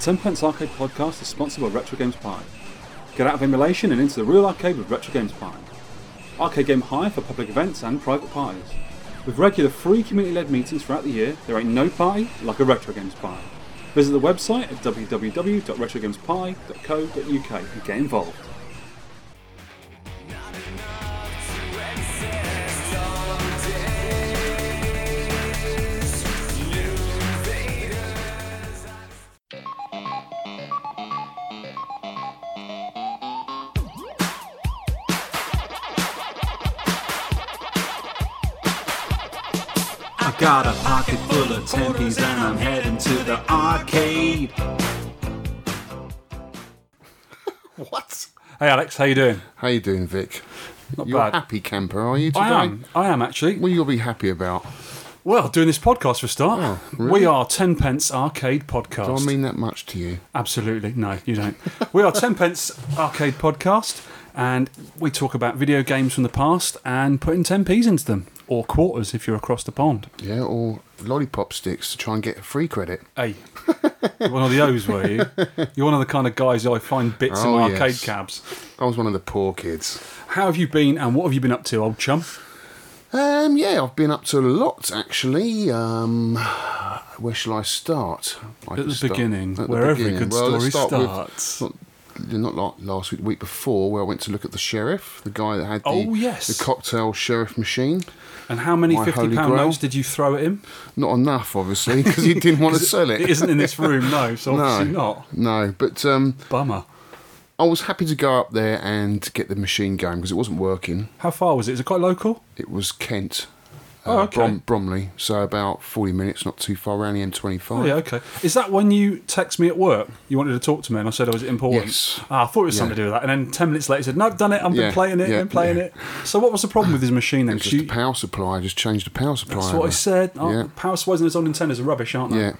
Tenpence Arcade podcast is sponsored by Retro Games Pie. Get out of emulation and into the real arcade with Retro Games Pie. Arcade game hire for public events and private parties. With regular free community led meetings throughout the year, there ain't no party like a Retro Games Pie. Visit the website at www.retrogamespie.co.uk and get involved. Full of and I'm heading to the arcade. What? Hey Alex, how you doing? How you doing, Vic? Not You're bad. a happy camper, are you today? I am. I am actually. What you'll be happy about? Well, doing this podcast for a start. Oh, really? We are Tenpence Arcade Podcast. Do I mean that much to you? Absolutely. No, you don't. we are Tenpence Arcade Podcast, and we talk about video games from the past and putting 10p's into them, or quarters if you're across the pond. Yeah, or lollipop sticks to try and get free credit. Hey, you're one of the O's, were you? You're one of the kind of guys I find bits Oh, in arcade yes. cabs. I was one of the poor kids. How have you been, and what have you been up to, old chum? Um, yeah, I've been up to a lot actually. Um, where shall I start? I At the start beginning, at the where every beginning. good Well, story start with- starts. not, not last week, the week before, where I went to look at the sheriff, the guy that had the, Oh, yes. the cocktail sheriff machine. And how many fifty pound notes did you throw at him? Not enough, obviously, because he didn't want to sell it. It isn't in this room, no. So no, obviously not. no. But um, Bummer. I was happy to go up there and get the machine going because it wasn't working. How far was it? Is it quite local? It was Kent, Oh, uh, okay. Brom- Bromley, so about forty minutes, not too far around the M25. Oh, yeah, okay. Is that when you text me at work? You wanted to talk to me, and I said, "Oh, is it important?" Yes. Ah, I thought it was Yeah. something to do with that. And then ten minutes later, he said, "No, I've done it. I've been Yeah, playing it. yeah, been playing it." So, what was the problem with his machine then? It was 'Cause just you- the power supply. I just changed the power supply. that's what I said. Oh, Yeah. Power supplies and its own antennas are rubbish, aren't they? Yeah.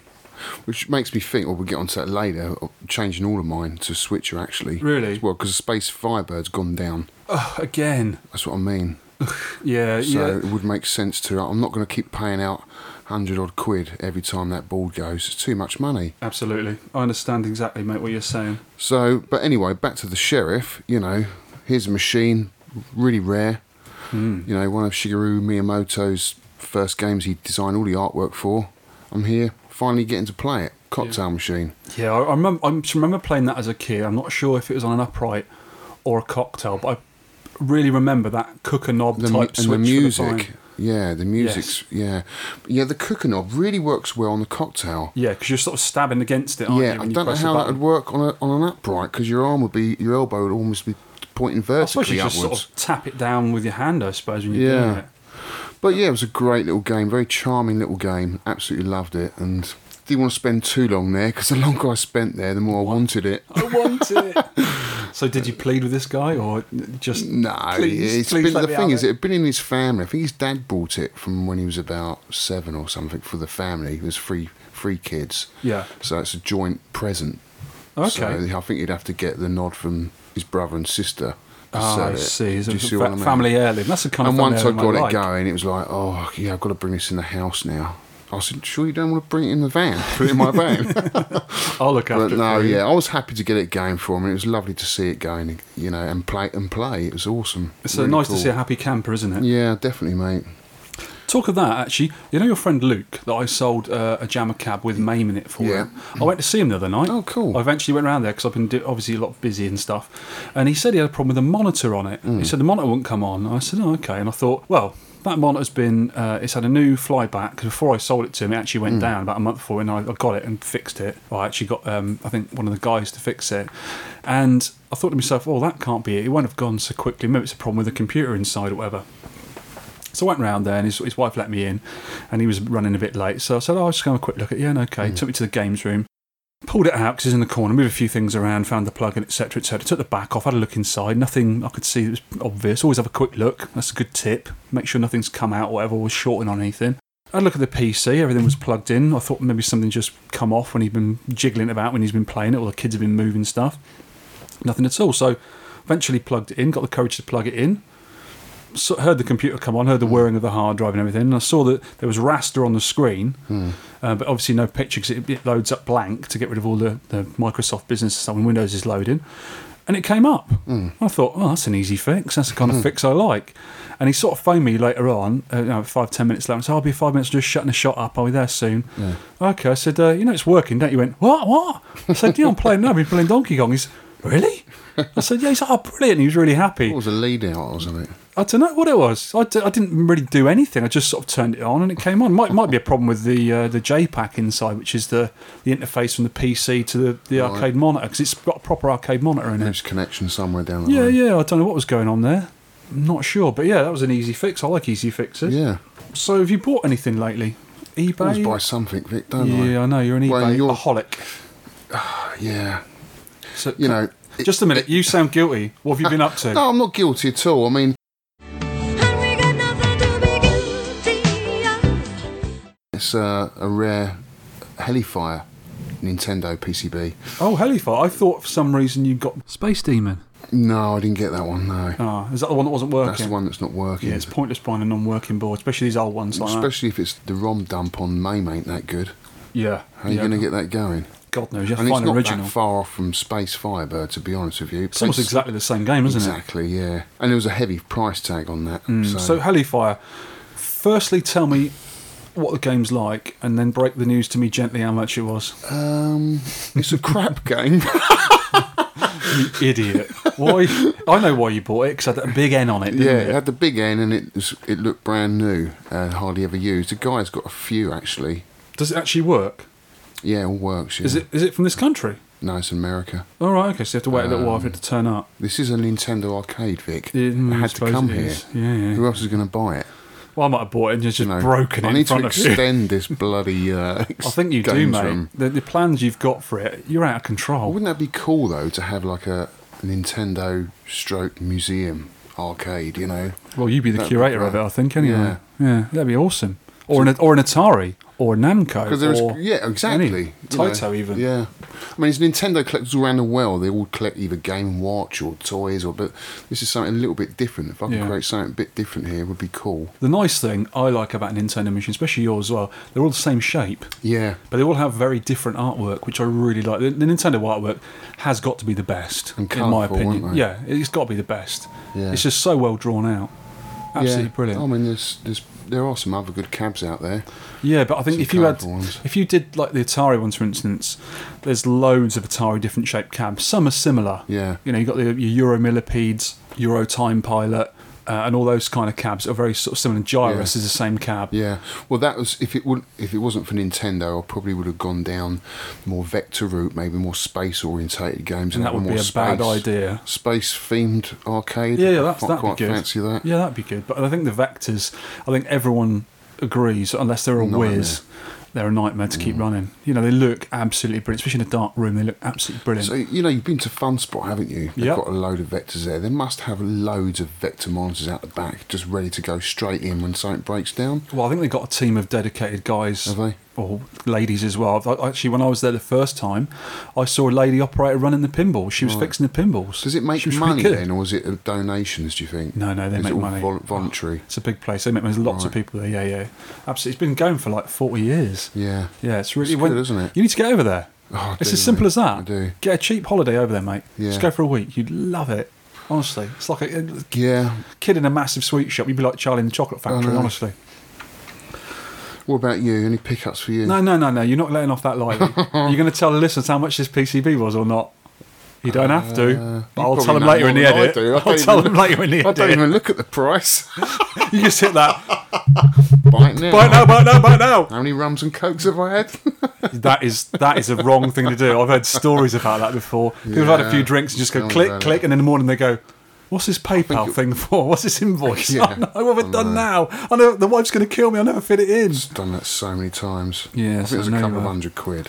Which makes me think, well, we'll get onto that later, changing all of mine to switcher actually. Really? Well, because the Space Firebird's gone down. Ugh, again. That's what I mean. Yeah, yeah. So yeah. it would make sense to. I'm not going to keep paying out 100 odd quid every time that board goes. It's too much money. Absolutely. I understand exactly, mate, what you're saying. So, but anyway, back to the sheriff. You know, here's a machine, really rare. Hmm. You know, one of Shigeru Miyamoto's first games he designed all the artwork for. I'm here, finally getting to play it. Cocktail machine. Yeah, I, I remember. I remember playing that as a kid. I'm not sure if it was on an upright or a cocktail, but I really remember that cooker knob The, type and the music. phone. yeah, the music's yeah, yeah. The cooker knob really works well on the cocktail. Yeah, because you're sort of stabbing against it. Aren't yeah, you, I don't know how that would work on a, on an upright because your arm would be your elbow would almost be pointing I suppose vertically you just upwards. sort of tap it down with your hand, I suppose, when you're Yeah. doing it. But yeah, it was a great little game, very charming little game. Absolutely loved it, and didn't want to spend too long there because the longer I spent there, the more I wanted it. I want it. so, did you plead with this guy, or just No, Please, it's please been, let the me thing is, it. it had been in his family. I think his dad bought it from when he was about seven or something for the family. It was three three kids, Yeah. so it's a joint present. Okay. So I think he'd have to get the nod from his brother and sister. To Ah, I see. It's Do a you see fa- what I mean? family heirloom. That's the kind And of once I got heirloom it like. going, it was like, oh yeah, I've got to bring this in the house now. I said, sure you don't want to bring it in the van? Put it in my van. I'll look after but it. no, for yeah, I was happy to get it going for him. It was lovely to see it going, you know, and play and play. It was awesome. It's Really nice cool. to see a happy camper, isn't it? Yeah, definitely, mate. Talk of that, actually, you know your friend Luke that I sold uh, a jammer cab with MAME in it for Yeah. him? I went to see him the other night. Oh, cool. I eventually went around there because I've been do- obviously a lot busy and stuff. And he said he had a problem with the monitor on it. Mm. He said the monitor wouldn't come on. I said, oh, okay. And I thought, well, that monitor's been, uh, it's had a new flyback because before I sold it to him, it actually Mm. went down about a month before, and I, I got it and fixed it. Well, I actually got, um, I think, one of the guys to fix it. And I thought to myself, oh, that can't be it. It won't have gone so quickly. Maybe it's a problem with the computer inside or whatever. So I went round there, and his, his wife let me in, and he was running a bit late. So I said, "Oh, I'll just go have a quick look at it." Yeah, and okay. Took me to the games room, pulled it out because it's in the corner, moved a few things around, found the plug, and etc. etc. Took the back off, had a look inside. Nothing I could see that was obvious. Always have a quick look. That's a good tip. Make sure nothing's come out, or whatever, was shorting on anything. I a look at the PC. Everything was plugged in. I thought maybe something just come off when he'd been jiggling about when he's been playing it, or the kids have been moving stuff. Nothing at all. So eventually plugged it in. Got the courage to plug it in heard the computer come on, heard the whirring of the hard drive and everything, and I saw that there was raster on the screen, uh, but obviously no picture because it, it loads up blank to get rid of all the, the Microsoft business stuff when Windows is loading. And it came up. I thought, oh, that's an easy fix. That's the kind of fix I like. And he sort of phoned me later on, uh, you know, five, ten minutes later, and said, I'll be five minutes just shutting the shot up. I'll be there soon. Okay, I said, uh, you know, it's working, don't you? He went, what, what? I said, yeah, I'm playing now. I've been playing Donkey Kong. He's, really? I said, yeah. He's like, oh, brilliant. He was really happy. What was a lead out, wasn't it? I don't know what it was. I, d- I didn't really do anything. I just sort of turned it on and it came on. Might might be a problem with the uh, the JPAC inside, which is the, the interface from the PC to the, the Right. arcade monitor because it's got a proper arcade monitor in it. There's connection somewhere down the Yeah, line. yeah. I don't know what was going on there. I'm not sure, but yeah, that was an easy fix. I like easy fixes. Yeah. So, have you bought anything lately? Always eBay. buy something, Vic, don't yeah, I know you're an Well, eBay you're- aholic. I? Yeah. So, You know. it- just a minute. You sound guilty. What have you been up to? No, I'm not guilty at all. I mean, it's uh, a rare Hellfire Nintendo PCB. Oh, Hellfire. I thought for some reason you got Space Demon. No, I didn't get that one. No, Ah, is that the one that wasn't working? that's the one that's not working. Yeah, it's pointless buying a non-working board, especially these old ones like that. Especially if it's the ROM dump on MAME ain't that good. Yeah. How are you yeah. going to get that going? God knows, you have And to it's not an original. that far off from Space Firebird, to be honest with you. It's almost exactly the same game, isn't it? Exactly, yeah. And there was a heavy price tag on that. Mm, so, So, Hellfire, firstly tell me what the game's like, and then break the news to me gently how much it was. um, it's a crap game. You idiot. Why? I know why you bought it, because it had a big N on it, yeah, it? it had the big N and it was, it looked brand new, uh, hardly ever used. The guy's got a few actually. Does it actually work? Yeah, it all works. Yeah. Is it is it from this country? No, it's America. All right, okay, so you have to wait a little while for it to turn up. This is a Nintendo arcade, Vic. It mm, had to come here. Yeah, yeah. Who else is going to buy it? Well, I might have bought it and just, know, broken it I in need to front you. extend this bloody. Uh, I think you do, mate. room. The, the plans you've got for it, you're out of control. Wouldn't that be cool though to have like a Nintendo stroke museum arcade? You know, Well, you'd be the That'd be curator of it. I think. Anyway, Yeah. yeah, that'd be awesome. Or an or an Atari or Namco because there's yeah exactly any- you know, Taito even. yeah. I mean, there's Nintendo collectors all around the world. They all collect either Game Watch or toys, or but this is something a little bit different. If I could Yeah. create something a bit different here, it would be cool. The nice thing I like about Nintendo machines, especially yours as well, they're all the same shape, Yeah, but they all have very different artwork, which I really like. The, the Nintendo artwork has got to be the best, in my opinion. Yeah, it's got to be the best. Yeah. It's just so well drawn out. Absolutely yeah. brilliant. I mean, there's there's there are some other good cabs out there. Yeah, but I think Some if you had, ones. if you did like the Atari ones, for instance, there's loads of Atari different shaped cabs. Some are similar. Yeah. You know, you got the your Euro Millipedes, Euro Time Pilot, uh, and all those kind of cabs are very sort of similar. Gyruss Yeah. is the same cab. Yeah, well, that was if it would if it wasn't for Nintendo, I probably would have gone down more vector route, maybe more space orientated games, And that would be a space, bad idea. Space themed arcade. Yeah, yeah, that's that'd quite be good. fancy that. Yeah, that'd be good. But I think the vectors, I think everyone agrees, unless they're a Nightmare. Whiz, they're a nightmare to keep mm. running. You know, they look absolutely brilliant, especially in a dark room. They look absolutely brilliant. So you know you've been to Funspot, haven't you? They've Yep. got a load of vectors there. They must have loads of vector monitors out the back, just ready to go straight in when something breaks down. Well, I think they've got a team of dedicated guys, Have they? Or ladies as well. I- Actually, when I was there the first time, I saw a lady operator running the pinball. She was Right. fixing the pinballs. Does it make was really money then, or is it donations? Do you think? No, no, they Is make money. vol- voluntary. It's a big place. They make there's lots of people there. Yeah, yeah, absolutely. It's been going for like forty years. Yeah. Yeah, it's really It's when- good, isn't it? You need to get over there. Oh, it's do, as simple mate. as that. I do. Get a cheap holiday over there, mate. Yeah. Just go for a week. You'd love it. Honestly, it's like a, a Yeah. kid in a massive sweet shop. You'd be like Charlie in the Chocolate Factory. Oh, honestly, What about you? Any pickups for you? no, no, no, no. You're not letting off that lightly. You're going to tell the listeners how much this PCB was or not. You don't have to. Uh, but I'll tell them later in the edit. I I'll don't tell even them later in the edit. I don't even look at the price. You just hit that. Bite now. Bite now, bite now, bite now. How many rums and cokes have I had? That is that is a wrong thing to do. I've heard stories about that before. People have had a few drinks and just go click, click, and in the morning they go, "What's this PayPal thing for? What's this invoice? Yeah, oh, no, what have I I done know. now? I know the wife's going to kill me. I'll never fit it in." Done that so many times. Yeah, I think it was a couple of hundred quid.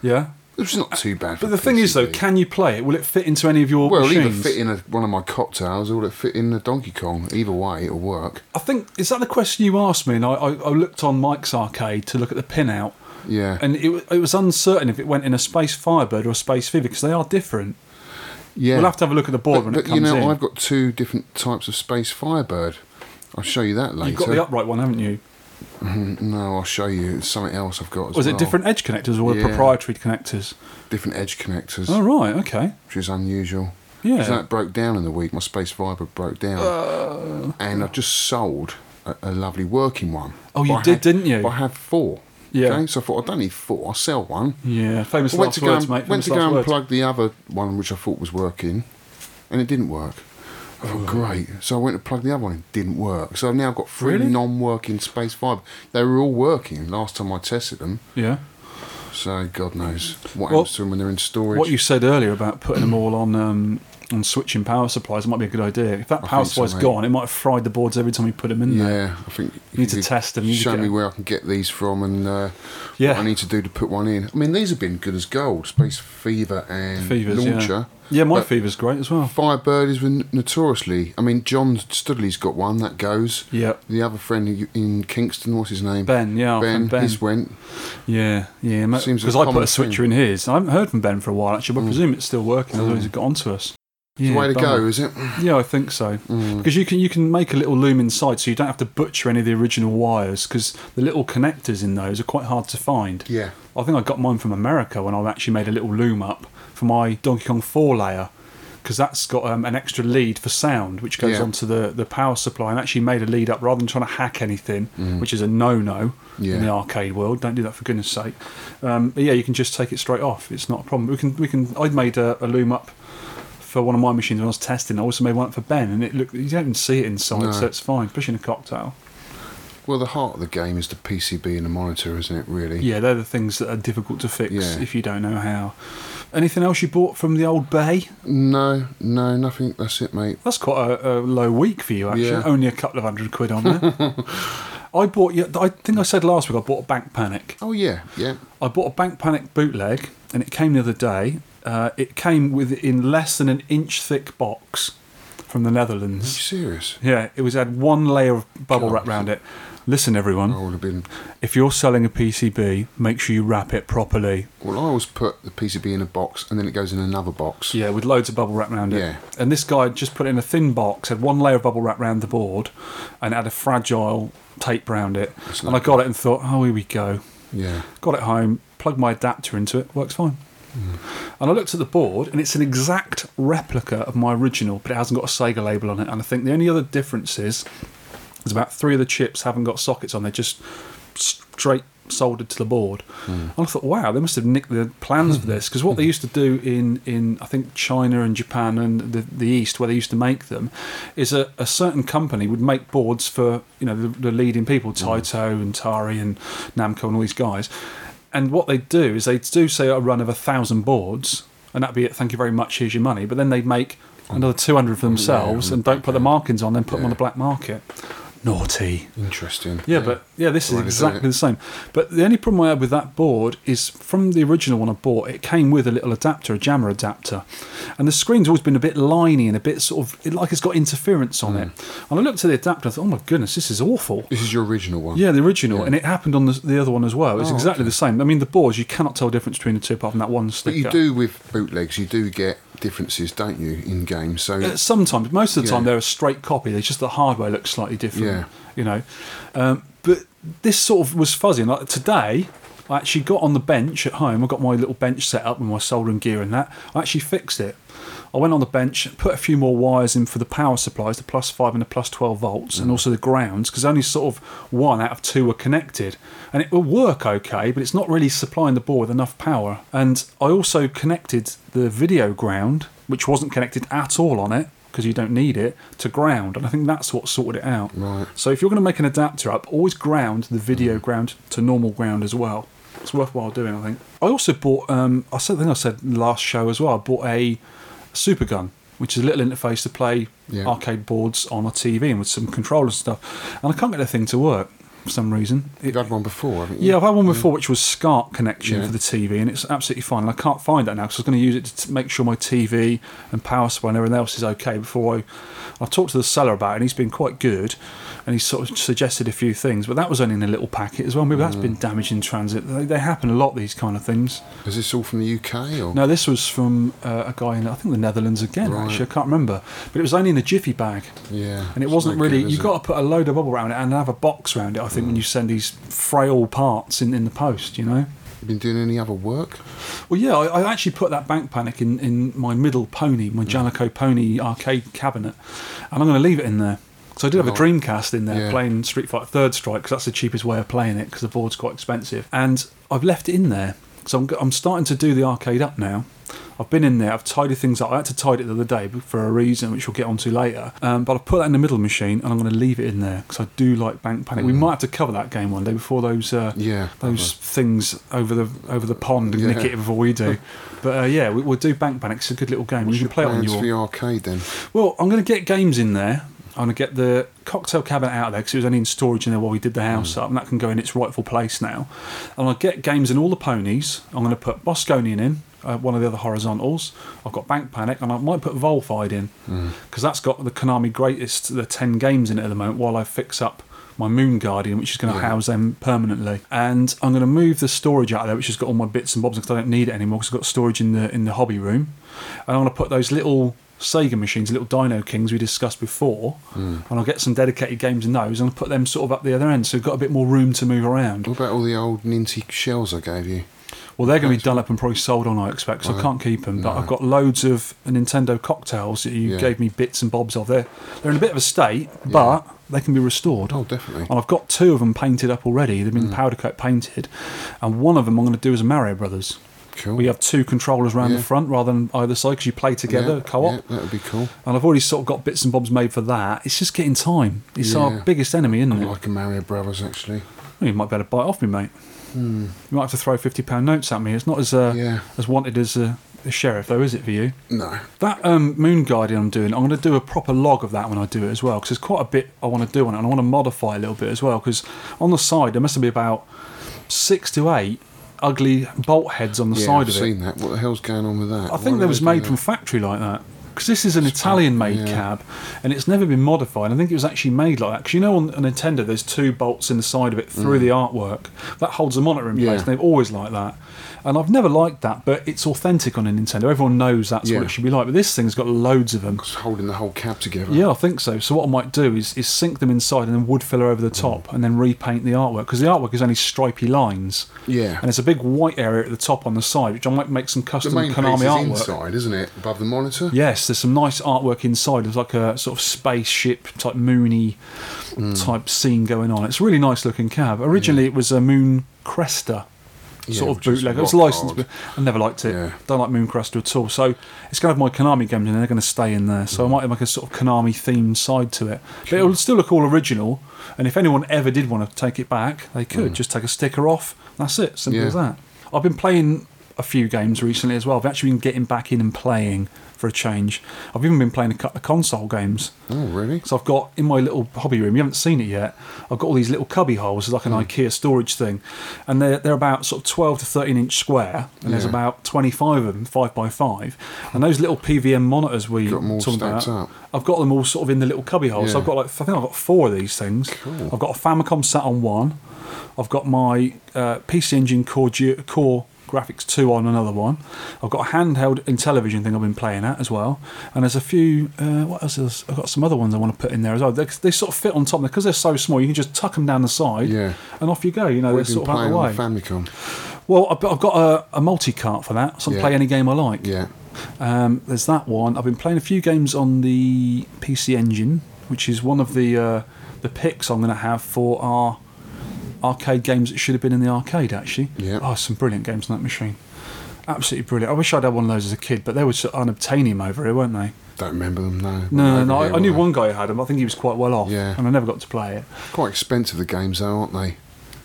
Yeah, It was not too bad. But the thing is, though, can you play it? Will it fit into any of your well, it'll either fit in a, one of my cocktails or will it'll fit in the Donkey Kong. Either way, it'll work. I think is that the question you asked me, and I, I, I looked on Mike's arcade to look at the pinout, Yeah. and it, it was uncertain if it went in a Space Firebird or a Space Fever because they are different. Yeah. We'll have to have a look at the board But, when but it comes you know, in. I've got two different types of Space Firebird. I'll show you that later. You've got the upright one, haven't you? No, I'll show you. It's something else I've got as Was well. it different edge connectors or Yeah. proprietary connectors? Different edge connectors, Oh, right, okay. which is unusual. Yeah. Because that broke down in the week. My Space Firebird broke down. Uh. and I just sold a, a lovely working one. Oh, you I did, had- didn't you? I had four. Yeah. Okay, so I thought I don't need four. I'll sell one. Yeah, famous went last to go words, and, mate. went to go and words. plug the other one, which I thought was working, and it didn't work. I thought, great. So I went to plug the other one, it didn't work. So I've now got three Really? non-working space fibre. They were all working last time I tested them. Yeah. So God knows what Well, happens to them when they're in storage. What you said earlier about putting them all on um, on switching power supplies might be a good idea. If that power think so, gone, it might have fried the boards every time you put them in there. yeah, I think You need to test them, you Show me where I can get these from and uh, Yeah. what I need to do to put one in. I mean, these have been good as gold. Space Fever and Fevers, Launcher. yeah. Yeah, my fever's great as well. Firebird is notoriously. I mean, John Studley's got one that goes. Yeah. The other friend in Kingston, what's his name? Ben, yeah, Ben. Ben. His went. Yeah, yeah. Because I put a switcher thing. in his. I haven't heard from Ben for a while actually, but I Mm. presume it's still working. Otherwise, Mm. it got onto us. It's Yeah, way to go, is it? Yeah, I think so. Mm. Because you can you can make a little loom inside, so you don't have to butcher any of the original wires. Because the little connectors in those are quite hard to find. Yeah. I think I got mine from America when I actually made a little loom up for my Donkey Kong 4 layer. Because that's got um, an extra lead for sound, which goes Yeah. onto the, the power supply, and actually made a lead up rather than trying to hack anything, which is a no no Mm. Yeah. in the arcade world. Don't do that for goodness sake. Um, but yeah, you can just take it straight off. It's not a problem. We can we can. I'd made a, a loom up for one of my machines when I was testing. I also made one up for Ben, and it look you don't even see it inside, No. so it's fine, especially in a cocktail. Well, the heart of the game is the PCB and the monitor, isn't it? Really. Yeah, they're the things that are difficult to fix Yeah. if you don't know how. Anything else you bought from the old bay? No, no, nothing. That's it, mate. That's quite a, a low week for you, actually. Yeah. Only a couple of hundred quid on there. I bought. I think I said last week I bought a Bank Panic. Oh yeah, yeah. I bought a Bank Panic bootleg, and it came the other day. Uh, it came with in less than an inch thick box from the Are you Netherlands. serious? Yeah, it was had one layer of bubble wrap around it. Listen, everyone, I would have been. if you're selling a PCB, make sure you wrap it properly. Well, I always put the PCB in a box and then it goes in another box. Yeah, with loads of bubble wrap around it. Yeah. And this guy just put it in a thin box, had one layer of bubble wrap around the board, and had a fragile tape around it. That's And I got it and thought, oh, here we go. Yeah. Got it home, plugged my adapter into it, works fine. And I looked at the board, and it's an exact replica of my original, but it hasn't got a Sega label on it. And I think the only other difference is there's about three of the chips haven't got sockets on; they're just straight soldered to the board. Hmm. And I thought, wow, they must have nicked the plans for this because what they used to do in, in I think China and Japan and the, the East, where they used to make them, is a, a certain company would make boards for you know the, the leading people, Taito and Tari and Namco and all these guys. And what they'd do is they'd do say a run of a thousand boards, and that'd be it. Thank you very much. Here's your money. But then they'd make another two hundred for themselves yeah, and don't put the markings on, then put them on the black market. Naughty. Interesting. Yeah, but yeah, this is is exactly the same. But the only problem I had with that board is from the original one I bought, it came with a little adapter, a jammer adapter, and the screen's always been a bit liney and a bit sort of like it's got interference on it. Hmm. And I looked at the adapter, I thought, oh my goodness, this is awful. This is your original one. Yeah, the original, Yeah. and it happened on the, the other one as well. It's Oh, exactly okay. the same. I mean, the boards you cannot tell the difference between the two apart from that one sticker. But you do with bootlegs. You do get differences, don't you, in games? So Uh, sometimes, most of the time, they're a straight copy. It's just the hardware looks slightly different. Yeah. You know, um, but this sort of was fuzzy. And like today, I actually got on the bench at home. I got my little bench set up with my soldering gear and that. I actually fixed it. I went on the bench, put a few more wires in for the power supplies, the plus five and the plus twelve volts, and also the grounds, because only sort of one out of two were connected, and it will work okay, but it's not really supplying the board with enough power. And I also connected the video ground, which wasn't connected at all on it, because you don't need it, to ground, and I think that's what sorted it out. Right. So if you're going to make an adapter up, always ground the video ground to normal ground as well. It's worthwhile doing, I think. I also bought. Um, I said, I think I said last show as well. I bought a super gun, which is a little interface to play Yeah. arcade boards on a TV and with some controllers and stuff. And I can't get the thing to work. for some reason. It- You've had one before, haven't you? yeah, I've had one before which was SCART connection Yeah. for the TV, and it's absolutely fine. And I can't find that now because I was going to use it to make sure my TV and power supply and everything else is okay before I. I talked to the seller about it, and he's been quite good, and he sort of suggested a few things, but that was only in a little packet as well. Maybe that's been Mm. damaged in transit. They, they happen a lot, these kind of things. Is this all from the UK or? No, this was from uh, a guy in I think the Netherlands again. Right. Actually, I can't remember, but it was only in a jiffy bag. Yeah. And it wasn't really. good, You've it? got to put a load of bubble around it and have a box around it. I think when Mm. you send these frail parts in, in the post, you know. You been doing any other work? Well, yeah, I, I actually put that bank panic in, in my middle pony, Mm. my Janico Pony arcade cabinet, and I'm going to leave it in there. So I did have a Dreamcast in there Yeah. playing Street Fighter Third Strike because that's the cheapest way of playing it because the board's quite expensive. And I've left it in there, so I'm, I'm starting to do the arcade up now. I've been in there. I've tidied things up. I had to tidy it the other day for a reason, which we'll get onto later. Um, but I've put that in the middle machine, and I'm going to leave it in there because I do like Bank Panic. We might have to cover that game one day before those uh, Mm. Yeah, those things over the over the pond and nick it before we do. But uh, yeah, we, we'll do Bank Panic. It's a good little game. What's your can play it on your. for the arcade then? Well, I'm going to get games in there. I'm going to get the cocktail cabinet out of there because it was only in storage in there while we did the house Mm. up, and that can go in its rightful place now. And I'll get games in all the ponies. I'm going to put Bosconian in, uh, one of the other horizontals. I've got Bank Panic, and I might put Volfied in Mm. because that's got the Konami greatest, the 10 games in it at the moment while I fix up my Moon Guardian, which is going to Yeah. house them permanently. And I'm going to move the storage out of there, which has got all my bits and bobs because I don't need it anymore because I've got storage in the in the hobby room. And I'm going to put those little Sega machines, little Dino Kings we discussed before, Hmm. and I'll get some dedicated games in those and I'll put them sort of up the other end, so we've got a bit more room to move around. What about all the old Ninty shells I gave you? Well, they're going to be done up and probably sold on, I expect, so I can't keep them. But No. I've got loads of Nintendo cocktails that you Yeah. gave me bits and bobs of. They're, they're in a bit of a state, but they can be restored. Oh, definitely. And I've got two of them painted up already. They've been powder coat painted, and one of them I'm going to do as a Mario Brothers. Cool. We have two controllers around Yeah. the front rather than either side because you play together yeah, co-op. Yeah, that would be cool. And I've already sort of got bits and bobs made for that. It's just getting time. It's our biggest enemy, isn't I it? like a Mario Brothers actually. Well, you might better bite off me, mate. You might have to throw fifty pound notes at me. It's not as uh, Hmm. As wanted as uh, the sheriff, though, is it for you? No. That um, Moon Guardian I'm doing, I'm going to do a proper log of that when I do it as well, because there's quite a bit I want to do on it, and I want to modify a little bit as well, because on the side there must be about six to eight ugly bolt heads on the Yeah, side I've of it. seen that. What the hell's going on with that? I think Why they do was made that? from factory like that. Because this is an Italian-made yeah. cab, and it's never been modified. I think it was actually made like that. Because you know, on a Nintendo, there's two bolts in the side of it through the artwork that holds the monitor in place. Mm. Yeah. And they've always liked that, and I've never liked that. But it's authentic on a Nintendo. Everyone knows that's Yeah. what it should be like. But this thing's got loads of them. It's holding the whole cab together. Yeah, I think so. So what I might do is, is sink them inside and then wood filler over the top, and then repaint the artwork because the artwork is only stripy lines. Yeah. And there's a big white area at the top on the side, which I might make some The custom main Konami piece is artwork. inside, isn't it? Above the monitor. Yes, there's some nice artwork inside. There's like a sort of spaceship type moony type scene going on. It's a really nice looking cab. Originally, it was a Moon Cresta Yeah, sort of bootleg. It was licensed, hard. but I never liked it. Yeah. Don't like Moon Cresta at all. So it's going to have my Konami games in. there. They're going to stay in there. Mm. So I might make a sort of Konami themed side to it. But it will still look all original. And if anyone ever did want to take it back, they could just take a sticker off. That's it. Simple Mm. Yeah. as that. I've been playing a few games recently as well. I've actually been getting back in and playing for a change. I've even been playing a couple of console games. Oh, really? So I've got in my little hobby room. You haven't seen it yet. I've got all these little cubby holes, it's like an IKEA storage thing, and they're they're about sort of twelve to thirteen inch square, and there's about twenty five of them, five by five, and those little PVM monitors we Got 'em all talking about. up. I've got them all sort of in the little cubby holes. So I've got like I think I've got four of these things. Cool. I've got a Famicom sat on one. I've got my uh, PC Engine Core Core Graphics 2 on another one. I've got a handheld in television thing I've been playing at as well. And there's a few, uh, what else is I've got some other ones I want to put in there as well. They, they sort of fit on top because they're so small. You can just tuck them down the side Yeah. and off you go. You know, We've they're sort of out of the way. Famicom. well, I've, I've got a, a multi cart for that, so I can Yeah. play any game I like. Yeah. Um, there's that one. I've been playing a few games on the PC Engine, which is one of the uh, the picks I'm going to have for our arcade games that should have been in the arcade. Actually, Yeah. Oh, some brilliant games on that machine. Absolutely brilliant. I wish I'd had one of those as a kid, but they were so unobtainium over here, weren't they? Don't remember them, no. No, no, no. here, I, I knew they? one guy who had them. I think he was quite well off, Yeah. and I never got to play it. Quite expensive, the games, though, aren't they?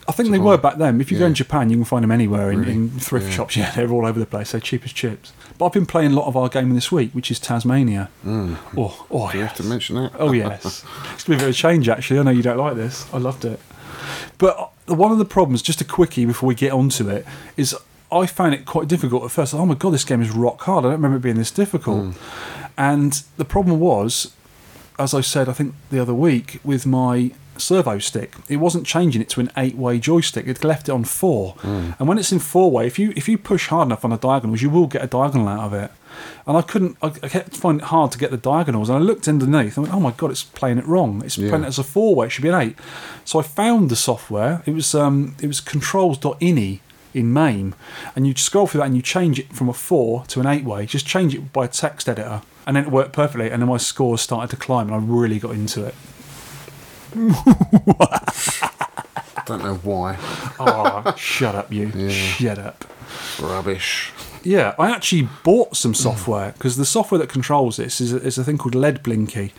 I think they were back then. If you go in Japan, you can find them anywhere in, Really? in thrift Yeah. shops. Yeah, they're all over the place. They're cheap as chips. But I've been playing a lot of our game this week, which is Tazzmania. Mm. Oh, oh, Do you have to mention that? Oh yes, it's been a bit of a change actually. I know you don't like this. I loved it. But one of the problems, just a quickie before we get onto it, is I found it quite difficult at first. Oh my god, this game is rock hard. I don't remember it being this difficult. Hmm. And the problem was, as I said, I think the other week with my servo stick, it wasn't changing it to an eight-way joystick. It left it on four. Hmm. And when it's in four-way, if you if you push hard enough on the diagonals, you will get a diagonal out of it. And I couldn't. I, I kept finding it hard to get the diagonals. And I looked underneath. and went, "Oh my god, it's playing it wrong. It's Yeah. playing it as a four-way. It should be an eight." So I found the software. It was um, it was controls.ini in MAME, and you scroll through that and you change it from a four to an eight-way. Just change it by a text editor, and then it worked perfectly. And then my scores started to climb, and I really got into it. Don't know why. Oh, shut up, you! Shut up. Rubbish. Yeah, I actually bought some software because the software that controls this is a, is a thing called LED Blinky,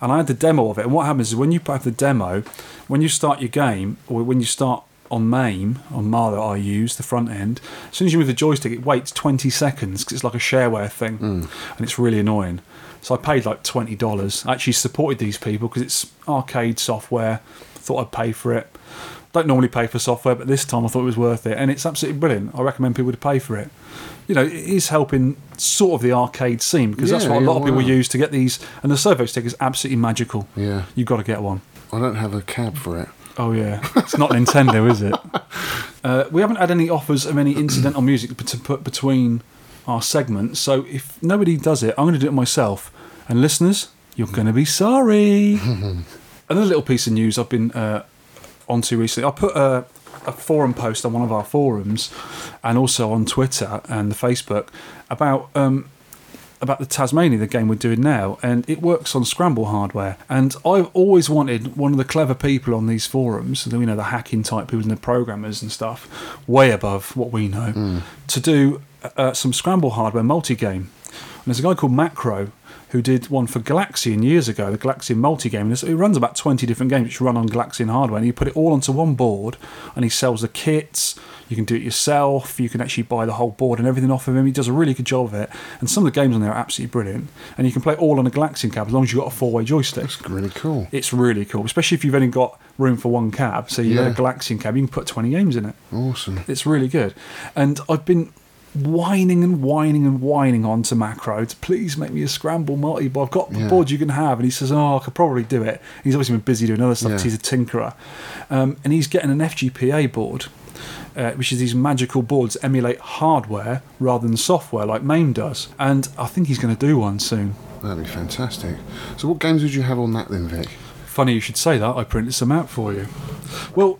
and I had the demo of it. And what happens is when you have the demo, when you start your game or when you start on MAME on Mar that I use the front end, as soon as you move the joystick, it waits twenty seconds because it's like a shareware thing, hmm. and it's really annoying. So I paid like twenty dollars. I actually supported these people because it's arcade software. Thought I'd pay for it. Don't normally pay for software, but this time I thought it was worth it, and it's absolutely brilliant. I recommend people to pay for it. You know, it is helping sort of the arcade scene because that's what a lot yeah, of people wow. use to get these. And the servo stick is absolutely magical. Yeah. you've got to get one. I don't have a cab for it. Oh yeah, it's not Nintendo, is it? Uh, we haven't had any offers of any incidental music to put between our segments, so if nobody does it, I'm going to do it myself. And listeners, you're going to be sorry. Another little piece of news I've been uh, onto recently. I put a, a forum post on one of our forums, and also on Twitter and the Facebook about um, about the Tazzmania, the game we're doing now, and it works on scramble hardware. And I've always wanted one of the clever people on these forums, you know, the hacking type people and the programmers and stuff, way above what we know, to do uh, some scramble hardware multi game. And there's a guy called Macro who did one for Galaxian years ago, the Galaxian multi game. And it runs about 20 different games which run on Galaxian hardware. And you put it all onto one board and he sells the kits. You can do it yourself. You can actually buy the whole board and everything off of him. He does a really good job of it. And some of the games on there are absolutely brilliant. And you can play all on a Galaxian cab as long as you've got a four way joystick. It's really cool. It's really cool, especially if you've only got room for one cab. So you've Yeah. got a Galaxian cab, you can put 20 games in it. Awesome. It's really good. And I've been whining and whining and whining on to Macro to please make me a scramble multi, but I've got the Yeah. board you can have. And he says, Oh, I could probably do it. He's obviously been busy doing other stuff Yeah. he's a tinkerer. Um, and he's getting an FGPA board. Uh, which is these magical boards that emulate hardware rather than software like MAME does. And I think he's going to do one soon. That'd be fantastic. So, what games would you have on that then, Vic? Funny you should say that. I printed some out for you. Well,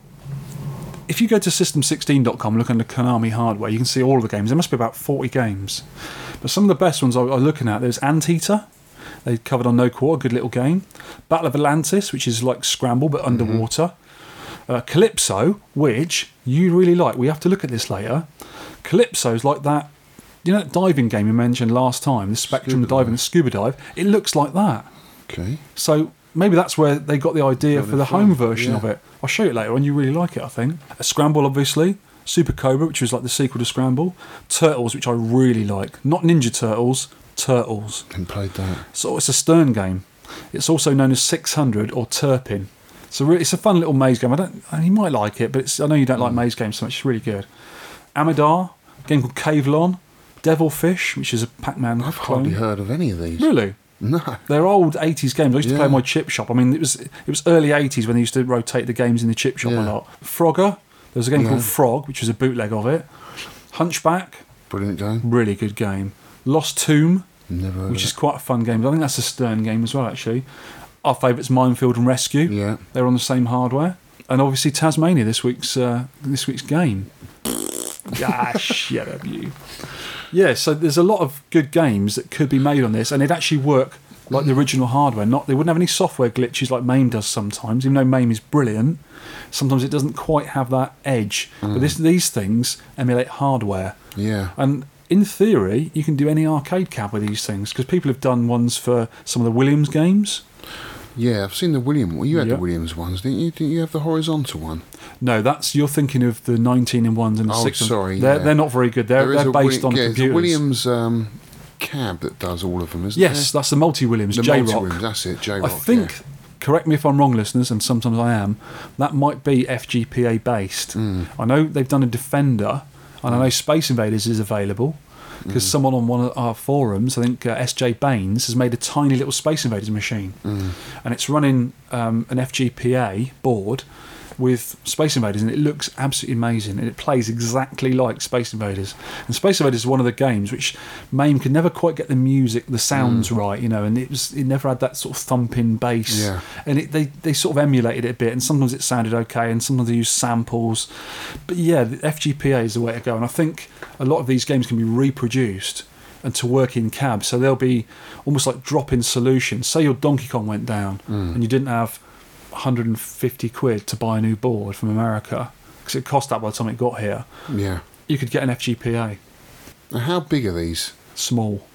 if you go to system16.com, look under Konami hardware, you can see all of the games. There must be about 40 games. But some of the best ones I- I'm looking at, there's Anteater. They covered on No Quarter, good little game. Battle of Atlantis, which is like Scramble but underwater. Uh, Calypso, which you really like. We have to look at this later. Calypso's like that, you know, that diving game you mentioned last time, the Spectrum Scuba diving, the scuba dive. It looks like that. Okay. So maybe that's where they got the idea for the home version yeah. of it. I'll show you later on. You really like it, I think. A Scramble, obviously. Super Cobra, which was like the sequel to Scramble. Turtles, which I really like. Not Ninja Turtles, Turtles. Haven't played that. So it's a Stern game. It's also known as 600 or Turpin. So really, it's a fun little maze game. I don't. You might like it, but it's, I know you don't Hmm. like maze games so much. It's really good. Amidar, a game called Cavelon. Devilfish, which is a Pac-Man I've clone. hardly heard of any of these. Really? No. They're old '80s games. I used to play in my chip shop. I mean, it was it was early '80s when they used to rotate the games in the chip shop a Yeah. lot. Frogger. There was a game called Frog, which was a bootleg of it. Hunchback, Brilliant game. really good game. Lost Tomb, Never heard which is quite a fun game. I think that's a Stern game as well, actually. Our favourites, Minefield and Rescue. Yeah. They're on the same hardware, and obviously Tazzmania this week's uh, this week's game. ah, shut up, you. Yeah, so there's a lot of good games that could be made on this, and it'd actually work like the original hardware. Not they wouldn't have any software glitches like MAME does sometimes. Even though MAME is brilliant, sometimes it doesn't quite have that edge. But mm. this, these things emulate hardware, Yeah. and in theory, you can do any arcade cab with these things because people have done ones for some of the Williams games. Yeah, I've seen the William. Well, you had Yeah. the Williams ones, didn't you? Didn't you have the horizontal one? No, that's you're thinking of the 19 in ones and the Oh, six. sorry, they're yeah. they're not very good. They're they're based Willi- on yeah, computers. Williams um, cab that does all of them, isn't it? Yes, that's the multi Williams J multi Rock. Williams, that's it, J I Rock. I think correct me if I'm wrong, listeners, and sometimes I am. That might be FGPA based. I know they've done a Defender, and I know Space Invaders is available. Because someone on one of our forums, I think uh, SJ Baines, has made a tiny little Space Invaders machine, and it's running um, an FGPA board with Space Invaders, and it looks absolutely amazing, and it plays exactly like Space Invaders. And Space Invaders is one of the games which MAME could never quite get the music, the sounds mm. right, you know, and it was it never had that sort of thumping bass, Yeah. and it, they they sort of emulated it a bit, and sometimes it sounded okay, and sometimes they used samples, but yeah, the FGPA is the way to go, and I think a lot of these games can be reproduced. And to work in cab, so they'll be almost like drop-in solutions. Say your Donkey Kong went down, mm. and you didn't have 150 quid to buy a new board from America because it cost that by the time it got here. Yeah. You could get an FGPA, Now, how big are these? small.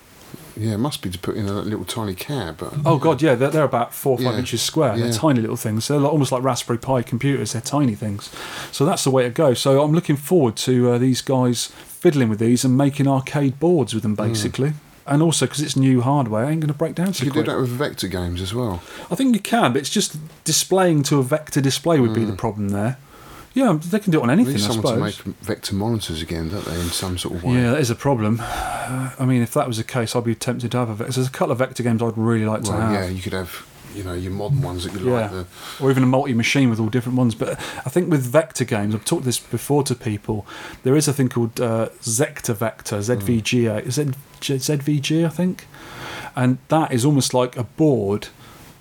Yeah, it must be to put in a little tiny cab. But Oh god, yeah, they're, they're about four or five Yeah. inches square. They're tiny little things. They're like, almost like Raspberry Pi computers. They're tiny things. So that's the way to go. So I'm looking forward to uh, these guys fiddling with these and making arcade boards with them, basically. And also because it's new hardware, it ain't going to break down so you could do that with vector games as well. I think you can, but it's just displaying to a vector display would be the problem there. Yeah, they can do it on anything, need I someone suppose. to make vector monitors again, don't they, in some sort of way? Yeah, that is a problem. Uh, I mean, if that was the case, I'd be tempted to have a vector. There's a couple of vector games I'd really like to Well, have. yeah, you could have, you know, your modern ones that you Yeah. like. The, or even a multi-machine with all different ones. But I think with vector games, I've talked this before to people. There is a thing called uh, Zektor Vector, ZVG, Z, ZVG, I think, and that is almost like a board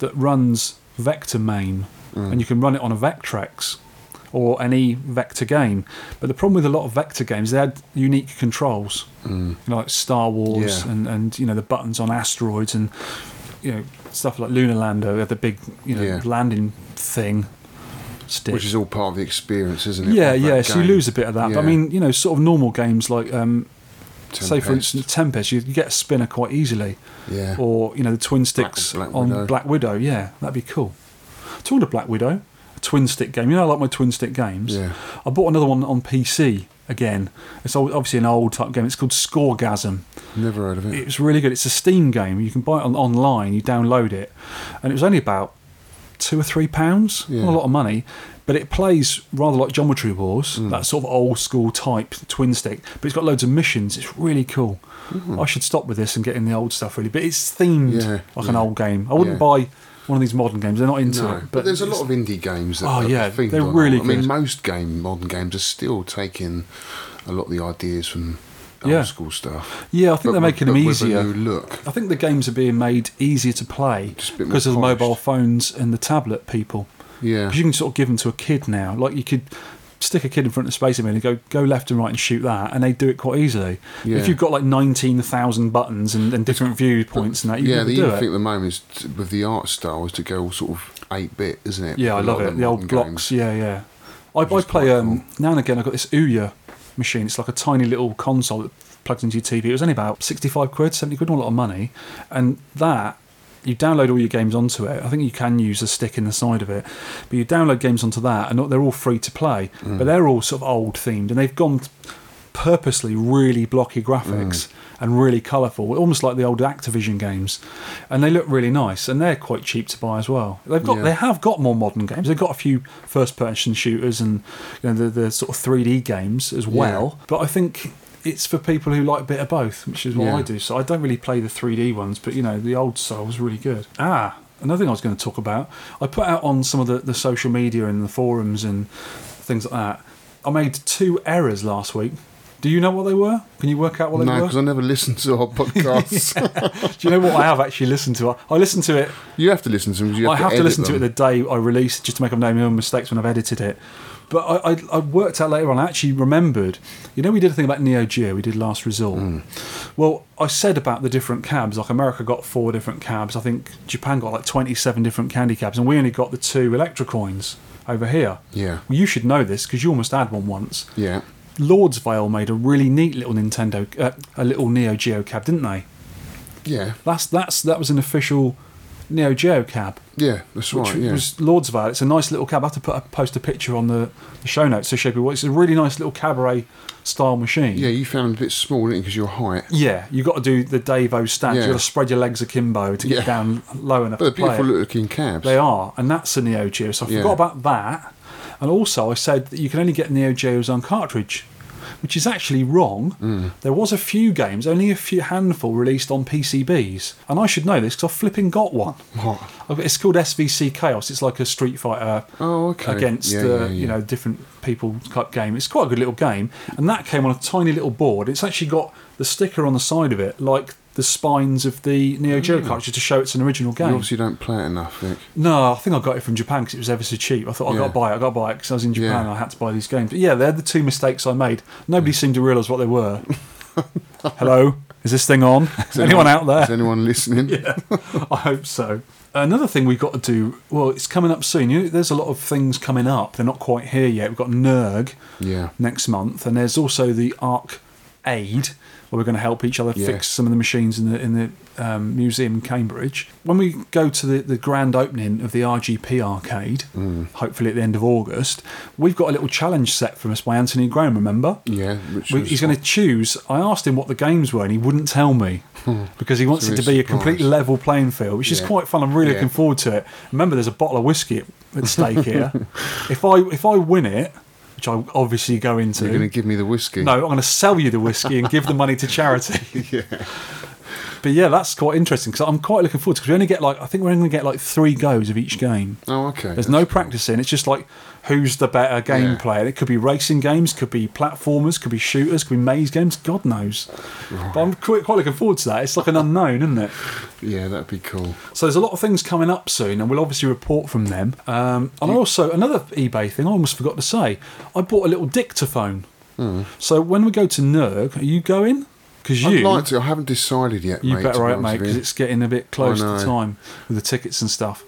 that runs vector main, hmm. and you can run it on a Vectrex or any vector game. But the problem with a lot of vector games, they had unique controls, you know, like Star Wars Yeah. and, and you know the buttons on asteroids and you know stuff like Lunar Lander, had the big you know Yeah. landing thing. Stick. which is all part of the experience, isn't it? yeah, yeah. So you lose a bit of that. But I mean, you know, sort of normal games like, um, say for instance, Tempest, you, you get a spinner quite easily, Yeah. or you know, the twin sticks Black on Widow. Black Widow. Yeah, that'd be cool. Talking of Black Widow, a twin stick game. You know, I like my twin stick games. Yeah. I bought another one on PC again. It's obviously an old type game. It's called Scoregasm. Never heard of it. It's really good. It's a Steam game. You can buy it on, online. You download it, and it was only about two or three pounds. Yeah. Not a lot of money, but it plays rather like Geometry Wars, Mm. that sort of old school type twin stick. But it's got loads of missions. It's really cool. I should stop with this and get in the old stuff really. But it's themed Mm-hmm. Yeah, like an old game. I wouldn't Yeah. buy one of these modern games. They're not into no, it. but, there's a lot of indie games. That Oh, are yeah, they're really I mean, most game modern games are still taking a lot of the ideas from old Yeah. school stuff. Yeah, I think But they're making but them with a easier. look. I think the games are being made easier to play Just a bit more because of the mobile phones and the tablet people. Yeah. Because you can sort of give them to a kid now. Like you could stick a kid in front of the Space and go go left and right and shoot that, and they do it quite easily. Yeah. If you've got like nineteen thousand buttons and, and different viewpoints and that, you yeah, can the do thing at the moment is t- with the art style is to go sort of eight bit, isn't it? yeah, I love it. The old blocks. games. Yeah, yeah. I, I play um, cool. now and again. I've got this Ouya machine. It's like a tiny little console that plugs into your TV. It was only about sixty-five quid, seventy quid, not a lot of money, and that. You download all your games onto it. I think you can use a stick in the side of it, but you download games onto that, and they're all free to play. Mm. But they're all sort of old themed, and they've gone purposely really blocky graphics and really colourful, almost like the old Activision games, and they look really nice, and they're quite cheap to buy as well. They've got Yeah. they have got more modern games. They've got a few first person shooters and you know the, the sort of 3D games as well. But I think it's for people who like a bit of both, which is what Yeah. I do. So I don't really play the 3D ones, but you know the old style was really good. Ah. Another thing I was going to talk about, I put out on some of the, the social media and the forums and things like that. I made two errors last week. Do you know what they were? Can you work out what they No, were? because I never listened to our podcasts. Do you know what I have actually listened to? I listened to it. you have to listen to them. You have I have to listen to it the day I release it just to make up no mistakes when I've edited it. But I, I, I worked out later on. I actually remembered. You know, we did a thing about Neo Geo. We did last resort. Hmm. Well, I said about the different cabs. Like America got four different cabs. I think Japan got like twenty-seven different candy cabs, and we only got the two Electrocoins over here. Yeah. Well, you should know this because you almost had one once. Yeah. Lordsvale made a really neat little Nintendo, uh, a little Neo Geo cab, didn't they? Yeah. That's that's that was an official Neo Geo cab. Yeah, that's which right. Yeah. was Lordsvale. It's a nice little cab. I have to put a, post a picture on the, the show notes to show people. It's a really nice little cabaret style machine. yeah, you found it a bit small, didn't you, because your height. Yeah, you've got to do the Davo stance. Yeah. You've got to spread your legs akimbo to get Yeah. down low enough But they're beautiful it. looking cabs. They are, and that's a Neo Geo. So I Yeah. forgot about that. And also, I said that you can only get Neo Geos on cartridge, which is actually wrong. Mm. There was a few games, only a few handful released on PCBs, and I should know this because I flipping got one. What? It's called SVC Chaos. It's like a Street Fighter Oh, okay. against Yeah, uh, yeah, you know different people type game. It's quite a good little game, and that came on a tiny little board. It's actually got the sticker on the side of it, like the spines of the Neo Geo cartridge to show it's an original You game. obviously don't play it enough, Vic. No, I think I got it from Japan because it was ever so cheap. I thought I Yeah. got to buy it. I got to buy it because I was in Japan. Yeah. and I had to buy these games. But yeah, they're the two mistakes I made. Nobody seemed to realise what they were. Hello, is this thing on? Is anyone out there? Is anyone listening? yeah, I hope so. Another thing we've got to do, well, it's coming up soon. You know, there's a lot of things coming up. They're not quite here yet. We've got NERG Yeah. next month, and there's also the Arc Aid, where we're going to help each other Yeah. fix some of the machines in the in the um, museum in Cambridge. When we go to the, the grand opening of the RGP arcade, Mm. hopefully at the end of August, we've got a little challenge set from us by Anthony Graham. Remember? Yeah. Which We, he's going to choose. I asked him what the games were, and he wouldn't tell me because he wants it to be a completely complete level playing field, which is quite fun. I'm really Yeah. looking forward to it. Remember, there's a bottle of whiskey at, at stake here. if I if I win it, which I obviously go into, You're going to give me the whiskey. no, I'm going to sell you the whiskey and give the money to charity. Yeah. But yeah, that's quite interesting because I'm quite looking forward to because we only get like I think we're only going to get like three goes of each game. Oh, okay. There's that's no cool. practicing. It's just like who's the better game Yeah. player. It could be racing games, could be platformers, could be shooters, could be maze games. God knows. But I'm quite, quite looking forward to that. It's like an unknown, isn't it? Yeah, that'd be cool. So there's a lot of things coming up soon, and we'll obviously report from them. Um, and also another eBay thing I almost forgot to say. I bought a little dictaphone. So when we go to NERG, are you going? Because you. I'd like to. I haven't decided yet, you mate. better right, mate, because it's getting a bit close to time with the tickets and stuff.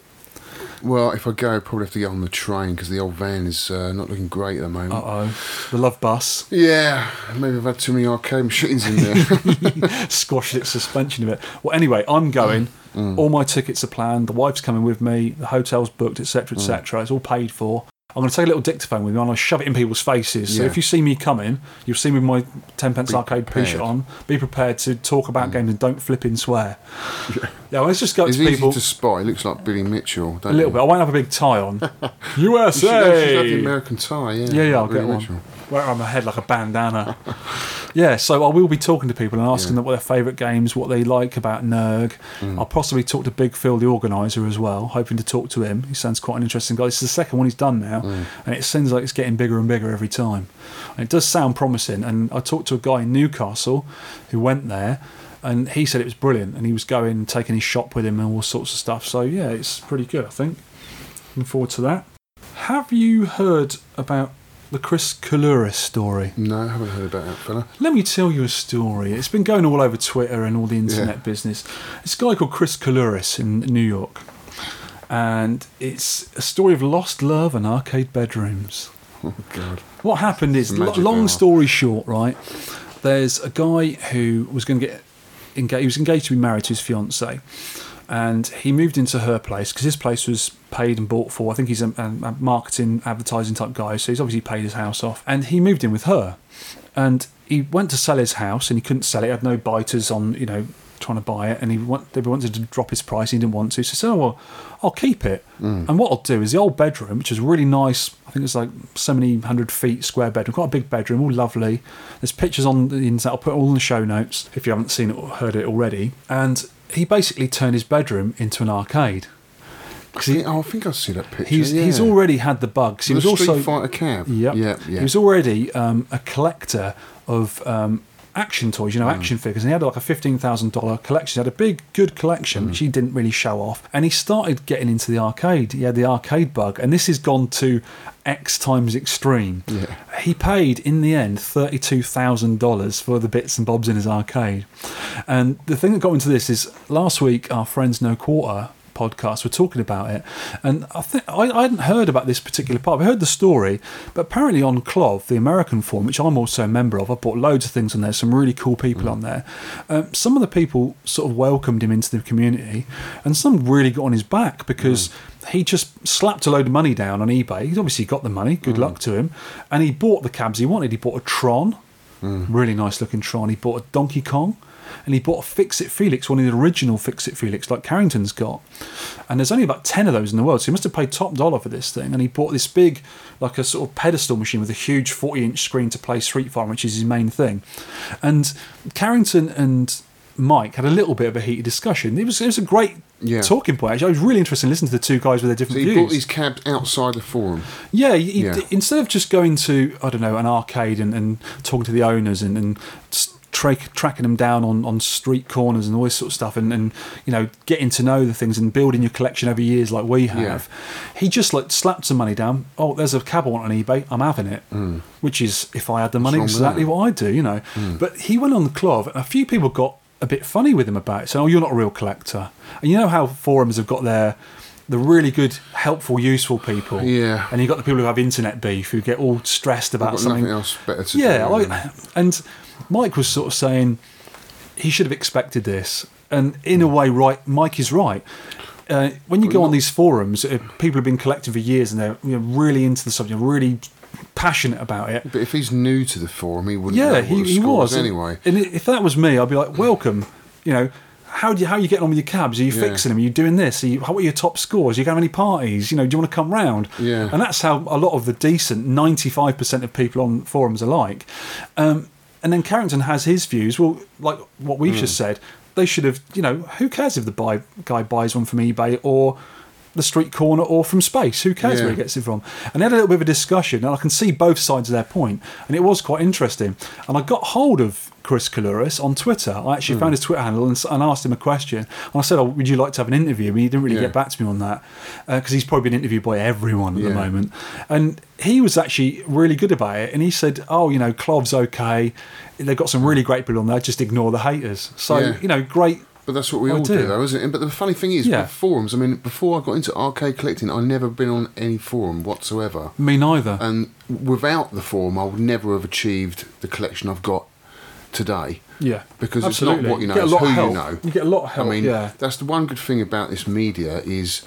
Well, if I go, I'd probably have to get on the train because the old van is uh, not looking great at the moment. Uh oh, the love bus. Yeah, maybe I've had too many arcade machines in there. squashed its suspension a bit. Well, anyway, I'm going. Mm. All my tickets are planned. The wife's coming with me. The hotel's booked, etc., Mm. etc. It's all paid for. I'm going to take a little dictaphone with me and I'll shove it in people's faces. So Yeah. if you see me coming, you'll see me with my 10 pence Be arcade prepared. Mm. t-shirt on. Be prepared to talk about games and don't flip and swear. Yeah, let's just go It's to easy people to spot. It looks like Billy Mitchell. Don't A little bit. I won't have a big tie on. Should, have, you should have the USA! American tie, yeah. Yeah, yeah, I'll like get Billy one. Mitchell. Wear it on my head like a bandana. yeah, so I will be talking to people and asking Yeah. them what their favourite games, what they like about NERG. Mm. I'll possibly talk to Big Phil, the organiser, as well, hoping to talk to him. He sounds quite an interesting guy. This is the second one he's done now, Mm. and it seems like it's getting bigger and bigger every time. And it does sound promising. And I talked to a guy in Newcastle who went there. And he said it was brilliant, and he was going, taking his shop with him, and all sorts of stuff. So yeah, it's pretty good, I think. Looking forward to that. Have you heard about the Chris Kooluris story? No, I haven't heard about that fella. Let me tell you a story. It's been going all over Twitter and all the internet Yeah. business. It's a guy called Chris Kooluris in New York. And it's a story of lost love and arcade bedrooms. Oh, God. What happened is, It's a lo- magic long hour. story short, right? There's a guy who was going to get engaged. He was engaged to be married to his fiancee, and he moved into her place because his place was paid and bought for. I think he's a, a, marketing, advertising type guy, so he's obviously paid his house off. And he moved in with her, and he went to sell his house, and he couldn't sell it. He had no biters on, you know, trying to buy it, and he want, they wanted to drop his price. He didn't want to, so he said, "Oh well, I'll keep it." And what I'll do is the old bedroom, which is really nice. I think it's like so many hundred feet square bedroom, quite a big bedroom, all lovely. There's pictures on the internet. I'll put all in the show notes if you haven't seen it or heard it already. And he basically turned his bedroom into an arcade. I think, oh, I think I see that picture. He's yeah. he's already had the bugs. He the was Street also Fighter cab. Yep. Yeah, yeah. He was already um, a collector of um, action toys, you know, Mm. action figures. And he had like a $15,000 collection. He had a big, good collection, Mm. which he didn't really show off. And he started getting into the arcade. He had the arcade bug. And this has gone to X times extreme. Yeah. He paid, in the end, $32,000 for the bits and bobs in his arcade. And the thing that got into this is last week, our friends No Quarter podcast were talking about it, and I think I, I hadn't heard about this particular part. I heard the story, but apparently on KLOV, the American forum, which I'm also a member of, I bought loads of things on there. Some really cool people mm. on there. Um, some of the people sort of welcomed him into the community, and some really got on his back because. Mm. He just slapped a load of money down on eBay. He's obviously got the money. Good mm. luck to him. And he bought the cabs he wanted. He bought a Tron, really nice looking Tron. He bought a Donkey Kong, and he bought a Fix It Felix, one of the original Fix It Felix, like Carrington's got. And there's only about 10 of those in the world, so he must have paid top dollar for this thing. And he bought this big, like a sort of pedestal machine with a huge 40 inch screen to play Street Fighter, which is his main thing. And Carrington and Mike had a little bit of a heated discussion. It was, it was a great Yeah. talking point. Actually, I was really interested in listening to the two guys with their different So he views. bought these cabs outside the forum. Yeah, he, he- Yeah. instead of just going to I don't know an arcade and, and talking to the owners and, and tra- tracking them down on, on street corners and all this sort of stuff and, and you know getting to know the things and building your collection over years like we have, he just like slapped some money down. Oh, there's a cab I want on eBay. I'm having it. Mm. Which is if I had the money, wrong it's with exactly what I'd do. You know. Mm. But he went on the club and a few people got a bit funny with him about it. So, oh, you're not a real collector. And you know how forums have got their the really good, helpful, useful people. Yeah. And you've got the people who have internet beef who get all stressed about something. else better to yeah, do. I, and Mike was sort of saying he should have expected this. And in a way, right, Mike is right. Uh, when you go on these forums, uh, people have been collecting for years and they're you know, really into the subject, really passionate about it. But if he's new to the forum, he wouldn't Yeah, he, he was anyway. And if that was me, I'd be like, "Welcome." You know, how do you how are you getting on with your cabs? Are you Yeah. fixing them? Are you doing this? Are you, how are your top scores? Are you going to any parties? You know, do you want to come round? Yeah. And that's how a lot of the decent ninety five percent of people on forums are like. Um, and then Carrington has his views. Well, like what we've Hmm. just said, they should have. You know, who cares if the buy, guy buys one from eBay or the street corner or from space. Who cares where he gets it from? And they had a little bit of a discussion, and I can see both sides of their point, and it was quite interesting. And I got hold of Chris Kooluris on Twitter. I actually hmm. found his Twitter handle and, and asked him a question. And I said, oh, "Would you like to have an interview?" But he didn't really Yeah. get back to me on that uh, because he's probably been interviewed by everyone at the moment. And he was actually really good about it. And he said, "Oh, you know, KLOV's okay. They've got some really great people on there. Just ignore the haters." So Yeah. you know, great. But that's what we I all do, do. though, isn't it? But the funny thing is, Yeah. with forums, I mean, before I got into arcade collecting, I'd never been on any forum whatsoever. Me neither. And without the forum, I would never have achieved the collection I've got today. yeah, Because absolutely. it's not what you know, get a it's lot who of help. you know. You get a lot of help. I mean, yeah. that's the one good thing about this media is,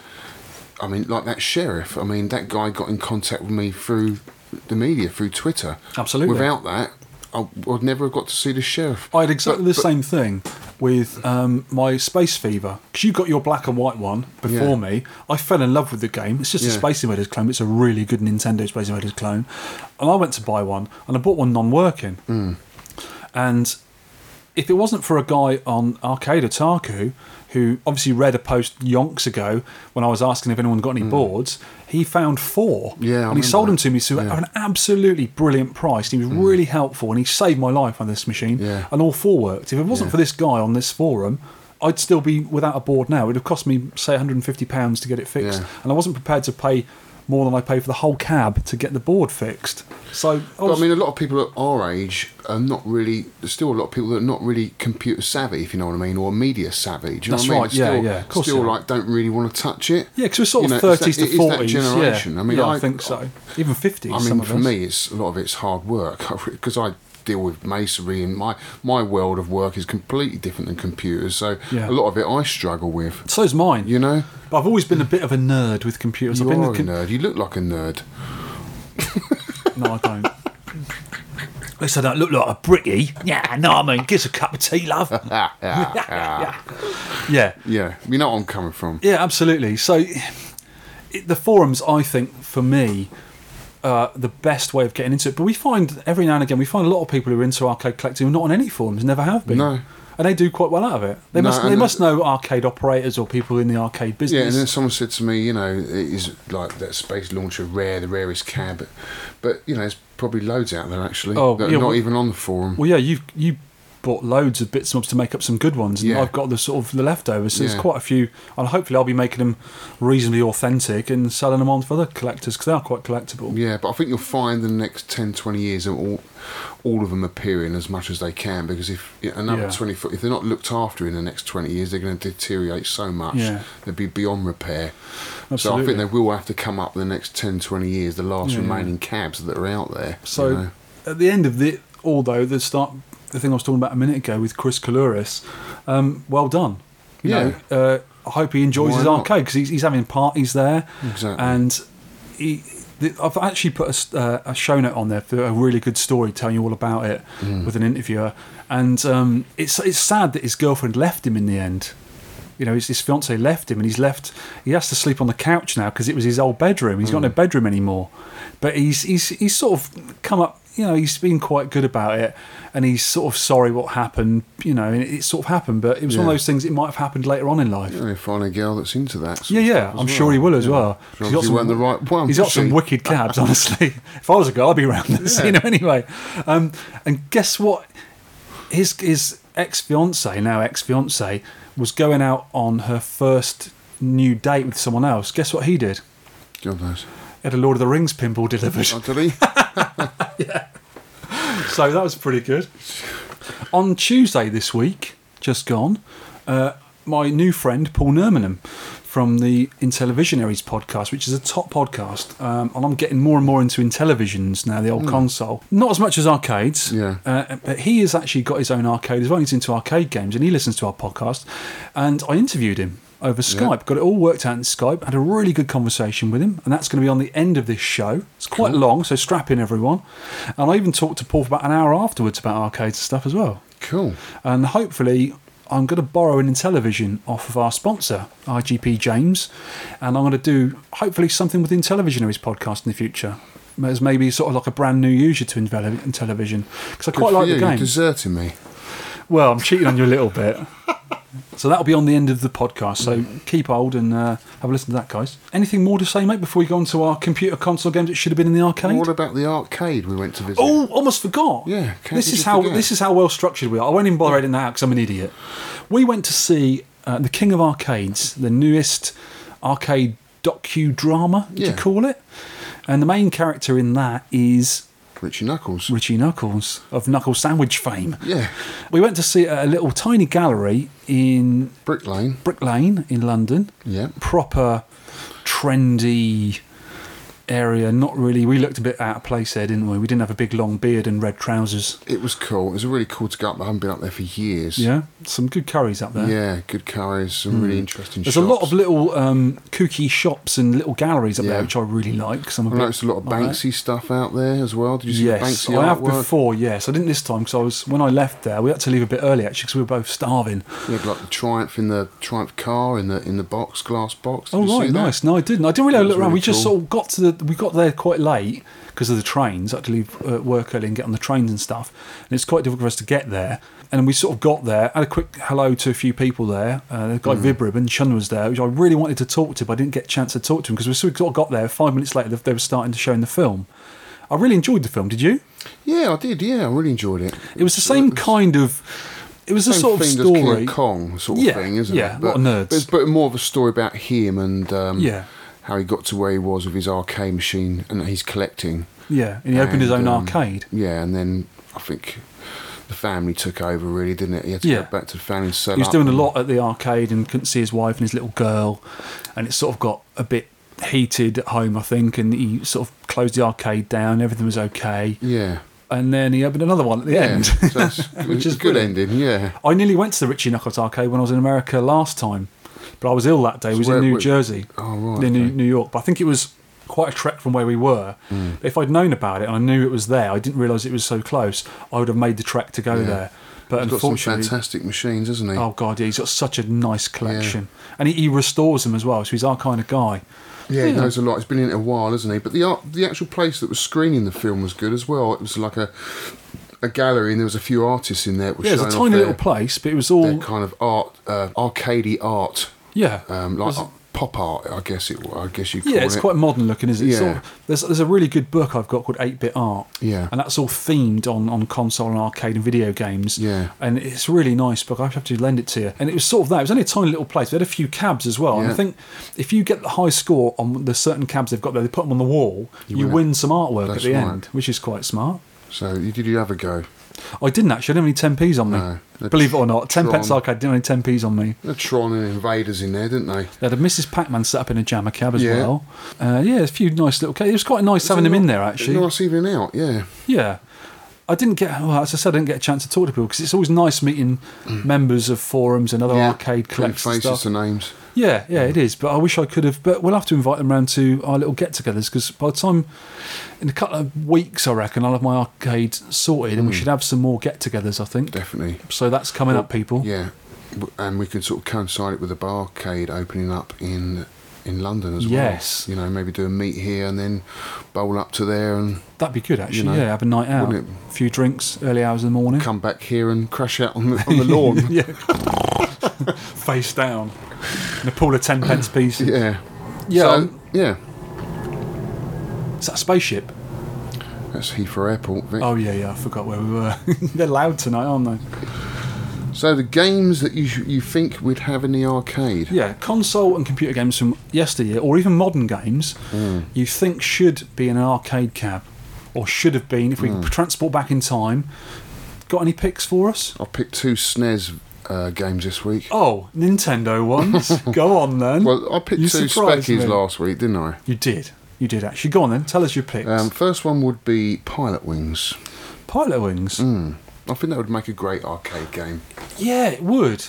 I mean, like that sheriff. I mean, that guy got in contact with me through the media, through Twitter. Absolutely. Without that, I would never have got to see the sheriff. I had exactly But- the but- same thing with um, my Space Fever. Because you got your black and white one before Yeah. me. I fell in love with the game. It's just a Space Invaders clone. It's a really good Nintendo Space Invaders clone. And I went to buy one, and I bought one non-working. Hmm. And if it wasn't for a guy on Arcade Otaku who obviously read a post yonks ago when I was asking if anyone got any hmm. boards, he found four. Yeah, I and he remember sold them to me to Yeah. At an absolutely brilliant price. He was hmm. really helpful and he saved my life on this machine. Yeah. And all four worked. If it wasn't Yeah. for this guy on this forum, I'd still be without a board now. It'd have cost me, say, £150 to get it fixed. And I wasn't prepared to pay more than I pay for the whole cab to get the board fixed. So I was, I mean, a lot of people at our age are not really. There's still a lot of people that are not really computer savvy, if you know what I mean, or media savvy. Do you That's know what I mean? right, yeah, still, yeah, of course Still, like, don't really want to touch it. yeah, because we're sort You of 30s to 40s. generation. Yeah. I mean, yeah, I, I- think so. Even 50s. I mean, for us. me, it's a lot of it's hard work because I deal with masonry, and my my world of work is completely different than computers. So Yeah. a lot of it I struggle with. So So's mine. You know, But I've always been a bit of a nerd with computers. you I've been are the a nerd. You look like a nerd. No, I don't. At least I don't look like a bricky. Yeah, no, I mean, give us a cup of tea, love. Ah, ah, ah. yeah, yeah, you know what I'm coming from. yeah, absolutely. So, it, the forums, I think, for me, uh, the best way of getting into it. But we find every now and again, we find a lot of people who are into arcade collecting who are not on any forums, never have been. No. And they do quite well out of it. They No, must. They must know arcade operators or people in the arcade business. Yeah, and then someone said to me, you know, is like that space launcher rare, the rarest cab, but you know, there's probably loads out there actually Oh, that are not well- even on the forum. well, yeah, you've you bought loads of bits and bobs to make up some good ones, and Yeah. I've got the sort of the leftovers. So Yeah. there's quite a few, and hopefully I'll be making them reasonably authentic and selling them on for other collectors because they are quite collectible. Yeah, but I think you'll find in the next 10, 20 years all, all of them appearing as much as they can because if another Yeah. 20 foot, if they're not looked after in the next 20 years, they're going to deteriorate so much. Yeah. They'll be beyond repair. So I think they will have to come up in the next 10, 20 years, the last Yeah, remaining cabs that are out there. So you know. at the end of the although the start the thing I was talking about a minute ago with Chris Kooluris, um, well done. You Yeah. know, uh, I hope he enjoys Why his not? arcade because he's, he's having parties there, Exactly. and he. the- I've actually put a uh, a, show note on there for a really good story telling you all about it Mm. with an interviewer, and um, it's it's sad that his girlfriend left him in the end. You know, his, his fiance left him, and he's left. He has to sleep on the couch now because it was his old bedroom. He's got Mm. no bedroom anymore. But he's he's he's sort of come up. You know, he's been quite good about it, and he's sort of sorry what happened. You know, and it, sort of happened, but it was one of those things. It might have happened later on in life. You know, find a girl that's into that. Yeah, yeah, I'm sure he will as Yeah. well. He's got some- the right one. He's got some wicked cabs, honestly. if I was a girl, I'd be around there seeing him anyway. Um, and guess what? His his ex fiance, now ex fiance, was going out on her first new date with someone else. Guess what he did? God knows. Had a Lord of the Rings pinball delivered. Oh, did he? so that was pretty good. On Tuesday this week, just gone, uh, my new friend Paul Nurminen from the Intellivisionaries podcast, which is a top podcast, um, and I'm getting more and more into Intellivisions now, the old console. Not as much as arcades, Yeah. uh, but he has actually got his own arcade as well. He's into arcade games, and he listens to our podcast. And I interviewed him over Skype. Got it all worked out in Skype. Had a really good conversation with him, and that's going to be on the end of this show. It's quite long, so strap in, everyone. And I even talked to Paul for about an hour afterwards about arcades and stuff as well. Cool. And hopefully, I'm going to borrow an Intellivision off of our sponsor, IGP James, and I'm going to do hopefully something with his podcast in the future. As maybe sort of like a brand new user to Intelli- Intellivision because I Good quite like you. the You're deserting me. Well, I'm cheating on you a little bit. So that'll be on the end of the podcast. So keep hold and uh, have a listen to that, guys. Anything more to say, mate, before we go on to our computer console games that should have been in the arcade? What about the arcade we went to visit? Oh, almost forgot. Yeah, this is how forget? this is how well structured we are. I won't even bother editing that out because I'm an idiot. We went to see uh, the King of Arcades, the newest arcade docudrama. Yeah. you call it? And the main character in that is Richie Knucklez. Richie Knucklez of Knuckles Sandwich fame. Yeah. We went to see a little tiny gallery in Brick Lane. Brick Lane in London. Yeah. Proper trendy area. Not really. We looked a bit out of place there, didn't we? We didn't have a big long beard and red trousers. It was cool. It was really cool to go up. There. I haven't been up there for years. Yeah, some good curries up there. Yeah, good curries, some really interesting There's shops. a lot of little um, kooky shops and little galleries up there, which I really like. 'cause I'm a I noticed a lot of. Banksy stuff out there as well. Did you see Yes, the Banksy I have artwork? before. Yes, I didn't this time because I was when I left there. We had to leave a bit early actually because we were both starving. You had like the Triumph in the Triumph car in the in the box, glass box. Did Oh right, nice. No, I didn't. I didn't really look was around. really we just cool. sort of got to the. We got there quite late because of the trains. I had to leave uh, work early and get on the trains and stuff. And it's quite difficult for us to get there. And we sort of got there, had a quick hello to a few people there. Uh, the Mm. guy Vibrib and Chun was there, which I really wanted to talk to, but I didn't get a chance to talk to him because we sort of got there. Five minutes later, they- were starting to show in the film. I really enjoyed the film. Did you? Yeah, I did. Yeah, I really enjoyed it. It was the same kind of. It was a Same sort of as King story. Kong sort of Yeah, thing, isn't yeah, it? a lot of nerds. But, but more of a story about him and um, Yeah. How he got to where he was with his arcade machine and he's collecting. Yeah, and he opened his own um, arcade. Yeah, and then I think the family took over, really, didn't it? He had to Yeah. go back to the family and He was doing a lot at the arcade and couldn't see his wife and his little girl, and it sort of got a bit heated at home, I think. And he sort of closed the arcade down. Everything was okay, Yeah. and then he opened another one at the Yeah, end, so which is a good brilliant. ending. Yeah, I nearly went to the Richie Knucklez arcade when I was in America last time, but I was ill that day. It was where- in New Jersey, Oh, right, in New, okay. New York. But I think it was quite a trek from where we were. But if I'd known about it and I knew it was there, I didn't realise it was so close. I would have made the trek to go Yeah. there. But he's got some unfortunately, fantastic machines, isn't he? Oh god, yeah, he's got such a nice collection, and he, he restores them as well. So he's our kind of guy. Yeah, he knows a lot. He's been in it a while, hasn't he? But the art, the actual place that was screening the film was good as well. It was like a a gallery, and there was a few artists in there. Yeah, it's a tiny little place, but it was all kind of art, uh, arcadey art. Yeah. Um, like was- pop art. I guess it. I guess you. Call Yeah, it's it. quite modern looking, isn't it? Yeah. Sort of- there's there's a really good book I've got called Eight Bit Art. Yeah. and that's all themed on on console and arcade and video games. Yeah. and it's a really nice book. I have to lend it to you. And it was sort of that. It was only a tiny little place. We had a few cabs as well. And I think if you get the high score on the certain cabs they've got there, they put them on the wall. You, win win, some artwork That's at the right. end, which is quite smart. So you did you have a go? I didn't actually. I didn't have any 10p's on me. No. Believe it or not, 10 pence arcade didn't have any 10p's on me. The Tron and Invaders in there, didn't they? They had a Mrs. Pac-Man set up in a jammer cab as Yeah. well. Uh, yeah, a few nice little. It was quite nice having them in there actually. Nice evening out. Yeah. Yeah. I didn't get, well, as I said, I didn't get a chance to talk to people because it's always nice meeting members of forums and other Mm. yeah. arcade Putting collectors and faces stuff. to names. Yeah, yeah, it is. But I wish I could have. But we'll have to invite them round to our little get-togethers because by the time, in a couple of weeks, I reckon I'll have my arcade sorted and we Mm. should have some more get-togethers. I think. Definitely. So that's coming up, people. Yeah, and we could sort of coincide it with the barcade opening up in in London as well. Yes. You know, maybe do a meet here and then bowl up to there and That'd be good, actually. You know, yeah, have a night out, a few drinks, early hours in the morning. come back here and crash out on the on the lawn. yeah, face down in a pool of ten pence pieces. yeah. Yeah, So, um, yeah. Is that a spaceship? That's Heathrow Airport. Vic. Oh yeah, yeah. I forgot where we were. They're loud tonight, aren't they? So the games that you sh- you think we'd have in the arcade? Yeah, console and computer games from yesteryear, or even modern games, Hmm. you think should be in an arcade cab, or should have been if we Hmm. transport back in time. Got any picks for us? I picked two SNES uh, games this week. Oh, Nintendo ones. Go on then. Well, I picked You two Speckies last week, didn't I? You did. You did actually. Go on then. Tell us your picks. Um, first one would be Pilotwings. Pilot Wings. Mm. I think that would make a great arcade game. Yeah, it would.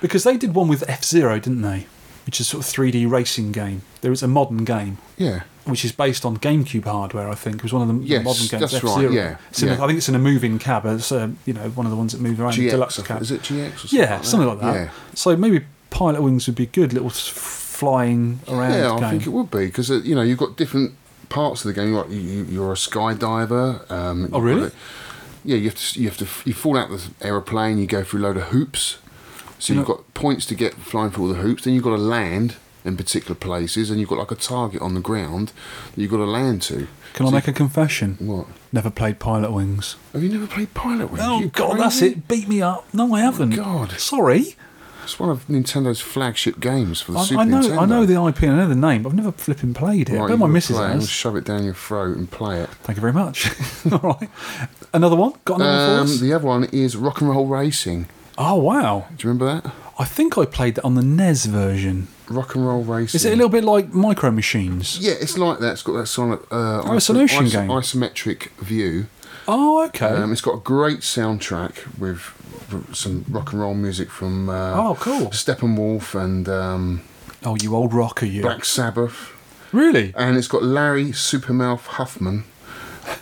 Because they did one with F Zero, didn't they? Which is sort of 3D racing game. There is a modern game. Yeah. which is based on GameCube hardware. I think it was one of the Yes, modern games. that's right, F-Zero. yeah, It's in yeah. I think it's in a moving cab. It's uh, you know one of the ones that move around. GX, deluxe cab. is it GX or something yeah, like something like that. Yeah. So maybe Pilotwings would be good. Little flying around Yeah, I game. think it would be because uh, you know you've got different parts of the game. Like you, you're a skydiver. Um, Oh, really? Yeah, you have to you have to you fall out of the aeroplane. You go through a load of hoops. So You you've know- got points to get flying through all the hoops. Then you've got to land in particular places, and you've got like a target on the ground that you've got to land to. Can I So- make a confession? What? Never played Pilotwings. Have you never played Pilotwings? Oh God, that's it. Beat me up. No, I haven't. God. sorry. It's one of Nintendo's flagship games for the I, Super I know. Nintendo. I know the IP. and I know the name, but I've never flipping played it. Right, you've my missus play it. Shove it down your throat and play it. Thank you very much. All right. Another one. Got another one for Um, us? the other one is Rock and Roll Racing. Oh wow. Do you remember that? I think I played that on the NES version. Rock and Roll Racing. Is it a little bit like Micro Machines? Yeah, it's like that. It's got that sort of uh, Oh, ocean game. isometric view. Oh, okay. Um, it's got a great soundtrack with some rock and roll music from uh, Oh, cool. Steppenwolf and um, oh, you old rocker, you. Black Sabbath, Really? and it's got Larry Supermouth Huffman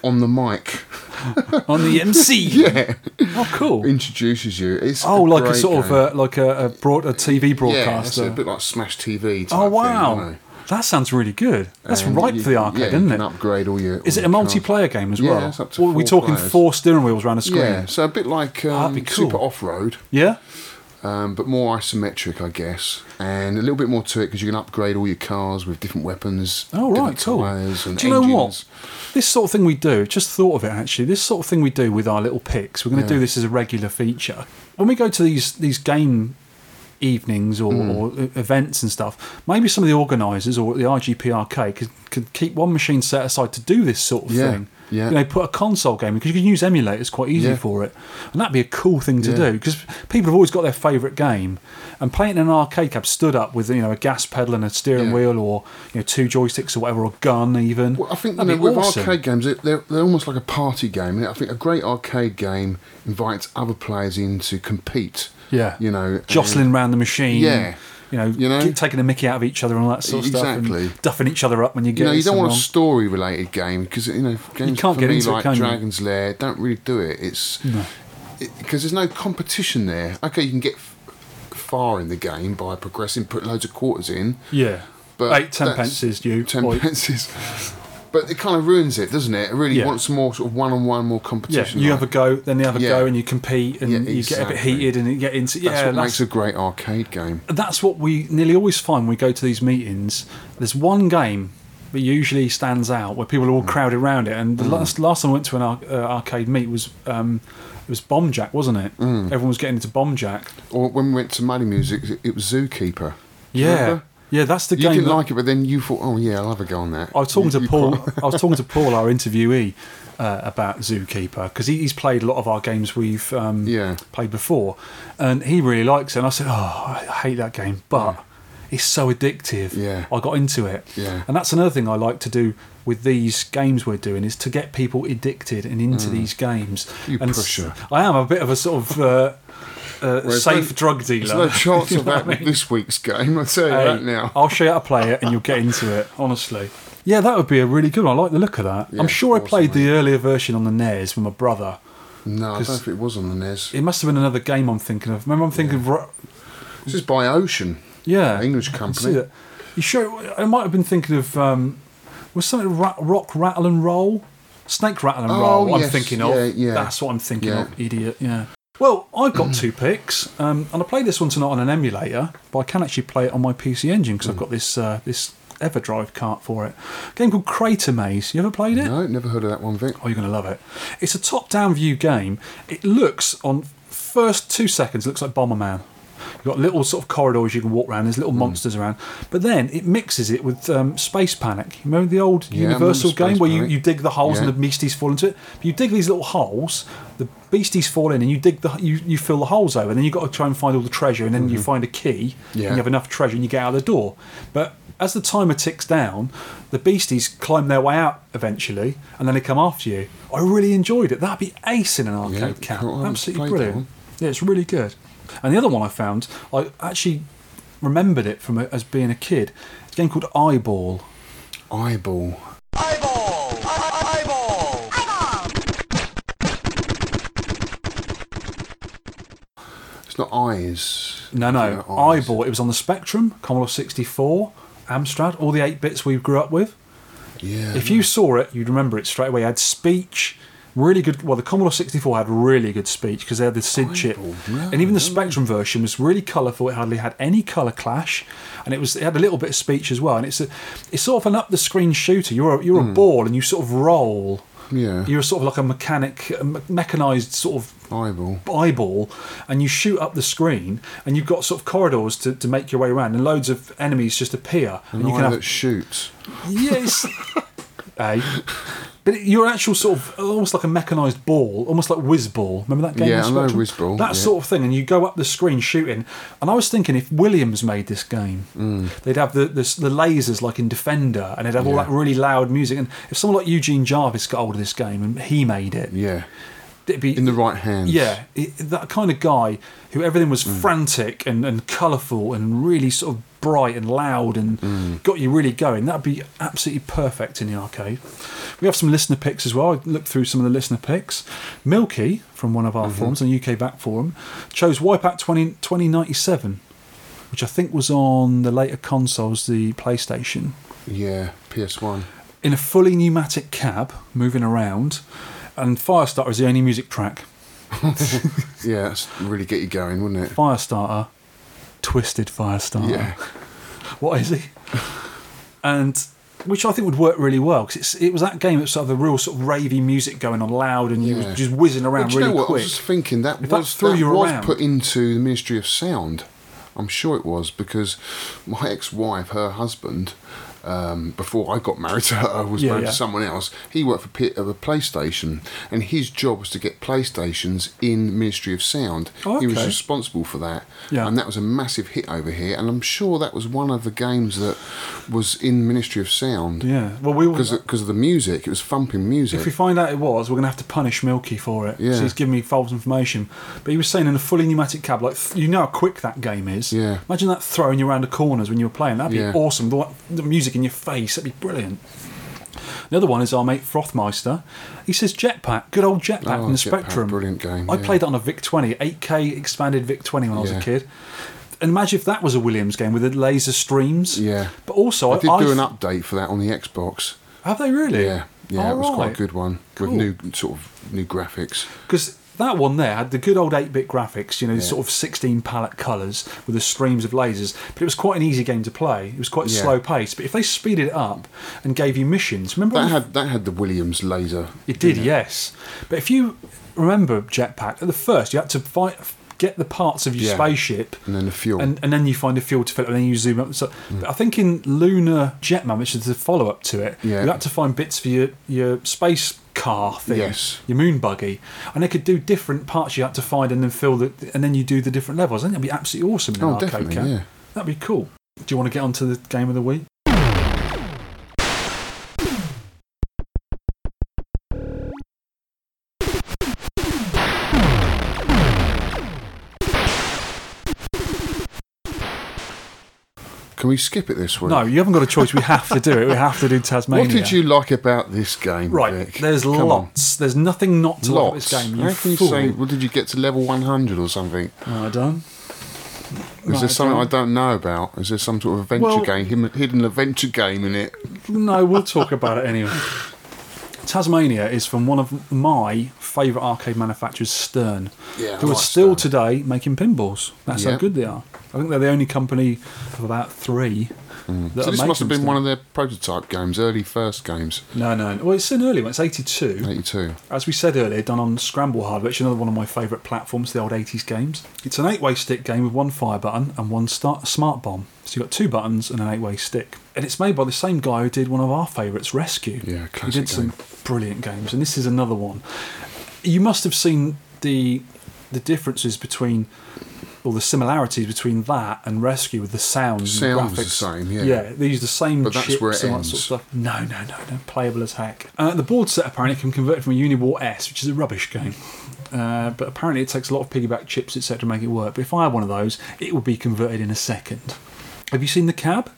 on the mic. on the MC? Yeah, Oh, cool. introduces you. It's Oh, like a sort game. of uh, like a, a broad a TV broadcaster yeah, a bit like Smash TV. Type oh wow, thing. That sounds really good. That's And ripe you- for the arcade, yeah, isn't you it? upgrade all your. Is it a your cars. multiplayer game as well? Yeah, it's up to Or are we talking players. four steering wheels around a screen? Yeah, so a bit like um, be cool. Super Off Road, Yeah? um, but more isometric, I guess, and a little bit more to it because you can upgrade all your cars with different weapons. Oh right, cool. and Do you know what? This sort of thing we do. Just thought of it actually. This sort of thing we do with our little picks. We're going to Yeah. do this as a regular feature. When we go to these these game evenings or, Mm. or events and stuff, maybe some of the organisers or the arcade could, could keep one machine set aside to do this sort of Yeah, thing. yeah. You know, put a console game because you can use emulators quite easy Yeah. for it, and that'd be a cool thing to Yeah. do because people have always got their favourite game, and playing in an arcade cab stood up with you know a gas pedal and a steering wheel or you know two joysticks or whatever or gun even. Well, I think you know, with awesome. arcade games, they're, they're almost like a party game. I think a great arcade game invites other players in to compete. Yeah. You know, jostling and- around the machine. Yeah. You know, You know? keep taking the mickey out of each other and all that sort of Exactly. stuff. And duffing each other up when you get You know, you don't want a story-related game because you know games can't for get me into it, like you? Dragon's Lair don't really do it. It's because there's no competition there. Okay, you can get f- far in the game by progressing, put loads of quarters in, Yeah. but Eight, ten pences due. Ten pences. But it kind of ruins it, doesn't it? It really Yeah. wants more sort of one-on-one, more Yeah, competition. you like. have a go, then they have a Yeah. go, and you compete, and Yeah, you get a bit heated, and you get into That's yeah. what that's, makes a great arcade game. that's what we nearly always find when we go to these meetings. There's one game that usually stands out where people are Mm. all crowded around it. And the last last time I went to an ar- uh, arcade meet was um, it was Bomb Jack, wasn't it? Mm. Everyone was getting into Bomb Jack. Or when we went to Muddy Music, it- it was Zookeeper. Yeah, remember? Yeah, that's the You game. didn't that- like it, but then you thought, oh yeah, I'll have a go on that. I was talking You- to you Paul. I was talking to Paul, our interviewee, uh, about Zookeeper because he, he's played a lot of our games we've um, Yeah. played before, and he really likes it. And I said, "Oh, I hate that game, but it's so addictive." Yeah. I got into it. Yeah. and that's another thing I like to do with these games we're doing is to get people addicted and into these games. Mm. You and pusher. I am a bit of a sort of. Uh, uh, safe no- drug dealer. There's no chance You of that I mean? this week's game. I'll tell you Hey, that now. I'll show you how to play it and you'll get into it, honestly. Yeah, that would be a really good one. I like the look of that. Yeah, I'm sure I awesome, played the earlier version on the NES with my brother. No, I don't if it was on the NES. It must have been another game I'm thinking of. Remember, I'm thinking of. This is by Ocean, Yeah. English I company. You sure? I might have been thinking of. Um, was something ra- Rock, Rattle and Roll? Snake Rattle and Oh, Roll, I'm thinking of. yeah, yeah. That's what I'm thinking Yeah. of, idiot, yeah. Well, I've got two picks, um, and I played this one tonight on an emulator, but I can actually play it on my PC Engine because I've got this uh, this EverDrive cart for it. A game called Crater Maze. You ever played it? No, never heard of that one, Vic. Oh, you're going to love it. It's a top-down view game. It looks on first two seconds looks like Bomberman. You've got little sort of corridors you can walk around. There's little monsters around, but then it mixes it with um, Space Panic. You remember the old Yeah, Universal game where you, you dig the holes and the beasties fall into it? But you dig these little holes, the beasties fall in, and you dig the you, you fill the holes over. And then you've got to try and find all the treasure, and then you find a key, Mm-hmm. Yeah. and you have enough treasure, and you get out of the door. But as the timer ticks down, the beasties climb their way out eventually, and then they come after you. I really enjoyed it. That'd be ace in an arcade Yeah, camp. cool. I haven't Absolutely brilliant. Yeah, it's really good. And the other one I found, I actually remembered it from a, as being a kid. It's a game called Eyeball. Eyeball. Eyeball! Eyeball! It's not eyes. No, no, eyes. Eyeball. It was on the Spectrum, Commodore 64, Amstrad, all the 8 bits we grew up with. Yeah. If you saw it, you'd remember it straight away. It had speech, really good. Well, the Commodore 64 had really good speech because they had the SID chip, no, and even the. Spectrum version was really colourful. It hardly had any colour clash, and it was it had a little bit of speech as well. And it's a, it's sort of an up the screen shooter. You're a, you're Hmm. a ball, and you sort of roll. Yeah. You're sort of like a mechanic, a mechanised sort of Eyeball. eyeball and you shoot up the screen and you've got sort of corridors to, to make your way around and loads of enemies just appear and you can have that shoots. yes hey but you're an actual sort of almost like a mechanized ball almost like Wizball remember that game Yeah, I know? Wizball, that yeah. sort of thing and you go up the screen shooting and I was thinking if Williams made this game Mm. they'd have the, the the lasers like in Defender and they'd have all that really loud music and if someone like Eugene Jarvis got hold of this game and he made it Yeah. It'd be In the right hands. yeah, it, that kind of guy who everything was Mm. frantic and, and colourful and really sort of bright and loud and Mm. got you really going. That'd be absolutely perfect in the arcade. We have some listener picks as well. I looked through some of the listener picks. Milky from one of Mm-hmm. our forums on UKVAC Forum chose Wipeout 20, 2097, which I think was on the later consoles, the PlayStation Yeah. PS1. in a fully pneumatic cab moving around, and Firestarter is the only music track. Yeah, that's really get you going, wouldn't it? Firestarter, Twisted Firestarter. Yeah. What is he? And which I think would work really well because it was that game that sort of the real sort of ravey music going on loud and you Yeah. was just whizzing Well, around you really know what? I was just thinking that If was that you was around- put into the Ministry of Sound. I'm sure it was because my ex-wife, her husband, um, before I got married to her, I was Yeah, married yeah. to someone else. He worked for P- of a PlayStation, and his job was to get PlayStations in Ministry of Sound. Oh, He was responsible for that, Yeah. and that was a massive hit over here. And I'm sure that was one of the games that was in Ministry of Sound. yeah. Well, we Because because of the music, it was thumping music. if we find out it was, we're going to have to punish Milky for it. Yeah. So he's giving me false information. But he was saying in a fully pneumatic cab, like you know how quick that game is. Yeah. Imagine that throwing you around the corners when you were playing. That'd be Yeah. awesome. The, the music in your face. That'd be brilliant. The other one is our mate Frothmeister. He says Jetpac, good old Jetpac Oh, from the Jetpac, Spectrum. brilliant game, I yeah. played that on a VIC 20, 8K expanded VIC 20 when I was a kid. And imagine if that was a Williams game with the laser streams. Yeah. But also, I did I, do an update for that on the Xbox. Have they really? Yeah, yeah, it was quite a good one Cool. with new sort of new graphics. Because that one there had the good old 8 bit graphics, you know, Yeah. sort of 16 palette colours with the streams of lasers. But it was quite an easy game to play. It was quite Yeah. slow paced. But if they speeded it up and gave you missions, remember That had that had the Williams laser. it did, yes. But if you remember Jetpac, at the first you had to fight, get the parts of your Yeah. spaceship. And then the fuel. And, and then you find a fuel to fill it, and then you zoom up. So, hmm. but I think in Lunar Jetman, which is the follow up to it, Yeah. you had to find bits for your, your space car thing, Yes. your moon buggy, and they could do different parts you had to find and then fill the, and then you do the different levels. I think that'd be absolutely awesome in an Oh, arcade definitely, game. yeah. That'd be cool. Do you want to get onto the game of the week? Can we skip it this week? No, you haven't got a choice. We have to do it. We have to do Tazzmania. What did you like about this game? Right, Vic? there's Come lots. There's nothing not to like about Lots. this game. How You can you fool. say? Well, did you get to level 100 or something? Well done. Is Right, there something I don't know about? Is there some sort of adventure Well- game, hidden, hidden adventure game in it? No, we'll talk about it anyway. Tazzmania is from one of my favourite arcade manufacturers, Stern, Yeah, who are still Stern. today making pinballs. That's how good they are. I think they're the only company of about three. That Mm. So this must have been one of their prototype games, early first games, No, no. Well, it's an early one. It's 82. 82. As we said earlier, done on Scramble Hard, which is another one of my favourite platforms, the old 80s games. It's an eight way stick game with one fire button and one start, smart bomb. So you've got two buttons and an eight way stick. And it's made by the same guy who did one of our favourites, Rescue. Yeah, classic. He did some game. brilliant games, and this is another one. You must have seen the the differences between or the similarities between that and Rescue with the sounds and Sounds the same, yeah. Yeah, they use the same But that's where it and that ends. sort of stuff. No, no, no, no. Playable as heck. Uh, the board set apparently can convert from a Uniwar S, which is a rubbish game. Uh, but apparently it takes a lot of piggyback chips, etc., to make it work. But if I had one of those, it would be converted in a second. Have you seen the cab?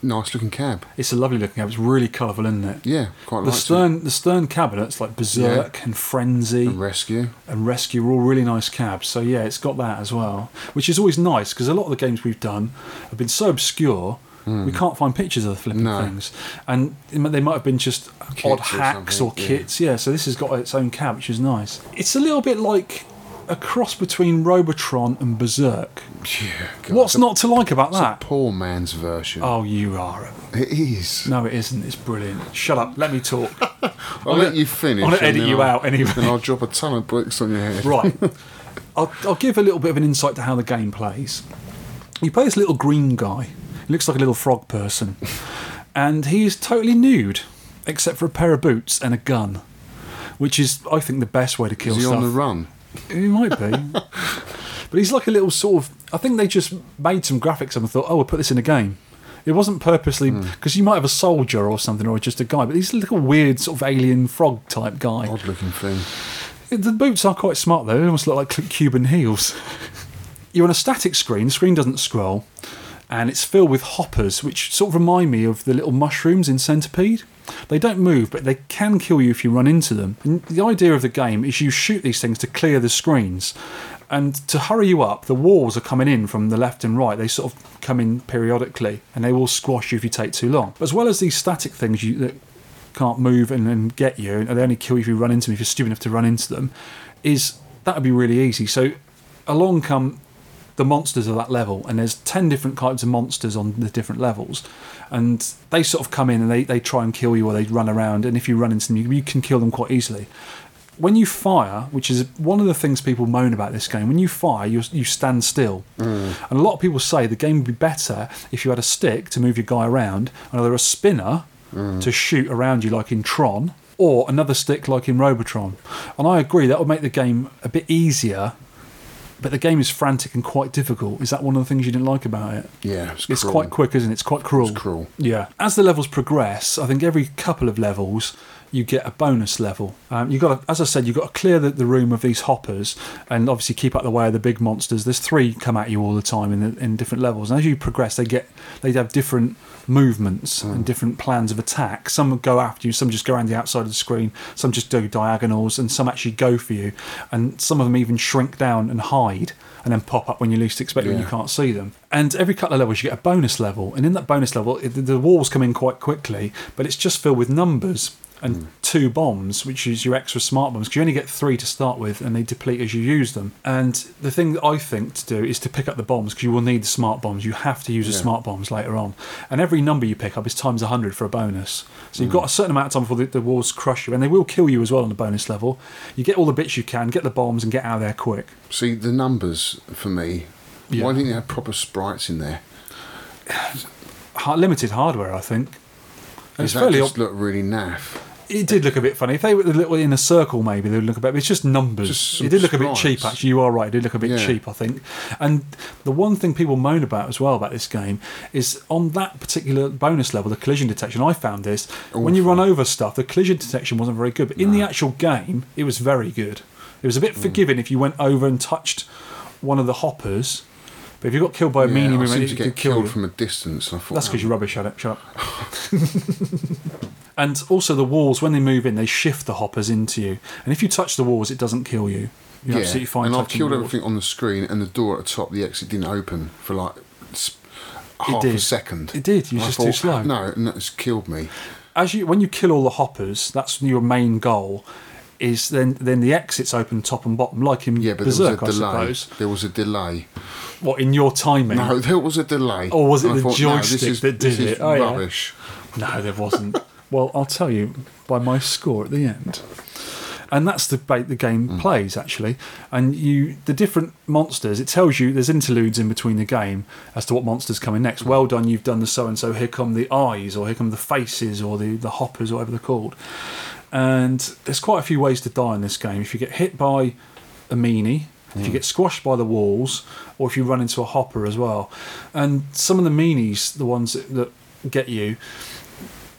Nice looking cab. It's a lovely looking cab. It's really colourful, isn't it? Yeah, quite The stern, the stern cabinets like Berserk and Frenzy And Rescue. and Rescue are all really nice cabs. So yeah, it's got that as well, which is always nice because a lot of the games we've done have been so obscure. We can't find pictures of the flipping Hmm. No. things, and they might have been just odd Kits or hacks or, yeah. kits. Yeah, so this has got its own cab, which is nice. It's a little bit like a cross between Robotron and Berserk. Yeah. God, What's a- not to like about it's a that? poor man's version. Oh, you are. a- It is. No, it isn't. It's brilliant. Shut up. Let me talk. I'll let you finish. I'm edit you I'll- out anyway. Then I'll drop a ton of bricks on your head. Right. I'll, I'll give a little bit of an insight to how the game plays. You play this little green guy. He looks like a little frog person. And he is totally nude, except for a pair of boots and a gun. Which is, I think, the best way to kill Is he stuff. on the run? He might be. but he's like a little sort of. I think they just made some graphics and thought, oh, we'll put this in a game. It wasn't purposely. Hmm. Because you might have a soldier or something, or just a guy, but he's a little weird, sort of alien frog type guy. Odd looking thing. The boots are quite smart though. They almost look like Cuban heels. You're on a static screen. The screen doesn't scroll, and it's filled with hoppers, which sort of remind me of the little mushrooms in Centipede. They don't move, but they can kill you if you run into them. And the idea of the game is you shoot these things to clear the screens. And to hurry you up, the walls are coming in from the left and right. They sort of come in periodically, and they will squash you if you take too long. As well as these static things you, that can't move and, and get you, and they only kill you if you run into them, if you're stupid enough to run into them, is that would be really easy. So along come the monsters of that level, and there's 10 different kinds of monsters on the different levels, and they sort of come in and they, they try and kill you or they run around, and if you run into them, you, you can kill them quite easily. When you fire, which is one of the things people moan about this game, when you fire, you, you stand still. Mm. And a lot of people say the game would be better if you had a stick to move your guy around, and either a spinner mm. to shoot around you like in Tron, or another stick like in Robotron. And I agree, that would make the game a bit easier, but the game is frantic and quite difficult. Is that one of the things you didn't like about it? Yeah, it's, It's quite quick, isn't it? It's quite cruel. It's cruel. Yeah. As the levels progress, I think every couple of levels you get a bonus level. Um, you got, to, as I said, you've got to clear the, the room of these hoppers, and obviously keep out the way of the big monsters. There's three come at you all the time in the, in different levels, and as you progress, they get they have different movements and hmm. different plans of attack. Some go after you, some just go around the outside of the screen, some just do diagonals, and some actually go for you, and some of them even shrink down and hide. And then pop up when you least expect it when you can't see them. And every couple of levels, you get a bonus level. And in that bonus level, it, the walls come in quite quickly, but it's just filled with numbers and hmm. two bombs, which is your extra smart bombs. 'cause you only get three to start with, and they deplete as you use them. And the thing that I think to do is to pick up the bombs because you will need the smart bombs. You have to use the smart bombs later on. And every number you pick up is times 100 for a bonus. So you've hmm. got a certain amount of time before the, the walls crush you, and they will kill you as well on the bonus level. You get all the bits you can, get the bombs, and get out of there quick. See, the numbers for me, Yeah. why didn't they have proper sprites in there? Limited hardware, I think. It's Does that fairly just look really naff? It did look a bit funny. If they were a little in a circle, maybe they would look a bit. It's just numbers. Just it did look a bit cheap, actually. You are right. It did look a bit Yeah. cheap, I think. And the one thing people moan about as well about this game is on that particular bonus level, the collision detection. I found this when you run over stuff, the collision detection wasn't very good. But in the actual game, it was very good. It was a bit mm. forgiving if you went over and touched one of the hoppers. But if you got killed by a Yeah, meanie, I seem to get kill killed from a distance. I thought That's that because you're rubbish at it. Shut up. and also the walls, when they move in, they shift the hoppers into you. And if you touch the walls, it doesn't kill you. You're yeah, absolutely fine. and I've killed everything on the screen, and the door at the top, the exit didn't open for like half a second. It did, you I just too slow. No, and that's killed me. As you, when you kill all the hoppers, that's your main goal. Is then then the exits open top and bottom, like in Yeah, but Berserk, there was a delay. suppose. There was a delay. What in your timing? No, there was a delay. Or was it And the thought, no, joystick is- that did it? Oh, yeah. rubbish. No, there wasn't. well, I'll tell you by my score at the end. And that's the ba- the game Hmm. plays actually, and you the different monsters. It tells you there's interludes in between the game as to what monsters coming next. Hmm. Well done, you've done the so and so. Here come the eyes, or here come the faces, or the the hoppers, or whatever they're called. And there's quite a few ways to die in this game. If you get hit by a meanie, if you get squashed by the walls, or if you run into a hopper as well. And some of the meanies, the ones that, that get you,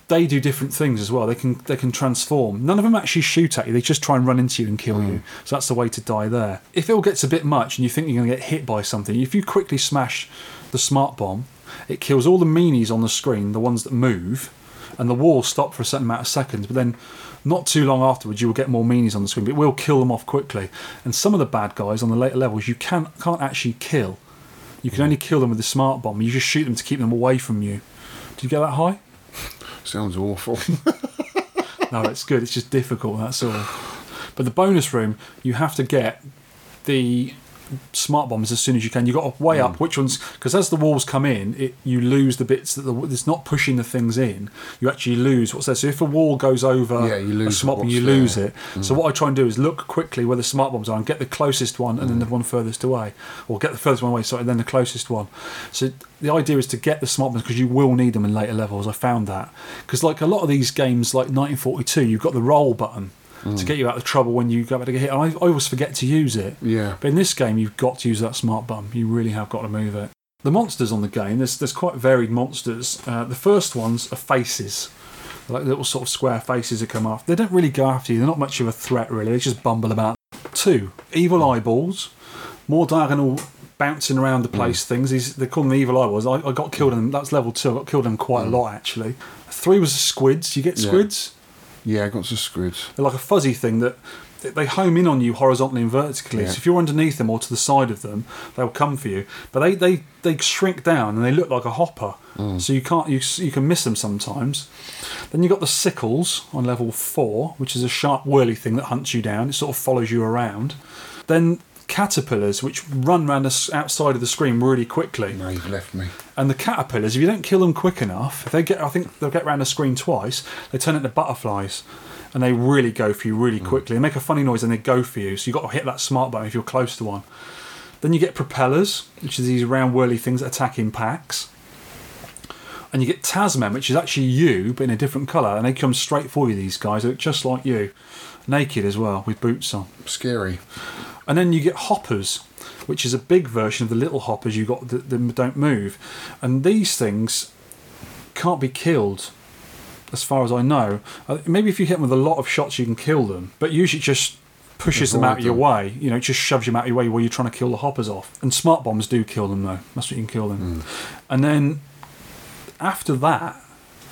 they do different things as well. They can they can transform. None of them actually shoot at you. They just try and run into you and kill you. Mm. So that's the way to die there. If it all gets a bit much and you think you're going to get hit by something, if you quickly smash the smart bomb, it kills all the meanies on the screen, the ones that move, and the walls stop for a certain amount of seconds. But then, not too long afterwards, you will get more meanies on the screen. But it will kill them off quickly. And some of the bad guys on the later levels, you can can't actually kill. You can mm. only kill them with the smart bomb. You just shoot them to keep them away from you. Did you get that high? Sounds awful. No, it's good. It's just difficult. That's all. But the bonus room, you have to get the smart bombs as soon as you can. You've got to weigh up mm. which ones because as the walls come in, it you lose the bits that the, it's not pushing the things in. You actually lose what's there. So if a wall goes over Yeah, you lose a lose smart bomb, you lose there. it. Mm. So what I try and do is look quickly where the smart bombs are and get the closest one, and then mm. the one furthest away, or get the furthest one away. Sorry, and then the closest one. So the idea is to get the smart bombs because you will need them in later levels. I found that because like a lot of these games, like 1942, you've got the roll button. To get you out of trouble when you go back to get hit, and I, I always forget to use it. Yeah. But in this game, you've got to use that smart bum. You really have got to move it. The monsters on the game, there's there's quite varied monsters. Uh, the first ones are faces, They're like little sort of square faces that come after. They don't really go after you. They're not much of a threat really. They just bumble about. Two evil eyeballs, more diagonal bouncing around the place things. These they call them the evil eyeballs. I, I got killed in them. That's level two. I got killed in them quite a lot actually. Three was the squids. You get squids. Yeah, I got some squids. They're like a fuzzy thing that they home in on you horizontally and vertically. Yeah. So if you're underneath them or to the side of them, they'll come for you. But they they, they shrink down and they look like a hopper. So you can't you you can miss them sometimes. Then you got the sickles on level four, which is a sharp whirly thing that hunts you down. It sort of follows you around. Then caterpillars, which run around the outside of the screen really quickly. No, you've left me. And the caterpillars, if you don't kill them quick enough, if they get, I think they'll get around the screen twice. They turn into butterflies, and they really go for you really hmm. quickly. They make a funny noise and they go for you. So you have got to hit that smart button if you're close to one. Then you get propellers, which is these round whirly things that attack in packs. And you get Tasman, which is actually you, but in a different colour, and they come straight for you. These guys they look just like you, naked as well, with boots on. Scary. And then you get hoppers, which is a big version of the little hoppers you got that, that don't move. And these things can't be killed. as far as I know. Uh, maybe if you hit them with a lot of shots, you can kill them, but usually just pushes them out of your them. way. You know, it just shoves them out of your way while you're trying to kill the hoppers off. And smart bombs do kill them though. That's what you can kill them. And then after that,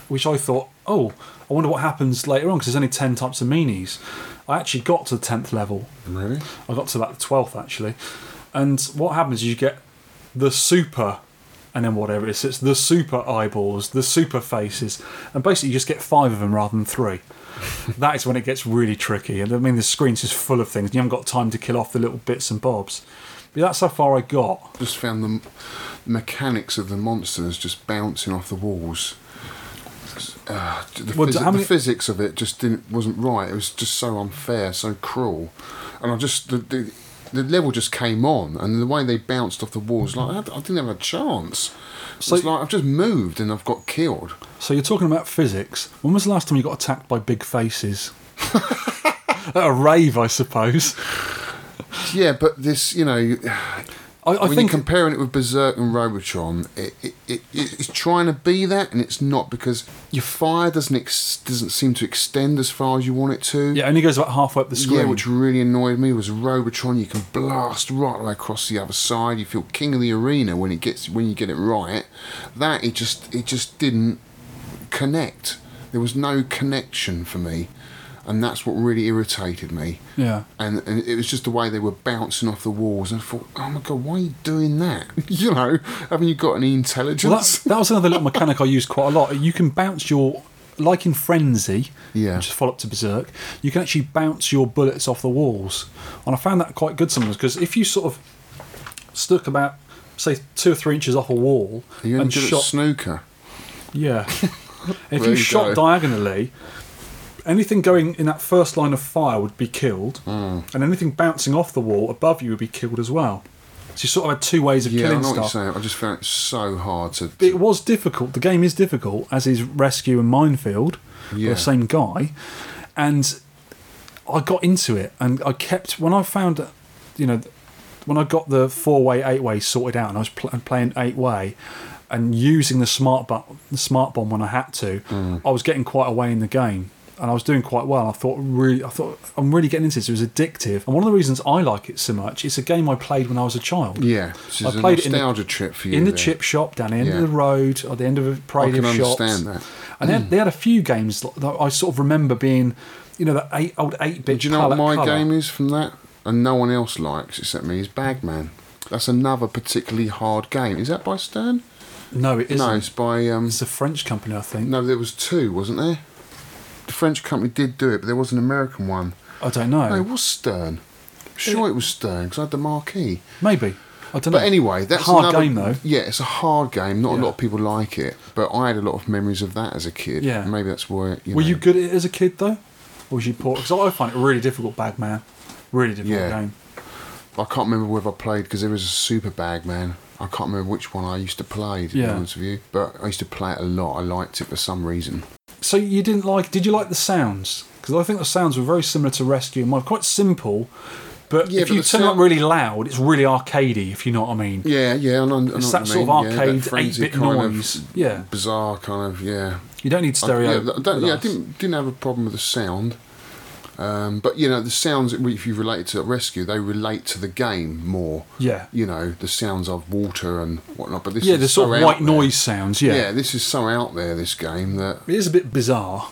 which I thought, oh, I wonder what happens later on because there's only ten types of minis. I actually got to the tenth level. Really? I got to that twelfth actually, and what happens is you get the super, and then whatever it is, it's the super eyeballs, the super faces, and basically you just get five of them rather than three. that is when it gets really tricky, and I mean the screen's just full of things. And you haven't got time to kill off the little bits and bobs. But that's how far I got. Just found the mechanics of the monsters just bouncing off the walls. Uh, the, Well, phys- many- the physics of it just didn't wasn't right. It was just so unfair, so cruel, and I just the, the, the level just came on, and the way they bounced off the walls, like I, I didn't have a chance. So- it's like I've just moved and I've got killed. So you're talking about physics. When was the last time you got attacked by big faces? At a rave, I suppose. Yeah, but this, you know, I, I when think you're comparing it with Berserk and Robotron, it, it, it, it's trying to be that, and it's not because your fire doesn't ex- doesn't seem to extend as far as you want it to. yeah, it only goes about halfway up the screen. Yeah, which really annoyed me was Robotron. You can blast right across the other side. You feel king of the arena when it gets when you get it right. That it just it just didn't connect. There was no connection for me, and that's what really irritated me. yeah. And, and it was just the way they were bouncing off the walls. And I thought, oh my god, why are you doing that? you know, haven't you got any intelligence? Well, that, that was another little mechanic I used quite a lot. You can bounce your, like in Frenzy, Yeah. which is follow up to Berserk, you can actually bounce your bullets off the walls. And I found that quite good sometimes because if you sort of stuck about, say, two or three inches off a wall Are you and shot. snooker? yeah. if you you shot go. diagonally, anything going in that first line of fire would be killed, Hmm. and anything bouncing off the wall above you would be killed as well. So you sort of had two ways of Yeah, killing you're stuff. saying. I just found it so hard to. It was difficult. The game is difficult, as is Rescue and Minefield, Yeah. the same guy. And I got into it, and I kept when I found, you know, when I got the four way, eight way sorted out, and I was pl- playing eight way, and using the smart bu- the smart bomb when I had to, Mm. I was getting quite away in the game. And I was doing quite well. I thought, really, I thought I'm really getting into this. It was addictive, and one of the reasons I like it so much, it's a game I played when I was a child Yeah, I played it in the- trip for you. in the there. chip shop down the end Yeah. of the road or the end of a parade I can of shops. understand that. And they had, they had a few games that I sort of remember being, you know, that eight, old eight bit. Do you know what my game is from that? And no one else likes except me is Bagman. That's another particularly hard game. Is that by Stern? No, it isn't. No, it's by. Um, It's a French company, I think. no, there was two, wasn't there? The French company did do it, but there was an American one. I don't know. No, it was Stern. Sure, it was Stern because I had the marquee. Maybe. I don't know. But anyway, that's hard another, game though. Yeah, it's a hard game. Not a lot of people like it, but I had a lot of memories of that as a kid. Yeah. maybe that's why. You Were know, you good at it as a kid though, or was you poor? Because I find it really difficult, Bagman. Really difficult Yeah. game. I can't remember whether I played because there was a Super Bag Man. I can't remember which one I used to play. To be Yeah. honest with you, but I used to play it a lot. I liked it for some reason. So you didn't like? Did you like the sounds? Because I think the sounds were very similar to Rescue Mine. Quite simple, but Yeah, if but you turn it up really loud, it's really arcadey. If you know what I mean. Yeah, yeah, I I It's that sort of mean. yeah, that arcade 8-bit kind noise. Of Yeah. bizarre kind of yeah. You don't need I- stereo. yeah, I don't- yeah, I didn't didn't have a problem with the sound. Um, but you know the sounds if you relate to Rescue, they relate to the game more. Yeah. You know the sounds of water and whatnot. But this Yeah, is the sort so of white there. noise sounds. Yeah. Yeah, this is so out there. This game that It is a bit bizarre.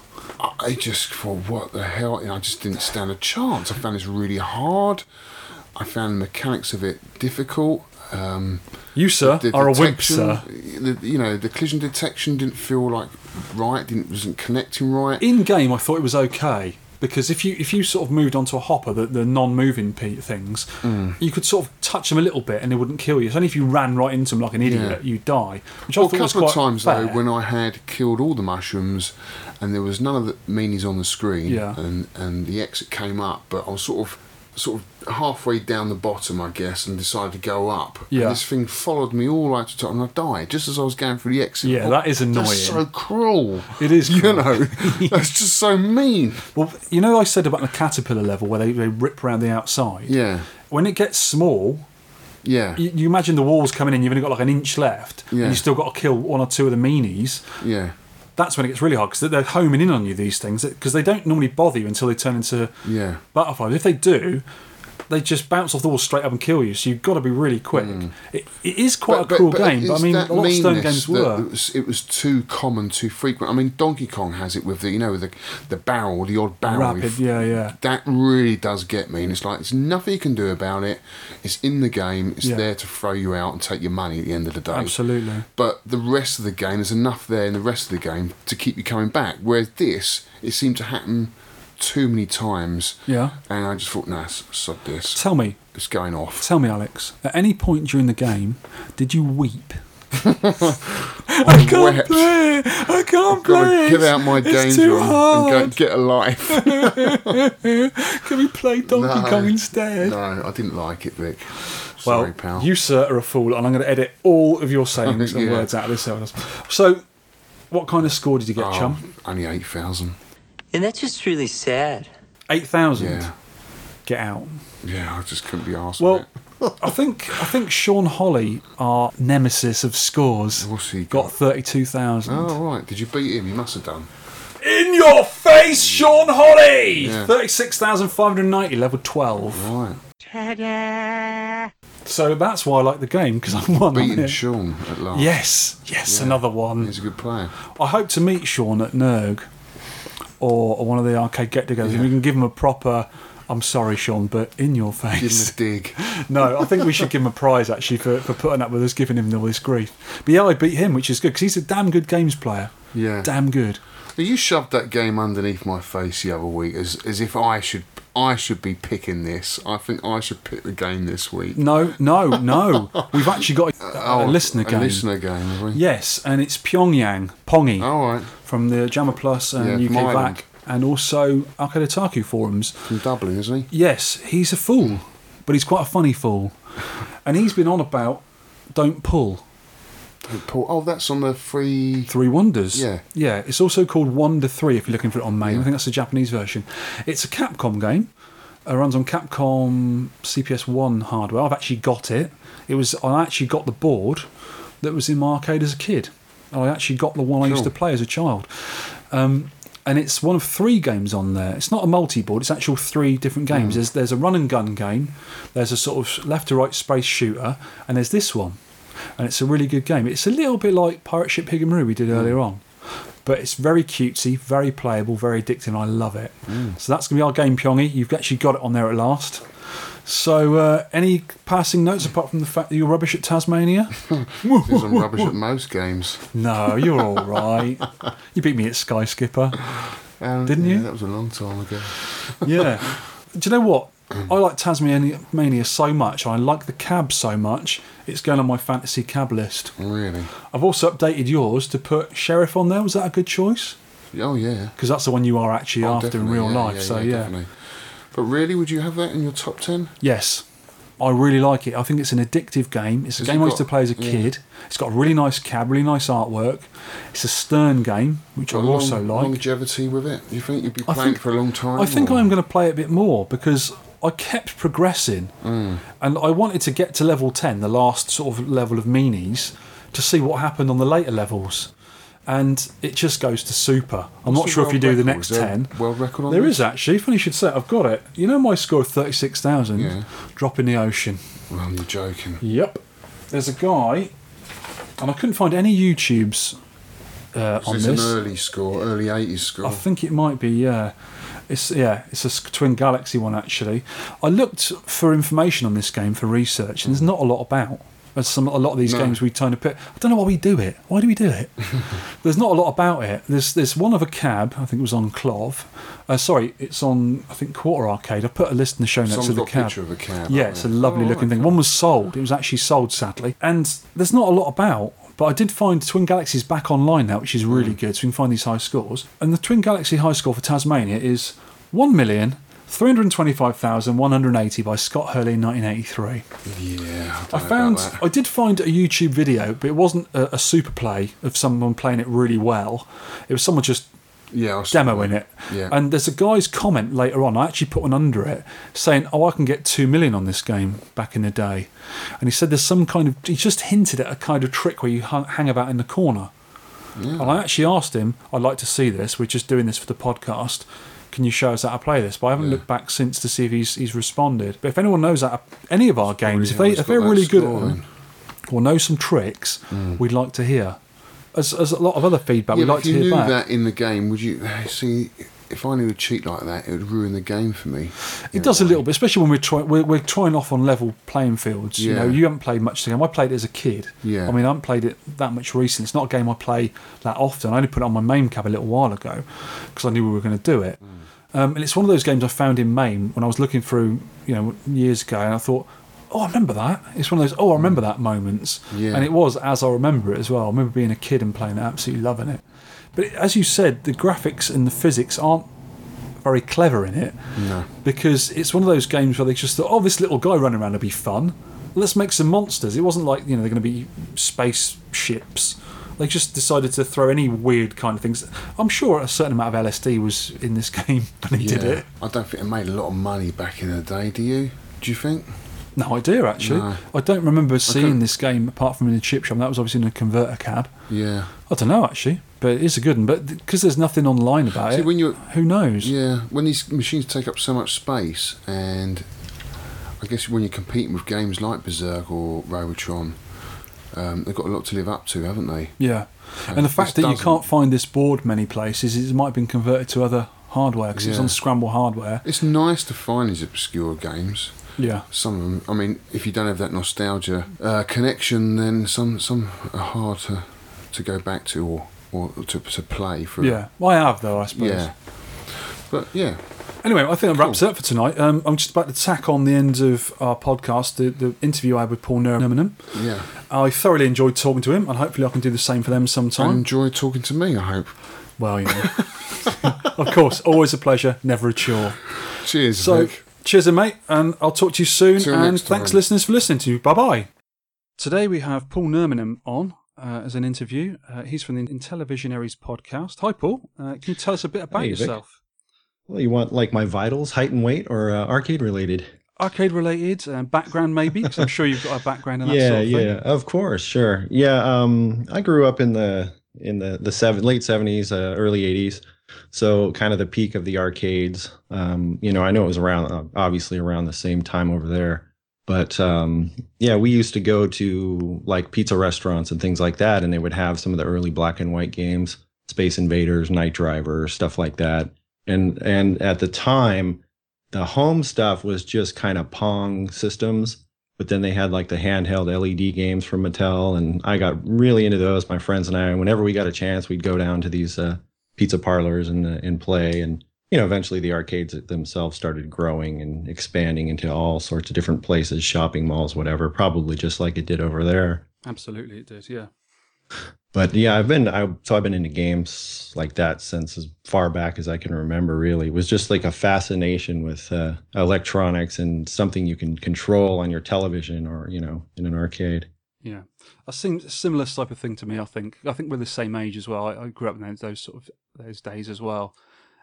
I just thought, what the hell? You know, I just didn't stand a chance. I found this really hard. I found the mechanics of it difficult. Um, You, sir, the are a wimp, sir. The, you know, the collision detection didn't feel like right. Didn't wasn't connecting right. In game, I thought it was okay because if you if you sort of moved onto a hopper, the, the non-moving pe- things, Mm. you could sort of touch them a little bit and they wouldn't kill you. It's only if you ran right into them like an idiot, Yeah. you die. Which Well, a thought was couple quite of times fair. though, when I had killed all the mushrooms, and there was none of the meanies on the screen, Yeah. and and the exit came up, but I was sort of sort of halfway down the bottom, I guess, and decided to go up. Yeah. And this thing followed me all the way to the top, and I died just as I was going through the exit. Yeah, thought, that is annoying. That's so cruel. It is You know, that's just so mean. Well, you know, I said about the caterpillar level where they, they rip around the outside. Yeah. When it gets small, Yeah. you, you imagine the walls coming in. You've only got like an inch left, Yeah. and you still got to kill one or two of the meanies. Yeah. That's when it gets really hard because they're homing in on you these things because they don't normally bother you until they turn into Yeah. butterflies. If they do, they just bounce off the wall straight up and kill you. So you've got to be really quick. Hmm. It, it is quite a cruel game, but I mean, a lot of Stern games were. It was, it was too common, too frequent. I mean, Donkey Kong has it with the, you know, the the barrel, the odd barrel. Rapid, yeah, yeah. That really does get me, and it's like there's nothing you can do about it. It's in the game. It's Yeah. there to throw you out and take your money at the end of the day. Absolutely. But the rest of the game, there's enough there in the rest of the game to keep you coming back. Whereas this, it seemed to happen too many times. Yeah. And I just thought, nah, sod this. Tell me, It's going off. tell me, Alex. At any point during the game, did you weep? I can't Can't play. I can't Got play. get out my It's games too room and go get a life. Can we play Donkey No. Kong instead? no, I didn't like it, Vic. Well, Sorry, pal. you, sir, are a fool, and I'm going to edit all of your sayings and words out of this. So, what kind of score did you get, oh, chum? only eight thousand. And that's just really sad. 8,000? Yeah, Get out. yeah. I just couldn't be asked. Well, I think I think Sean Holly, our nemesis of scores, What's he got got? 32,000. oh right. Did you beat him? You must have done. In your face, Sean Holly! Yeah. 36,590, level 12. Right. So that's why I like the game, because I won. on Beating it. Sean at last. Yes, yes, Yeah. another one. He's a good player. I hope to meet Sean at Nerg or, or one of the arcade get togethers and we can give him a proper, I'm sorry, Sean, but in your face. Give him a dig. no, I think we should give him a prize actually for, for putting up with us, giving him all this grief. But yeah, I beat him, which is good because he's a damn good games player. Yeah. Damn good. You shoved that game underneath my face the other week as as if I should I should be picking this. I think I should pick the game this week. No, no, no. We've actually got a, a oh, listener Oh, a game. listener game, have we? Yes, and it's Pyongyang, Pongy, All right. from the Jammer Plus and Yeah, UKVAC, and also Arcade Otaku forums. From Dublin, isn't he? Yes, he's a fool, but he's quite a funny fool. And he's been on about don't pull Oh, that's on the free. three wonders. Yeah. yeah. It's also called Wonder Three if you're looking for it on MAME. I think that's the Japanese version. It's a Capcom game. It runs on Capcom CPS One hardware. I've actually got it. It was I actually got the board that was in my arcade as a kid. I actually got the one I used to play as a child. Um, and it's one of three games on there. It's not a multi-board. It's actual three different games. There's there's a run and gun game. There's a sort of left to right space shooter, and there's this one. And it's a really good game. It's a little bit like Pirate Ship Higemaru we did earlier on, but it's very cutesy, very playable, very addictive. and I love it. So that's gonna be our game, Pyongy. You've actually got it on there at last. So, uh, any passing notes apart from the fact that you're rubbish at Tazzmania? Because I'm rubbish at most games. no, you're all right. You beat me at Sky Skipper. Um, Didn't yeah, you? That was a long time ago. yeah. Do you know what? I like Tazzmania Mania so much. I like the cab so much. It's going on my fantasy cab list. Really? I've also updated yours to put Sheriff on there. Was that a good choice? Oh yeah. Because that's the one you are actually Oh, after in real yeah, life. so yeah, definitely. But really, would you have that in your top ten? yes, I really like it. I think it's an addictive game. It's a Has game it I used to play as a yeah. kid. It's got a really nice cab, really nice artwork. It's a stern game, which I Got also long- like. longevity with it. You think you'd be playing think- it for a long time? I think or- I'm going to play it a bit more because I kept progressing, Mm. and I wanted to get to level ten, the last sort of level of minis, to see what happened on the later levels. And it just goes to super. I'm What's not sure if you do the next Is there a ten. world record on There this? is actually. Funny you should say. it, I've got it. You know my score of thirty-six thousand. Yeah. Drop in the ocean. Well, you're joking. Yep. There's a guy, and I couldn't find any YouTubes uh, on this this. an early score, early '80s score? I think it might be, yeah. It's yeah, it's a Twin Galaxy one actually. I looked for information on this game for research, and there's not a lot about. There's some a lot of these No. games we kind to put. I don't know why we do it. Why do we do it? there's not a lot about it. There's there's one of a cab. I think it was on KLOV. Uh, sorry, it's on I think Quarter Arcade. I put a list in the show notes Someone's of the cab. picture of a cab. Yeah, it's a lovely Oh, looking thing. One was sold. It was actually sold, sadly. And there's not a lot about. But I did find Twin Galaxies back online now, which is really Hmm. good. So we can find these high scores. And the Twin Galaxy high score for Tazzmania is one million three hundred twenty-five thousand one hundred eighty by Scott Hurley in 1983. Yeah, I, I found. I did find a YouTube video, but it wasn't a, a super play of someone playing it really well. It was someone just yeah, I saw demoing that. it. Yeah. And there's a guy's comment later on. I actually put one under it saying, "Oh, I can get two million on this game back in the day," and he said there's some kind of. He just hinted at a kind of trick where you hang about in the corner, And I actually asked him, I'd like to see this. We're just doing this for the podcast. Can you show us how to play this? But I haven't looked back since to see if he's he's responded. But if anyone knows to, any of our games, if they, if they're that really good at them or know some tricks, we'd like to hear. As, as a lot of other feedback, Yeah, we'd but like if to you hear knew that in the game, would you see? If I knew a cheat like that, it would ruin the game for me. It does a little bit, especially when we're trying we're, we're trying off on level playing fields. You know, you haven't played much the game. I played it as a kid. Yeah. I mean, I haven't played it that much recently. It's not a game I play that often. I only put it on my MAME cab a little while ago because I knew we were going to do it. Mm. Um, and it's one of those games I found in MAME when I was looking through, you know, years ago, and I thought, oh, I remember that. It's one of those, oh, I remember mm. that moments. Yeah. And it was as I remember it as well. I remember being a kid and playing it, absolutely loving it. But as you said, the graphics and the physics aren't very clever in it No. because it's one of those games where they just thought, oh, this little guy running around will be fun. Let's make some monsters. It wasn't like you know they're going to be spaceships. They just decided to throw any weird kind of things. I'm sure a certain amount of LSD was in this game when he did Yeah. it. I don't think it made a lot of money back in the day. Do you? Do you think? No idea actually. No. I don't remember seeing this game apart from in the chip shop. That was obviously in a converter cab. Yeah. I don't know actually, but it is a good one. But because there's nothing online about See, it, when you're- who knows? Yeah. When these machines take up so much space, and I guess when you're competing with games like Berserk or Robotron, um, they've got a lot to live up to, haven't they? Yeah, and the fact that you can't find this board many places, it might have been converted to other hardware because it's on Scramble hardware. It's nice to find these obscure games. Yeah, Some of them, I mean, if you don't have that nostalgia uh, connection, then some some are hard to to go back to or or to to play for. yeah. Well, I have though, I suppose. Yeah. But yeah, Anyway, I think that wraps it up for tonight. Um, I'm just about to tack on the end of our podcast, the, the interview I had with Paul Nurminen. yeah. I thoroughly enjoyed talking to him, and hopefully I can do the same for them And sometime. enjoy talking to me. I hope. well, you know, of course, always a pleasure, never a chore. Cheers. So, Vic. Cheers, then, mate, and I'll talk to you soon. Till and thanks, time. listeners, for listening to. You. Bye bye. Today we have Paul Nurminen on uh, as an interview. Uh, he's from the Intellivisionaries podcast. Hi, Paul. Uh, can you tell us a bit about Hey, Vic. yourself? Well, you want like my vitals, height and weight, or uh, arcade related? Arcade related, uh, background maybe, because I'm sure you've got a background in that yeah, sort of thing. yeah, of course, sure. Yeah, um, I grew up in the in the the seven, late seventies, uh, early eighties. So kind of the peak of the arcades. Um, you know, I know it was around, uh, obviously around the same time over there. But um, yeah, we used to go to like pizza restaurants and things like that, and they would have some of the early black and white games, Space Invaders, Night Driver, stuff like that. And and at the time, the home stuff was just kind of Pong systems, but then they had like the handheld LED games from Mattel, and I got really into those. My friends and I, whenever we got a chance, we'd go down to these uh, pizza parlors and and play. And you know, eventually the arcades themselves started growing and expanding into all sorts of different places, shopping malls, whatever. Probably just like it did over there. Absolutely, it did yeah. But yeah, I've been I so I've been into games like that since as far back as I can remember. Really, it was just like a fascination with uh, electronics and something you can control on your television or you know in an arcade. Yeah, a similar type of thing to me. I think I think we're the same age as well. I, I grew up in those, those sort of those days as well.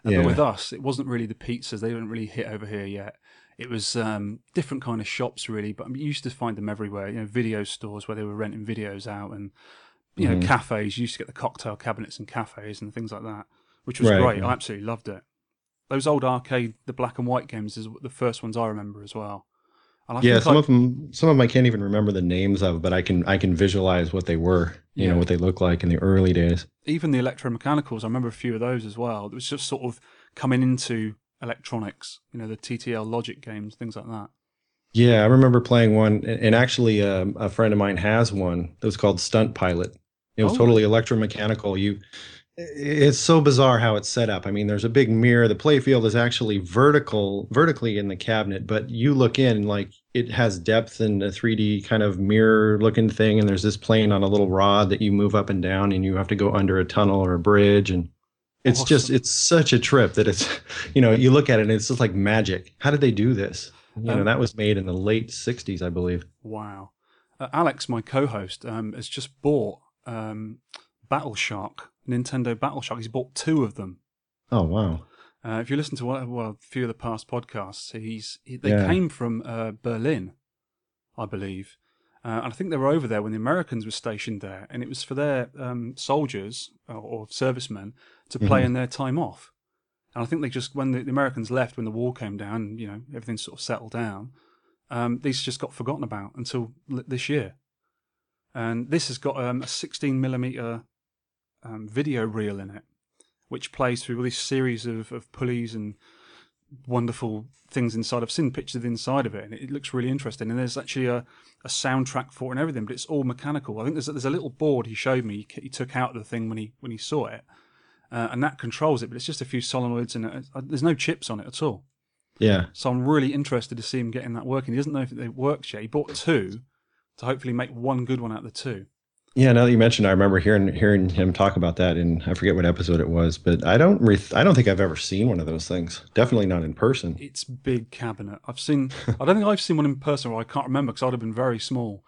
Yeah. But with us, it wasn't really the pizzas. They didn't really hit over here yet. It was um, different kind of shops, really. But you used to find them everywhere. You know, video stores where they were renting videos out, and you know, Mhm. cafes. You used to get the cocktail cabinets and cafes and things like that, which was Right, great. right. I absolutely loved it. Those old arcade, the black and white games, is the first ones I remember as well. Yeah, some of them some of them I can't even remember the names of, but I can I can visualize what they were. You Yeah. know what they looked like in the early days. even the electromechanicals, I remember a few of those as well. It was just sort of coming into electronics, you know, the TTL Logic games, things like that. Yeah, I remember playing one, and and actually, um, a friend of mine has one that was called Stunt Pilot. It was Oh. totally electromechanical. You, it's so bizarre how it's set up. I mean, there's a big mirror. The playfield is actually vertical, vertically in the cabinet, but you look in like it has depth and a 3D kind of mirror-looking thing. And there's this plane on a little rod that you move up and down, and you have to go under a tunnel or a bridge, and it's just it's such a trip that it's, you know, you look at it and it's just like magic. How did they do this? You know, that was made in the late 60s, I believe. Wow. Uh, Alex, my co-host, um, has just bought um, Battle Shark, Nintendo Battle Shark. He's bought two of them. Oh, wow. Uh, if you listen to one, well, a few of the past podcasts, he's he, they Yeah. came from uh, Berlin, I believe, Uh, and I think they were over there when the Americans were stationed there, and it was for their um, soldiers or, or servicemen to play in their time off. And I think they just when the, the Americans left, when the war came down, you know, everything sort of settled down. Um, these just got forgotten about until l- this year. And this has got um, a 16 millimeter um, video reel in it, which plays through all this series of, of pulleys and wonderful things inside. I've seen pictures of the inside of it, and it, looks really interesting. And there's actually a, a soundtrack for it and everything, but it's all mechanical. I think there's a, there's a little board he showed me. He, he took out the thing when he when he saw it, uh, and that controls it. But it's just a few solenoids, and uh, there's no chips on it at all. Yeah. So I'm really interested to see him getting that working. He doesn't know if it works yet. He bought two to hopefully make one good one out of the two. Yeah, now that you mentioned, I remember hearing hearing him talk about that and I forget what episode it was, but I don't re- I don't think I've ever seen one of those things. Definitely not in person. It's big cabinet. I've seen. I don't think I've seen one in person, or I can't remember because I'd have been very small.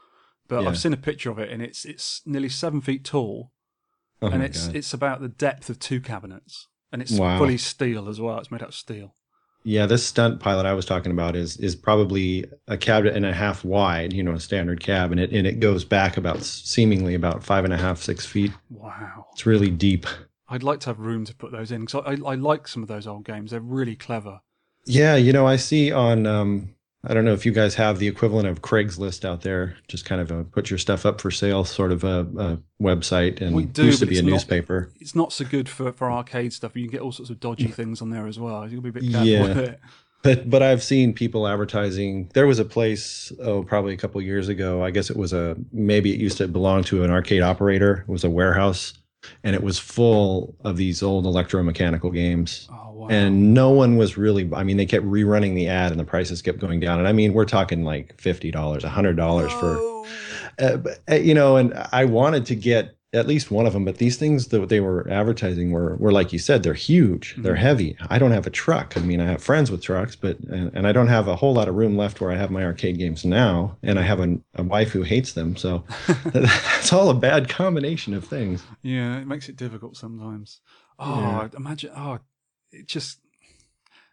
But Yeah. I've seen a picture of it, and it's it's nearly seven feet tall, Oh and it's God. it's about the depth of two cabinets, and it's Wow. fully steel as well. It's made out of steel. Yeah, this stunt pilot I was talking about is is probably a cabinet and a half wide, you know, a standard cab, and it and it goes back about seemingly about five and a half, six feet. Wow. It's really deep. I'd like to have room to put those in because I, I like some of those old games. They're really clever. Yeah, you know, I see on um I don't know if you guys have the equivalent of Craigslist out there, just kind of a put your stuff up for sale sort of a, a website and We do, used to be a not- newspaper. It's not so good for, for arcade stuff. You can get all sorts of dodgy things on there as well. You'll be a bit careful Yeah. with it. But but I've seen people advertising. There was a place oh probably a couple years ago. I guess it was a maybe it used to belong to an arcade operator. It was a warehouse, and it was full of these old electromechanical games. Oh wow. And no one was really. I mean, they kept rerunning the ad, and the prices kept going down. And I mean, we're talking like fifty dollars, hundred dollars for uh, uh, you know, and I wanted to get at least one of them, but these things that they were advertising were, were like you said, they're huge, they're Mhm. heavy. I don't have a truck. I mean, I have friends with trucks, but and, and I don't have a whole lot of room left where I have my arcade games now, and I have a, a wife who hates them, so that's all a bad combination of things. Yeah, it makes it difficult sometimes. Oh, Yeah. imagine. Oh, it just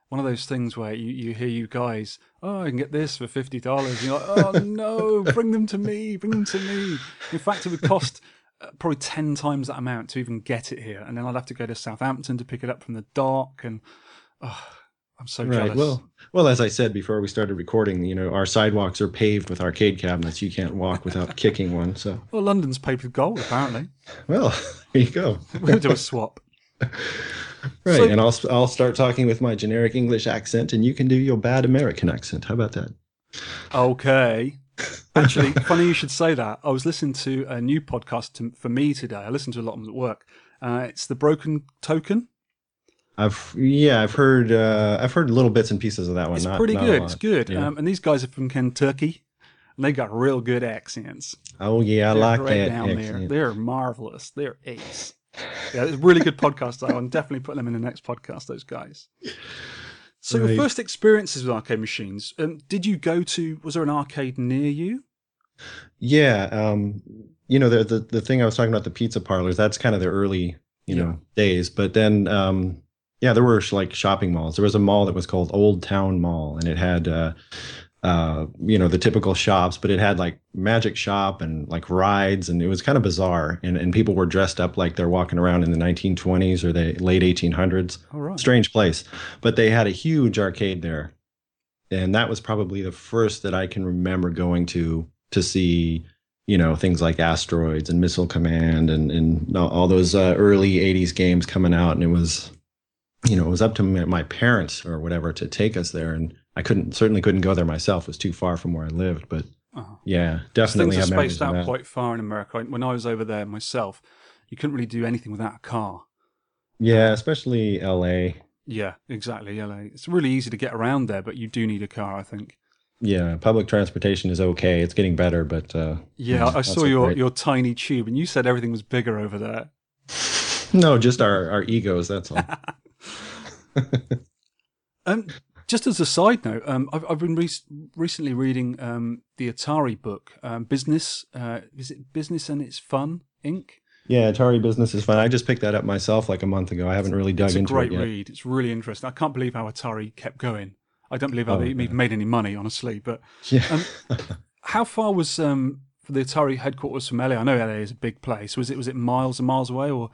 one of those things where you, you hear you guys, oh, I can get this for fifty dollars. You're like, oh no, bring them to me, bring them to me. In fact, it would cost probably ten times that amount to even get it here, and then I'd have to go to Southampton to pick it up from the dock, and oh, I'm so Right. jealous. Well, well, as I said before we started recording, you know, our sidewalks are paved with arcade cabinets. You can't walk without kicking one. So, well, London's paved with gold apparently. well, there you go. We'll do a swap. Right, So- and I'll I'll start talking with my generic English accent, and you can do your bad American accent. How about that? Okay. Actually, funny you should say that. I was listening to a new podcast to, for me today. I listen to a lot of them at work. Uh, it's the Broken Token. I've yeah, I've heard uh, I've heard little bits and pieces of that one. It's not- pretty not good. It's good. Yeah. Um, and these guys are from Kentucky, and they got real good accents. oh yeah, I They're like that. down there. They're marvelous. They're ace. Yeah, it's a really good podcast. Though. I'm definitely putting them in the next podcast. Those guys. So your first experiences with arcade machines? Um, did you go to? Was there an arcade near you? Yeah, um, you know the, the the thing I was talking about the pizza parlors. That's kind of the early you Yeah. know days. But then um, yeah, there were like shopping malls. There was a mall that was called Old Town Mall, and it had uh, uh, you know the typical shops, but it had like magic shop and like rides, and it was kind of bizarre. And and people were dressed up like they're walking around in the 1920s or the late 1800s. All right. strange place but they had a huge arcade there and that was probably the first that i can remember going to to see you know things like asteroids and missile command and and all- those uh, early 80s games coming out and it was you know it was up to my my parents or whatever to take us there and i couldn't certainly couldn't go there myself it was too far from where i lived but Uh-huh. yeah definitely Things are spaced out quite far in America. When I was over there myself, you couldn't really do anything without a car. yeah especially la Yeah, exactly. LA. It's really easy to get around there, but you do need a car, I think. yeah public transportation is okay it's getting better but uh Yeah, I saw your, great. your tiny tube, and you said everything was bigger over there. no just our our egos that's all Um, just as a side note, um, I've, I've been re- recently reading um, the Atari book, um, Business. Uh, is it Business and It's Fun Inc. Yeah, Atari Business is fun. I just picked that up myself like a month ago. I haven't really dug into it. It's a great read. It's really interesting. I can't believe how Atari kept going. I don't believe how Oh, they even made any money, honestly. But Yeah. Um, how far was um, for the Atari headquarters from LA? I know LA is a big place. Was it was it miles and miles away, or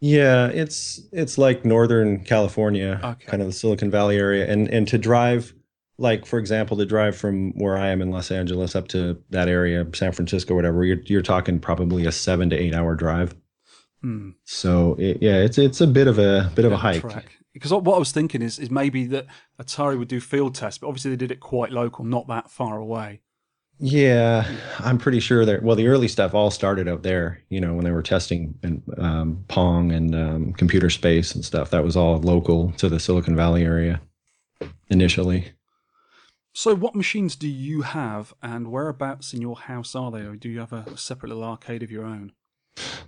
Yeah, it's it's like Northern California, Okay. kind of the Silicon Valley area, and and to drive, like for example, to drive from where I am in Los Angeles up to that area, San Francisco, whatever, you're you're talking probably a seven to eight hour drive. hmm, So it, yeah, it's it's a bit of a bit of a hike. track? Because what I was thinking is is maybe that Atari would do field tests, but obviously they did it quite local, not that far away. Yeah, I'm pretty sure that. Well, the early stuff all started out there. You know, when they were testing and um, Pong and um, computer space and stuff. That was all local to the Silicon Valley area initially. So, what machines do you have, and whereabouts in your house are they, or do you have a separate little arcade of your own?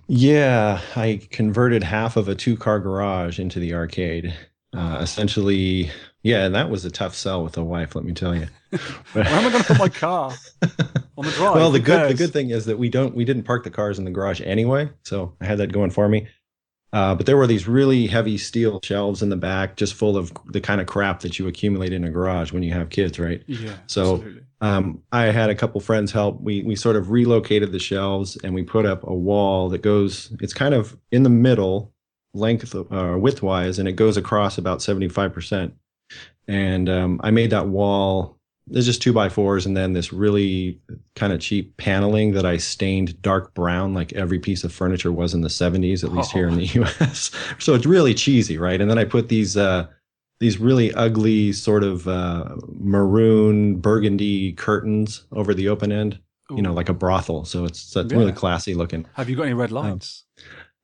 Yeah, I converted half of a two-car garage into the arcade. Uh, essentially, yeah, and that was a tough sell with a wife. Let me tell you. Where am I going to put my car on the drive? well, the good the good thing is that we don't we didn't park the cars in the garage anyway, so I had that going for me. Uh, but there were these really heavy steel shelves in the back, just full of the kind of crap that you accumulate in a garage when you have kids, right? Yeah. So- Um, I had a couple friends help. We we sort of relocated the shelves and we put up a wall that goes. It's kind of in the middle, length uh, widthwise, and it goes across about seventy five percent. And um, I made that wall. There's just two by fours, and then this really kind of cheap paneling that I stained dark brown, like every piece of furniture was in the 70s, at least here in the U.S. so it's really cheesy, right? And then I put these. Uh, these really ugly sort of uh, maroon burgundy curtains over the open end you know like a brothel so it's, it's really classy looking have you got any Oh. red lights?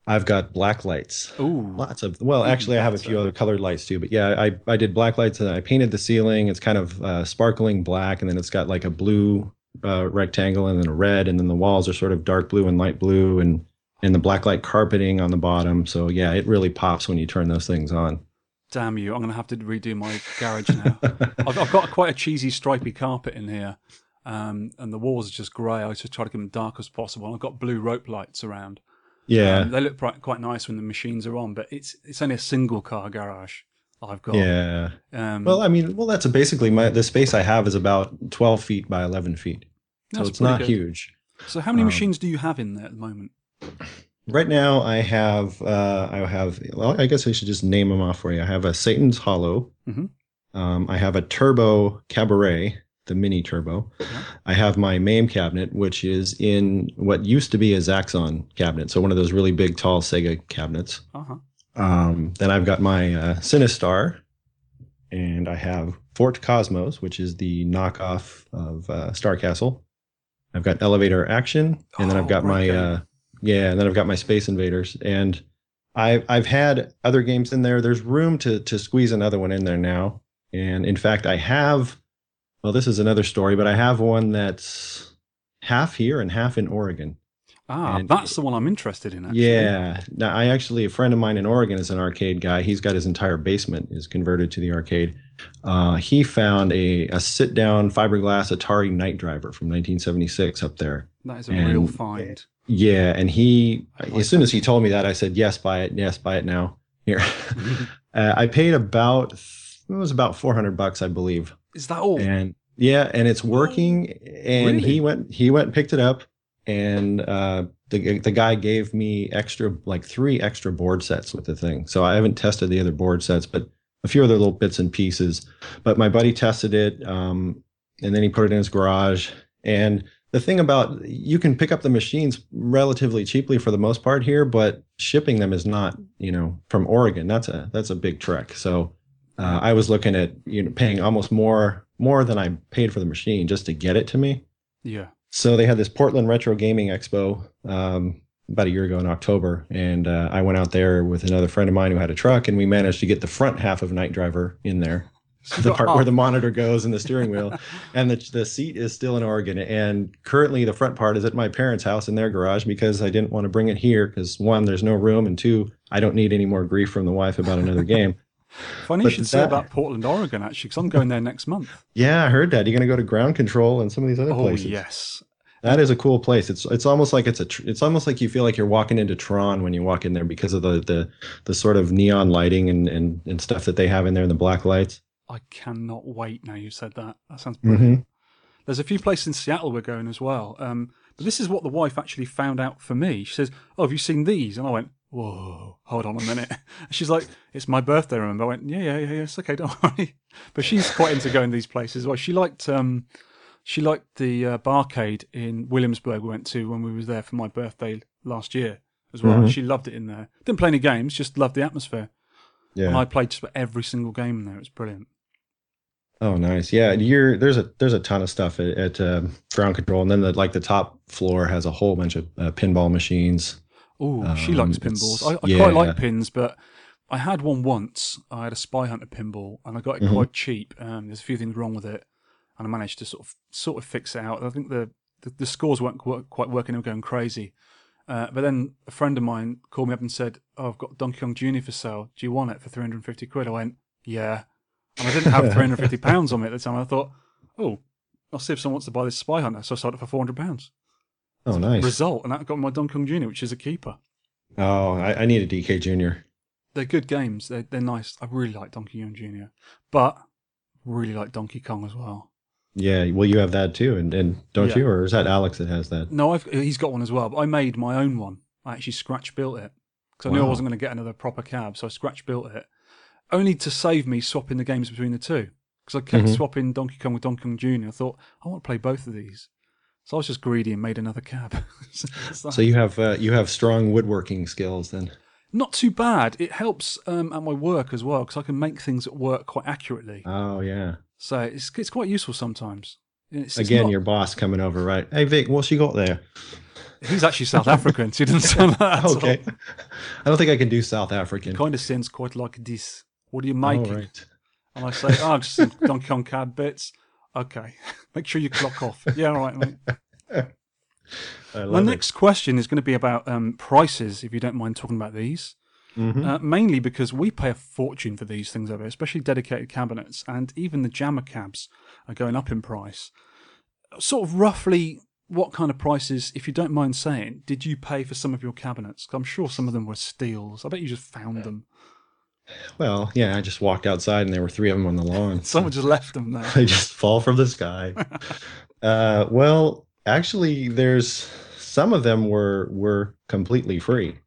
I've got black lights Ooh, lots of well actually i have a few other colored lights too but yeah i i did black lights and i painted the ceiling it's kind of uh, sparkling black and then it's got like a blue uh, rectangle and then a red and then the walls are sort of dark blue and light blue and and the black light carpeting on the bottom so yeah it really pops when you turn those things on damn you! I'm going to have to redo my garage now. I've, I've got quite a cheesy stripy carpet in here, um, and the walls are just grey. I just try to keep them dark as possible. I've got blue rope lights around. Yeah Um, they look quite, quite nice when the machines are on, but it's it's only a single car garage I've got. yeah Um, Well, I mean, well, that's basically my the space I have is about twelve feet by eleven feet, so it's not good. huge. so how many um, machines do you have in there at the moment? Right now, I have uh, I have well, I guess I should just name them off for you. I have a Satan's Hollow. Mhm. Um, I have a Turbo Cabaret, the mini turbo. Yeah. I have my MAME cabinet, which is in what used to be a Zaxxon cabinet, so one of those really big, tall Sega cabinets. Uh huh. Um, then I've got my uh, Sinistar, and I have Fort Cosmos, which is the knockoff of uh, Star Castle. I've got Elevator Action, and then Oh, I've got my uh, yeah, and then I've got my Space Invaders, and I've I've had other games in there. There's room to to squeeze another one in there now, and in fact, I have. Well, this is another story, but I have one that's half here and half in Oregon. Ah, And- that's the one I'm interested in. Actually. Yeah. Now, I actually, a friend of mine in Oregon is an arcade guy. He's got his entire basement is converted to the arcade. Uh, he found a, a sit down fiberglass Atari Night Driver from 1976 up there. that is a real find. Yeah. And he, like as soon as he told me that, I said, yes, buy it. Yes, buy it now. Here. Uh, I paid about, it was about 400 bucks, I believe Is that all? and yeah and it's working and Really? he went he went and picked it up and uh the, the guy gave me extra like three extra board sets with the thing. So i haven't tested the other board sets but a few other little bits and pieces. But my buddy tested it um and then he put it in his garage. And the thing about you can pick up the machines relatively cheaply for the most part here but shipping them is not you know from oregon. That's a that's a big trek. So uh, I was looking at you know paying almost more more than I paid for the machine just to get it to me. yeah. So they had this Portland Retro Gaming Expo um, about a year ago in October, and uh, I went out there with another friend of mine who had a truck, and we managed to get the front half of Night Driver in there, the part where the monitor goes and the steering wheel, and the the seat is still in Oregon, and currently the front part is at my parents' house in their garage because I didn't want to bring it here because one, there's no room, and two, I don't need any more grief from the wife about another game. Funny you but should say that- about Portland, Oregon, actually, because I'm going there next month. Yeah, I heard that. You're going to go to Ground Control and some of these other oh places. yes, That is a cool place. It's it's almost like it's a tr- it's almost like you feel like you're walking into Tron when you walk in there because of the the the sort of neon lighting and and, and stuff that they have in there and the black lights. I cannot wait. Now you said that, that sounds Mm-hmm. brilliant. There's a few places in Seattle we're going as well. Um, But this is what the wife actually found out for me. She says, "Oh, have you seen these?" And I went, "Whoa, hold on a minute." She's like, "It's my birthday, remember?" I went, "Yeah, yeah, yeah, yes, okay, don't worry." But she's quite into going to these places. Well, she liked um, she liked the uh, barcade in Williamsburg we went to when we was there for my birthday last year as well. Mhm. She loved it in there. Didn't play any games, just loved the atmosphere. Yeah. And I played just about every single game in there. It was brilliant. Oh, nice. Yeah, you're there's a there's a ton of stuff at, at um, ground control, and then the like the top floor has a whole bunch of uh, pinball machines. Oh, she Um, likes pinballs. I, I yeah. quite like pins, but I had one once. I had a Spy Hunter pinball, and I got it Mhm. quite cheap. Um, there's a few things wrong with it, and I managed to sort of sort of fix it out. I think the the, the scores weren't quite working; they were going crazy. Uh, but then a friend of mine called me up and said, "Oh, I've got Donkey Kong Junior for sale. Do you want it for 350 quid?" I went, "Yeah," and I didn't have 350 pounds on me at the time. I thought, "Oh, I'll see if someone wants to buy this Spy Hunter." So I sold it for 400 pounds. Oh, nice. Result, and that got my Donkey Kong Junior, which is a keeper. Oh, I, I need a DK Junior. They're good games. They're, they're nice. I really like Donkey Kong Jr. But really like Donkey Kong as well. Yeah, well, you have that too, and and don't Yeah. you, or is that Alex that has that? No, I've, he's got one as well. But I made my own one. I actually scratch built it because I knew I wasn't going to get another proper cab, so I scratch built it, only to save me swapping the games between the two. Because I kept Mhm. swapping Donkey Kong with Donkey Kong Jr. I thought I want to play both of these, so I was just greedy and made another cab. It's like- So you have uh, you have strong woodworking skills then. not too bad. It helps um, at my work as well because I can make things at work quite accurately. Oh yeah. So it's it's quite useful sometimes. It's, it's Again, not- your boss coming over, right? Hey Vic, what's you got there? He's actually South African, so he didn't sound like that. at all. okay. I don't think I can do South African. It Kind of sounds quite like this. What are you making? right. And I say, oh, just some Donkey Kong cab bits. Okay. Make sure you clock off. Yeah, all right, mate. My love next question is going to be about um, prices, if you don't mind talking about these. it. Mhm. Uh, mainly because we pay a fortune for these things over here, especially dedicated cabinets, and even the jammer cabs are going up in price. Sort of roughly, what kind of prices, if you don't mind saying, did you pay for some of your cabinets? I'm sure some of them were steals. I bet you just found them. Well, yeah, I just walked outside and there were three of them on the lawn. Someone just left them there. they just fall from the sky. uh, well, actually, there's some of them were were completely free.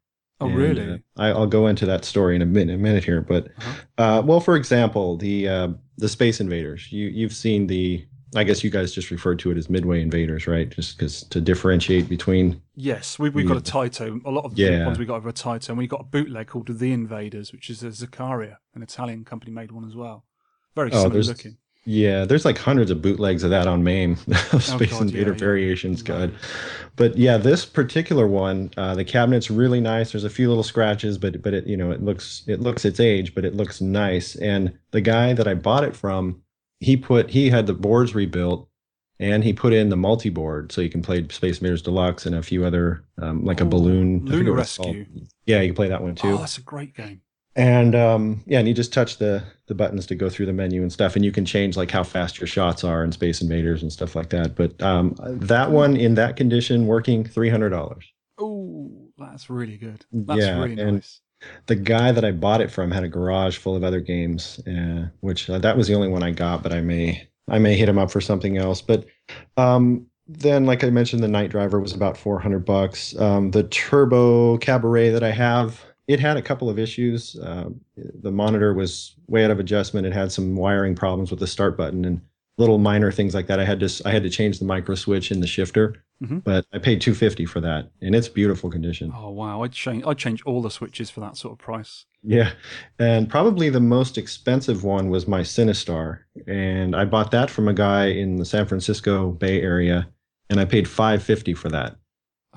Oh, And, really? uh, I, I'll go into that story in a minute, a minute here, but Uh-huh. uh, well, for example, the uh, the Space Invaders. You you've seen the. I guess you guys just referred to it as Midway Invaders, right? Just because to differentiate between. Yes, we, we've got a Taito. A lot of the Yeah. ones we got over a Taito, and we got a bootleg called The Invaders, which is a Zaccaria, an Italian company made one as well. Very Oh, similar looking. Yeah, there's like hundreds of bootlegs of that on MAME. Space Oh, God, Invader yeah, yeah. Variations Guide. But yeah, this particular one, uh, the cabinet's really nice. There's a few little scratches, but but it you know it looks it looks its age, but it looks nice. And the guy that I bought it from, he put he had the boards rebuilt, and he put in the multi board so you can play Space Invaders Deluxe and a few other um, like a balloon Lunar what it's called. Rescue. Yeah, you can play that one too. Oh, that's a great game. And um, yeah, and you just touch the the buttons to go through the menu and stuff, and you can change like how fast your shots are in Space Invaders and stuff like that. But um, that one in that condition, working three hundred dollars. Oh, that's really good. That's Yeah, really nice. The guy that I bought it from had a garage full of other games, uh, which uh, that was the only one I got. But I may I may hit him up for something else. But um, then, like I mentioned, the Night Driver was about four hundred bucks. Um, the Turbo Cabaret that I have, it had a couple of issues. Uh, the monitor was way out of adjustment. It had some wiring problems with the start button and little minor things like that. I had to I had to change the micro switch in the shifter, Mhm. but I paid two fifty for that, and it's beautiful condition. Oh wow, I'd change. I'd change all the switches for that sort of price. Yeah, and probably the most expensive one was my Sinistar, and I bought that from a guy in the San Francisco Bay Area, and I paid five fifty for that.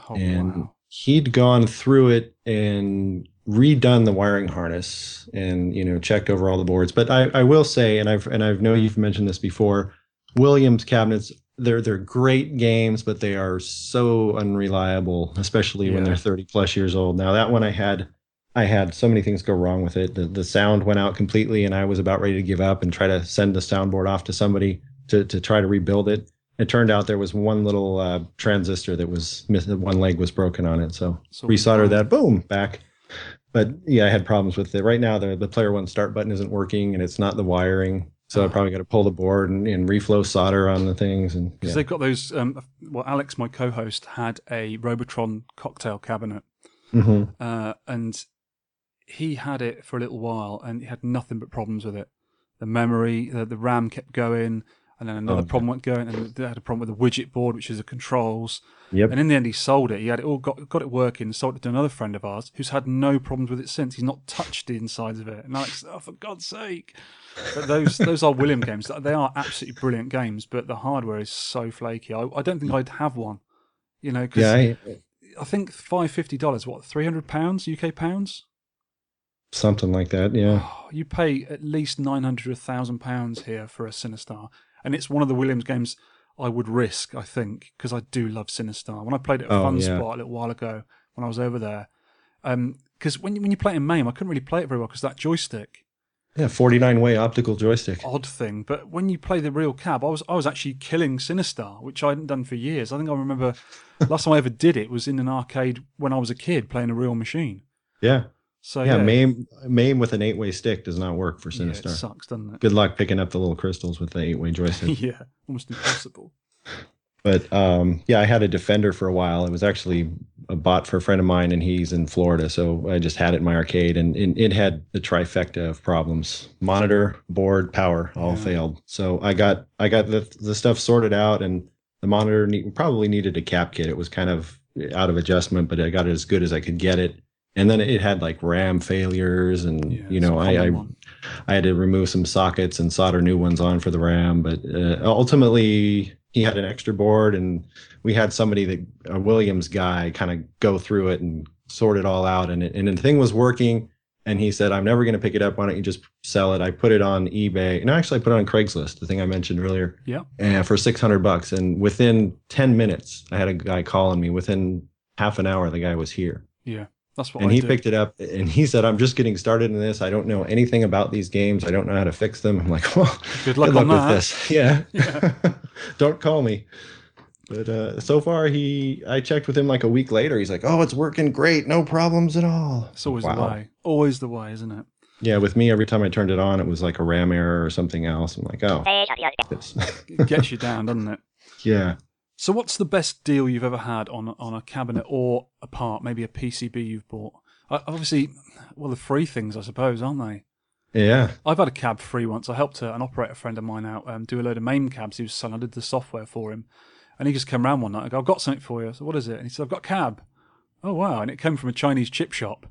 Oh and wow. he'd gone through it and redone the wiring harness, and you know checked over all the boards. But I, I will say, and I've and I know you've mentioned this before, Williams cabinets. They're they're great games, but they are so unreliable, especially when they're thirty plus years old. Now that one I had I had so many things go wrong with it. The, the sound went out completely, and I was about ready to give up and try to send the soundboard off to somebody to, to try to rebuild it. It turned out there was one little uh, transistor that was one leg was broken on it, so So resoldered that, boom, back. But yeah, I had problems with it. Right now, the the player one start button isn't working, and it's not the wiring. So I probably got to pull the board and, and reflow solder on the things. And Because yeah. they've got those. Um, well, Alex, my co-host, had a Robotron cocktail cabinet, Mhm. uh, and he had it for a little while, and he had nothing but problems with it. The memory, the, the RAM kept going, and then another Oh, problem went going, and they had a problem with the widget board, which is the controls. Yep. And in the end, he sold it. He had it all got got it working. Sold it to another friend of ours who's had no problems with it since. He's not touched the insides of it. And Alex, oh, for God's sake! But those those are William games. They are absolutely brilliant games. But the hardware is so flaky. I, I don't think I'd have one. You know, because yeah, I, I think five fifty dollars. What three hundred pounds UK pounds? something like that. Yeah. Oh, you pay at least nine hundred thousand pounds here for a Sinistar, and it's one of the Williams games I would risk. I think because I do love Sinistar. When I played it at Oh, Fun yeah. Spot a little while ago when I was over there, um, because when you, when you play it in MAME, I couldn't really play it very well because that joystick Yeah. 49 way optical joystick. odd thing. But when you play the real cab, I was I was actually killing Sinistar, which I hadn't done for years. I think I remember last time I ever did it was in an arcade when I was a kid playing a real machine. Yeah. So yeah. yeah, MAME, MAME with an eight way stick does not work for yeah, it Sinistar. sucks, doesn't it? Good luck picking up the little crystals with the eight way joystick. yeah, almost impossible. But um, yeah, I had a Defender for a while. It was actually a bought for a friend of mine, and he's in Florida. So I just had it in my arcade, and, and it had the trifecta of problems: monitor, board, power, all Yeah. failed. So I got I got the the stuff sorted out, and the monitor need, probably needed a cap kit. It was kind of out of adjustment, but I got it as good as I could get it. And then it had like RAM failures, and Yeah, you know I, I. I had to remove some sockets and solder new ones on for the RAM. But uh, ultimately, he had an extra board, and we had somebody that a Williams guy kind of go through it and sort it all out. And it, and the thing was working. And he said, "I'm never going to pick it up. Why don't you just sell it?" I put it on eBay, and actually, I put it on Craigslist, the thing I mentioned earlier, Yeah, and for 600 bucks. And within 10 minutes, I had a guy calling me. Within half an hour, the guy was here yeah, that's what and I he do. picked it up and he said i'm just getting started in this i don't know anything about these games i don't know how to fix them i'm like well Good luck on with that. this yeah, don't call me but uh, so far he i checked with him like a week later he's like oh it's working great no problems at all It's always the Wow. way. Always the way, isn't it? yeah with me every time i turned it on it was like a ram error or something else i'm like oh. It gets you down, doesn't it? yeah So, what's the best deal you've ever had on on a cabinet or a part, maybe a PCB you've bought? Uh, obviously, well, the free things, I suppose, aren't they? yeah I've had a cab free once. I helped a, an operator friend of mine out um, do a load of MAME cabs. He was selling. I did the software for him, and he just came round one night. I go, "I've got something for you." So, "What is it?" And he said, "I've got a cab." Oh wow! And it came from a Chinese chip shop.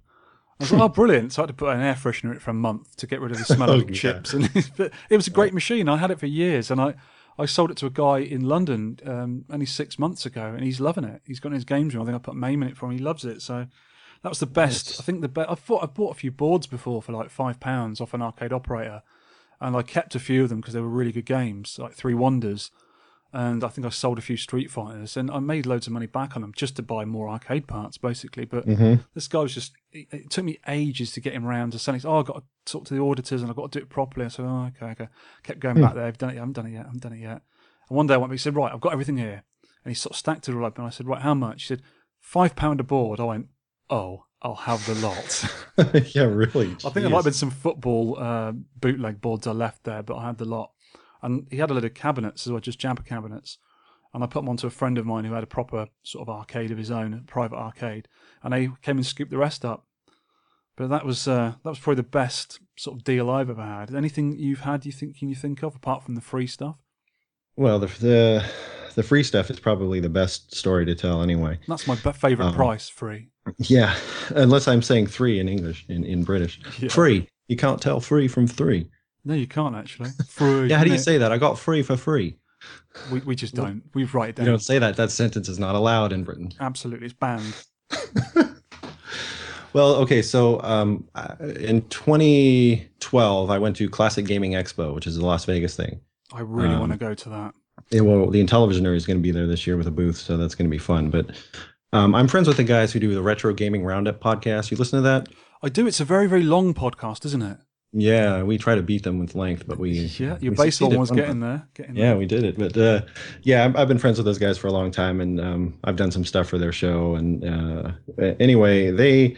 I was like, "Oh, brilliant!" So I had to put an air freshener in it for a month to get rid of the smell of yeah. chips. And but it was a great machine. I had it for years, and I. I sold it to a guy in London um, only six months ago, and he's loving it. He's got in his games room. I think I put MAME in it for him. He loves it. So that was the best. I think the best. I've bought, I've bought a few boards before for like five pounds off an arcade operator, and I kept a few of them because they were really good games, like Three Wonders. And I think I sold a few Street Fighters, and I made loads of money back on them just to buy more arcade parts, basically. But this guy was just. It, it took me ages to get him around to selling. Oh, I've got to talk to the auditors, and I've got to do it properly. I said, oh, okay, okay. Kept going back there. I've done it. I haven't done it yet. I haven't done it yet. And one day I went. back, He said, right, I've got everything here, and he sort of stacked it all up. And I said, right, how much? He said, five pound a board. I went, oh, I'll have the lot. yeah really I think there might have been some football uh, bootleg boards I left there, but I had the lot. And he had a load of cabinets as well, just jumper cabinets. And I put them onto a friend of mine who had a proper sort of arcade of his own, a private arcade, and they came and scooped the rest up. But that was uh, that was probably the best sort of deal I've ever had. Anything you've had you think can you think of apart from the free stuff? well the, the the free stuff is probably the best story to tell anyway That's my favourite Um, price, free. Yeah, unless I'm saying three in English, in, in British. Yeah. Free. You can't tell free from three. No, you can't actually. Free. Yeah, how do you innit? say that? I got free for free. We, we just don't. We write it You don't say that. That sentence is not allowed in Britain. Absolutely, it's banned. Well, okay, so um, uh, in 2012, I went to Classic Gaming Expo, which is a Las Vegas thing. I really Um, want to go to that. Yeah, well, the Intellivisionaries going to be there this year with a booth, so that's going to be fun. But um, I'm friends with the guys who do the Retro Gaming Roundup podcast. You listen to that? I do. It's a very, very long podcast, isn't it? Yeah, we try to beat them with length, but we Yeah, your we baseball one getting there. Getting Yeah, there. we did it. But uh, yeah, I've, been friends with those guys for a long time, and um, I've done some stuff for their show. And uh, anyway, they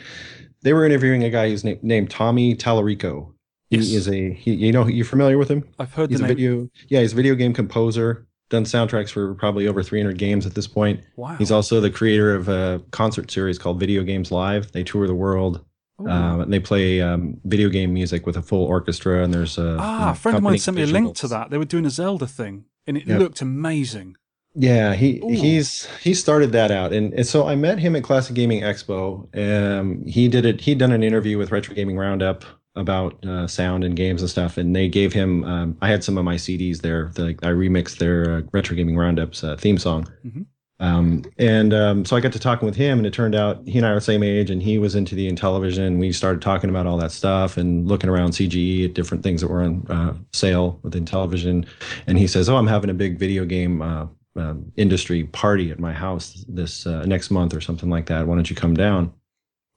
they were interviewing a guy who's na- named Tommy Tallarico. He Yes. is a he, you know you're familiar with him? I've heard He's the a name. video yeah he's a video game composer. Done soundtracks for probably over 300 games at this point. Wow. He's also the creator of a concert series called Video Games Live. They tour the world. Um, and they play um, video game music with a full orchestra, and there's a ah, you know, a friend of mine sent me a link to that. They were doing a Zelda thing, and it Yep. looked amazing. Yeah, he Ooh. he's he started that out, and, and so I met him at Classic Gaming Expo. Um, he did it. He'd done an interview with Retro Gaming Roundup about uh, sound and games and stuff, and they gave him. Um, I had some of my CDs there. The, I remixed their uh, Retro Gaming Roundup's uh, theme song, Mhm. Um, and um, so I got to talking with him, and it turned out he and I are the same age, and he was into the Intellivision. We started talking about all that stuff and looking around CGE at different things that were on uh, sale with Intellivision, and he says, "Oh, I'm having a big video game." Uh, um, industry party at my house this uh, next month or something like that. Why don't you come down?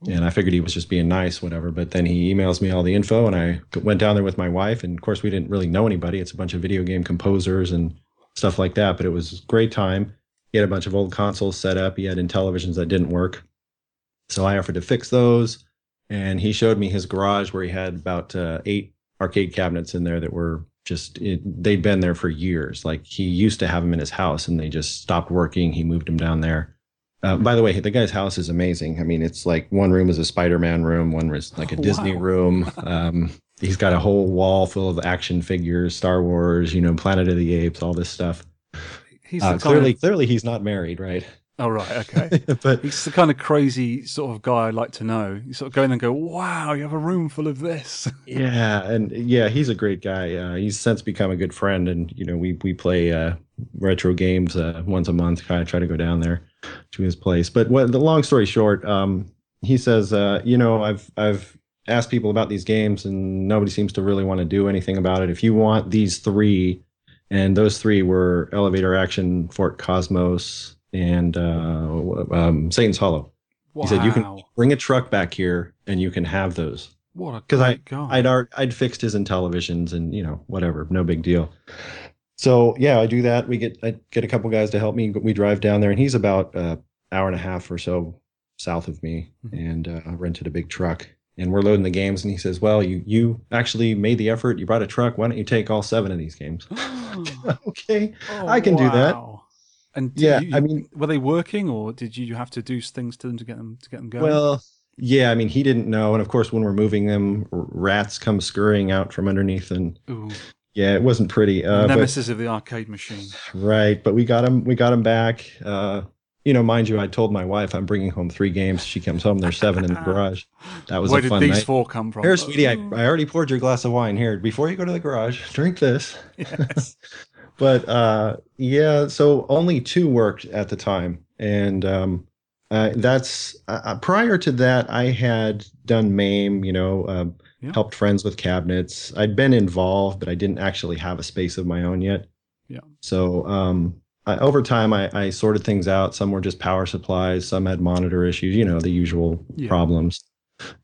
And I figured he was just being nice, whatever. But then he emails me all the info, and I went down there with my wife. And of course, we didn't really know anybody. It's a bunch of video game composers and stuff like that. But it was a great time. He had a bunch of old consoles set up. He had Intellivisions that didn't work, so I offered to fix those. And he showed me his garage where he had about uh, eight arcade cabinets in there that were just it, they'd been there for years. Like he used to have them in his house, and they just stopped working. He moved them down there. Uh, by the way, the guy's house is amazing. I mean, it's like one room is a Spider-Man room, one was like a Oh, Disney wow. room. Um, he's got a whole wall full of action figures, Star Wars, you know, Planet of the Apes, all this stuff. He's Uh, the clearly, of, clearly, he's not married, right? oh right, okay. but He's the kind of crazy sort of guy I'd like to know. You sort of go in and go, "Wow, you have a room full of this." yeah, and yeah, he's a great guy. Uh, he's since become a good friend, and you know, we we play uh, retro games uh, once a month. Kind of try to go down there to his place. But what the long story short, um, he says, uh, you know, I've I've asked people about these games, and nobody seems to really want to do anything about it. If you want these three, and those three were Elevator Action, Fort Cosmos, and uh, um, Satan's Hollow. Wow, He said you can bring a truck back here, and you can have those what a because I guy. I'd ar- I'd fixed his Intellivisions and you know whatever, no big deal. So yeah, I do that. We get I get a couple guys to help me. We drive down there, and he's about an hour and a half or so south of me, Mhm. and uh, I rented a big truck. And we're loading the games, and he says, "Well, you you actually made the effort. You brought a truck. Why don't you take all seven of these games?" okay, Oh, I can do that. And did Yeah, you- I mean- were they working, or did you have to do things to them to get them to get them going? Well, yeah, I mean, he didn't know, and of course, when we're moving them, rats come scurrying out from underneath, and Ooh, yeah, it wasn't pretty. Uh, but- nemesis of the arcade machine. Right, but we got him. We got him back. Uh, you know, mind you, I told my wife I'm bringing home three games. She comes home. There's seven in the garage. That was Where a did these night. four come from? Here, sweetie, I, Oh, I already poured your glass of wine. Here, before you go to the garage, drink this. yes. But uh, yeah, so only two worked at the time, and um, uh, that's uh, prior to that. I had done MAME. You know, uh, Yeah. helped friends with cabinets. I'd been involved, but I didn't actually have a space of my own yet. Yeah. So um, I, over time, I, I sorted things out. Some were just power supplies. Some had monitor issues. You know, the usual Yeah. problems.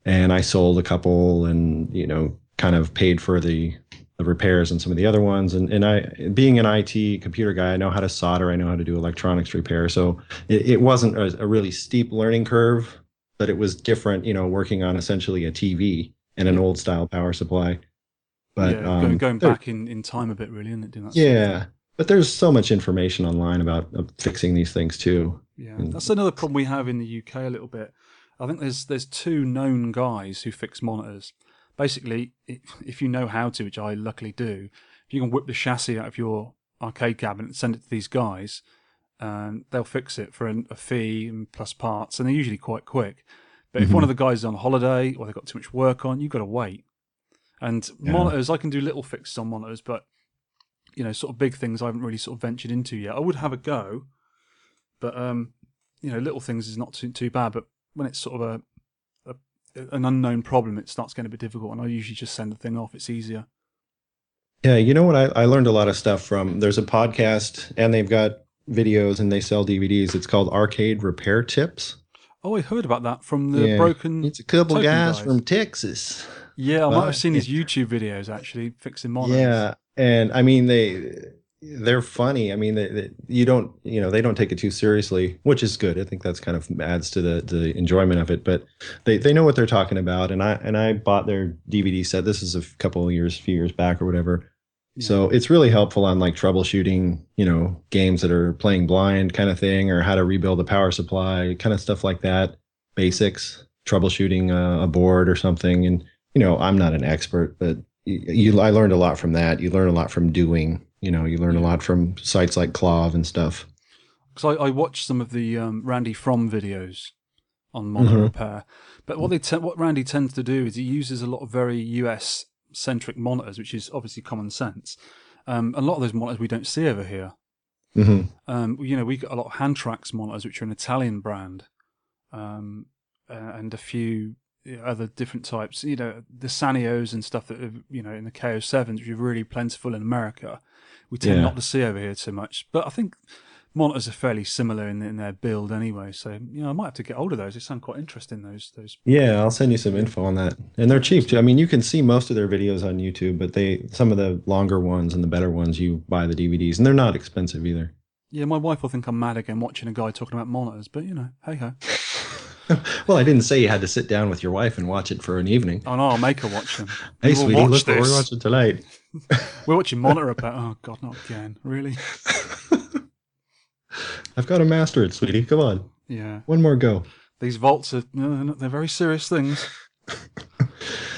And I sold a couple, and you know, kind of paid for the the repairs and some of the other ones. And and I, being an IT computer guy, I know how to solder. I know how to do electronics repair. So it, it wasn't a, a really steep learning curve, but it was different. You know, working on essentially a TV and an old style power supply. But yeah, going, um, going back in, in time a bit, really, isn't it? Doing that yeah, but there's so much information online about uh, fixing these things too. Yeah, And- that's another problem we have in the UK a little bit. I think there's there's two known guys who fix monitors. Basically, if, if you know how to, which I luckily do, if you can whip the chassis out of your arcade cabinet and send it to these guys, um, they'll fix it for an, a fee and plus parts, and they're usually quite quick. But if one of the guys is on holiday or they've got too much work on, you've got to wait. And Yeah. monitors, I can do little fixes on monitors, but you know, sort of big things I haven't really sort of ventured into yet. I would have a go, but um, you know, little things is not too too bad. But when it's sort of a, a an unknown problem, it starts getting a bit difficult. And I usually just send the thing off. It's easier. Yeah, you know what? I, I learned a lot of stuff from. There's a podcast, and they've got videos, and they sell DVDs. It's called Arcade Repair Tips. Oh, I heard about that from the Yeah, broken. It's a couple guys, guys. from Texas. Yeah, I might have seen his YouTube videos actually fixing monitors. Yeah, and I mean they they're funny. I mean, they, they, you don't, you know, they don't take it too seriously, which is good. I think that's kind of adds to the the enjoyment of it. But they they know what they're talking about, and I and I bought their DVD set. This is a couple of years, few years back or whatever. So it's really helpful on like troubleshooting, you know, games that are playing blind kind of thing, or how to rebuild a power supply, kind of stuff like that. Basics, troubleshooting a, a board or something, and you know, I'm not an expert, but you, I learned a lot from that. You learn a lot from doing. You know, you learn a lot from sites like KLOV and stuff. because I, I watched some of the um, Randy Fromm videos on monitor Mhm. repair. But what they te- what Randy tends to do is he uses a lot of very US centric monitors, which is obviously common sense. Um, a lot of those monitors we don't see over here. hmm Um, you know, we got a lot of Hantarex monitors, which are an Italian brand, um, uh, and a few other different types. You know, the Sanyos and stuff that are, you know in the KO7s, which are really plentiful in America. We tend Yeah. not to see over here too much, but I think monitors are fairly similar in, in their build anyway. So you know, I might have to get hold of those. They sound quite interesting. Those those. Yeah, I'll send you some info on that. And they're cheap too. I mean, you can see most of their videos on YouTube, but they some of the longer ones and the better ones you buy the DVDs, and they're not expensive either. Yeah, my wife will think I'm mad again watching a guy talking about monitors, but you know, hey ho. well, I didn't say you had to sit down with your wife and watch it for an evening. Oh no, I'll make her watch them. Hey, We sweetie, watch look what we're watching tonight. We're watching monitor repair. Oh god, not again. Really? I've got to master it, sweetie. Come on, Yeah. one more go. These vaults are they're they're very serious things.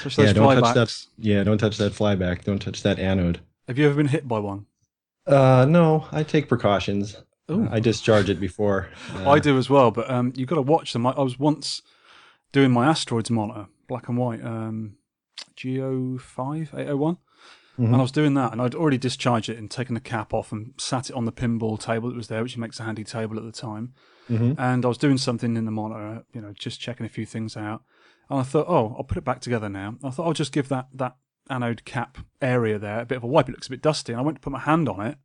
Especially Yeah, don't touch that. Yeah, don't touch that flyback. Don't touch that anode. Have you ever been hit by one? Uh, no, I take precautions. Ooh. I discharge it before. Uh, I do as well, but um, you've got to watch them. I, I was once doing my asteroids monitor, black and white, um, Geo five eight oh one, Mhm. and I was doing that, and I'd already discharged it and taken the cap off and sat it on the pinball table that was there, which makes a handy table at the time. Mhm. And I was doing something in the monitor, you know, just checking a few things out, and I thought, oh, I'll put it back together now. I thought I'll just give that that anode cap area there a bit of a wipe. It looks a bit dusty, and I went to put my hand on it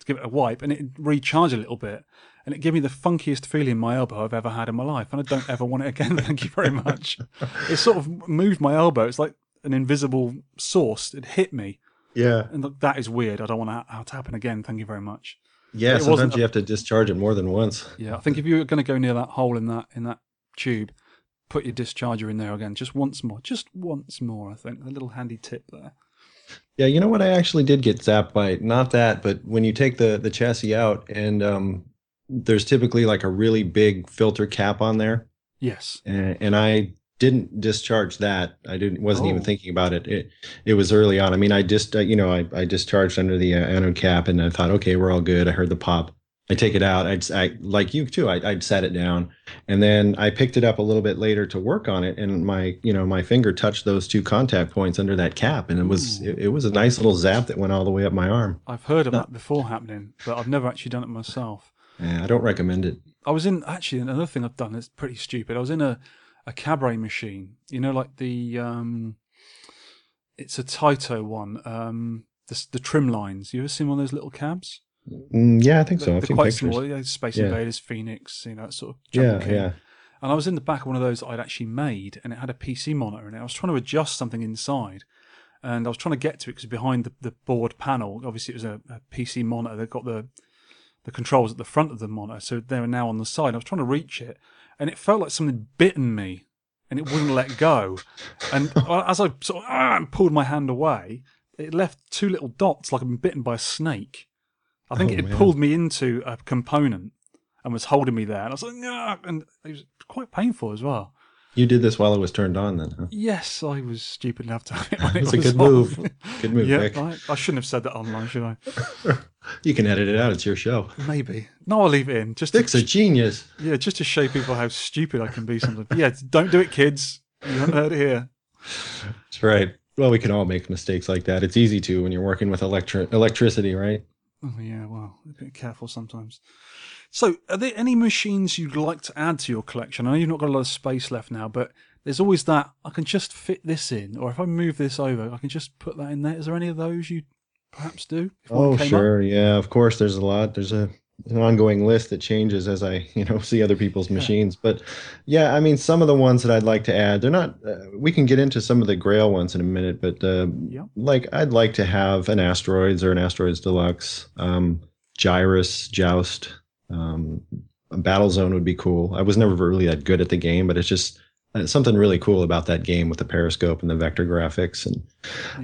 to give it a wipe, and it recharged a little bit, and it gave me the funkiest feeling in my elbow I've ever had in my life, and I don't ever want it again. Thank you very much. It sort of moved my elbow. It's like an invisible source. It hit me, Yeah, and look, that is weird. I don't want that to happen again. Thank you very much. yeah. It Sometimes you have to discharge it more than once. Yeah, I think if you're going to go near that hole in that in that tube, put your discharger in there again, just once more, just once more. I think a little handy tip there. Yeah, you know what? I actually did get zapped by not that, but when you take the the chassis out, and um, there's typically like a really big filter cap on there, Yes. and, and I didn't discharge that. I didn't wasn't even Oh. thinking about it. It it was early on. I mean, I just uh, you know I I discharged under the uh, anode cap, and I thought, okay, we're all good. I heard the pop. I take it out. I'd I like you too. I, I'd set it down, and then I picked it up a little bit later to work on it, and my you know my finger touched those two contact points under that cap, and it was it, it was a nice little zap that went all the way up my arm. I've heard of No. that before happening, but I've never actually done it myself. Yeah, I don't recommend it. I was in actually another thing I've done that's pretty stupid. I was in a a cabaret machine, you know, like the um, it's a Taito one, um, the the trim lines. You ever seen one of those little cabs? Mm, yeah, I think so. They're, I've seen quite pictures. small. Yeah, Space Yeah. Invaders, Phoenix, you know, that sort of. Yeah, King. yeah. And I was in the back of one of those that I'd actually made, and it had a PC monitor in it. I was trying to adjust something inside, and I was trying to get to it because behind the, the board panel, obviously it was a, a PC monitor. They've got the the controls at the front of the monitor, so they were now on the side. I was trying to reach it, and it felt like something bitten me, and it wouldn't let go. And as I sort of ah, pulled my hand away, it left two little dots like I'd been bitten by a snake. I think Oh, it man. pulled me into a component and was holding me there. And I was like, "Ah," and it was quite painful as well. You did this while it was turned on, then? Huh? Yes, I was stupid enough to when it That's a good on. move. Good move, yeah. I, I shouldn't have said that online, should I? You can edit it out. It's your show. Maybe. No, I'll leave it in. Just to, Vic's a genius. yeah, just to show people how stupid I can be sometimes. Yeah, don't do it, kids. You haven't heard it here. That's right. Well, we can all make mistakes like that. It's easy to when you're working with electri- electricity, right? Oh yeah, well, a bit careful sometimes. So, are there any machines you'd like to add to your collection? I know you've not got a lot of space left now, but there's always that I can just fit this in, or if I move this over, I can just put that in there. Is there any of those you perhaps do? Oh came up? sure. Yeah, of course. There's a lot. There's a an ongoing list that changes as I, you know, see other people's machines. But yeah, I mean, some of the ones that I'd like to add, they're not. Uh, we can get into some of the Grail ones in a minute, but uh, Yeah. like I'd like to have an Asteroids or an Asteroids Deluxe, um, Gyruss, Joust, um, a Battle Zone would be cool. I was never really that good at the game, but it's just uh, something really cool about that game with the periscope and the vector graphics and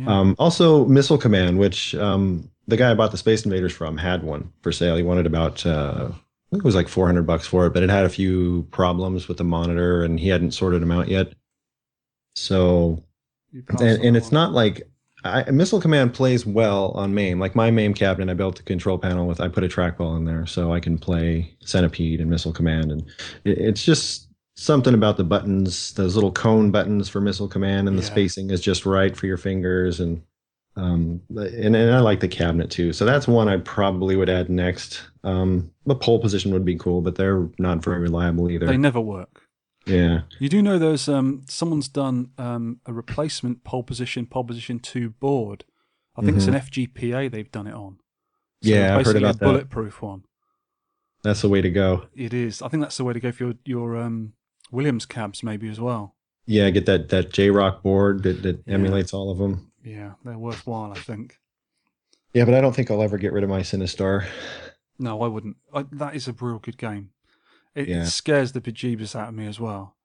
Yeah. um, also, Missile Command, which um, the guy I bought the Space Invaders from had one for sale. He wanted about, uh, I think it was like 400 bucks for it, but it had a few problems with the monitor and he hadn't sorted them out yet. So, and, and it's not like I, Missile Command plays well on MAME. Like my MAME cabinet, I built a control panel with, I put a trackball in there so I can play Centipede and Missile Command. And it, it's just something about the buttons, those little cone buttons for Missile Command, and the spacing is just right for your fingers. And um, and, and I like the cabinet too. So that's one I probably would add next. Um, the pole position would be cool, but they're not very reliable either. They never work. yeah. You do know there's um someone's done um a replacement pole position pole position two board. I think it's an FGPA they've done it on. Mm-hmm. Yeah, I've heard basically a about that. bulletproof one. That's the way to go. It is. I think that's the way to go for your your um Williams cabs maybe as well. Yeah, get that that JROK board that, that Yeah. emulates all of them. Yeah, they're worthwhile. I think. Yeah, but I don't think I'll ever get rid of my Sinistar. No, I wouldn't. I, that is a real good game. It, Yeah. it scares the bejeebus out of me as well.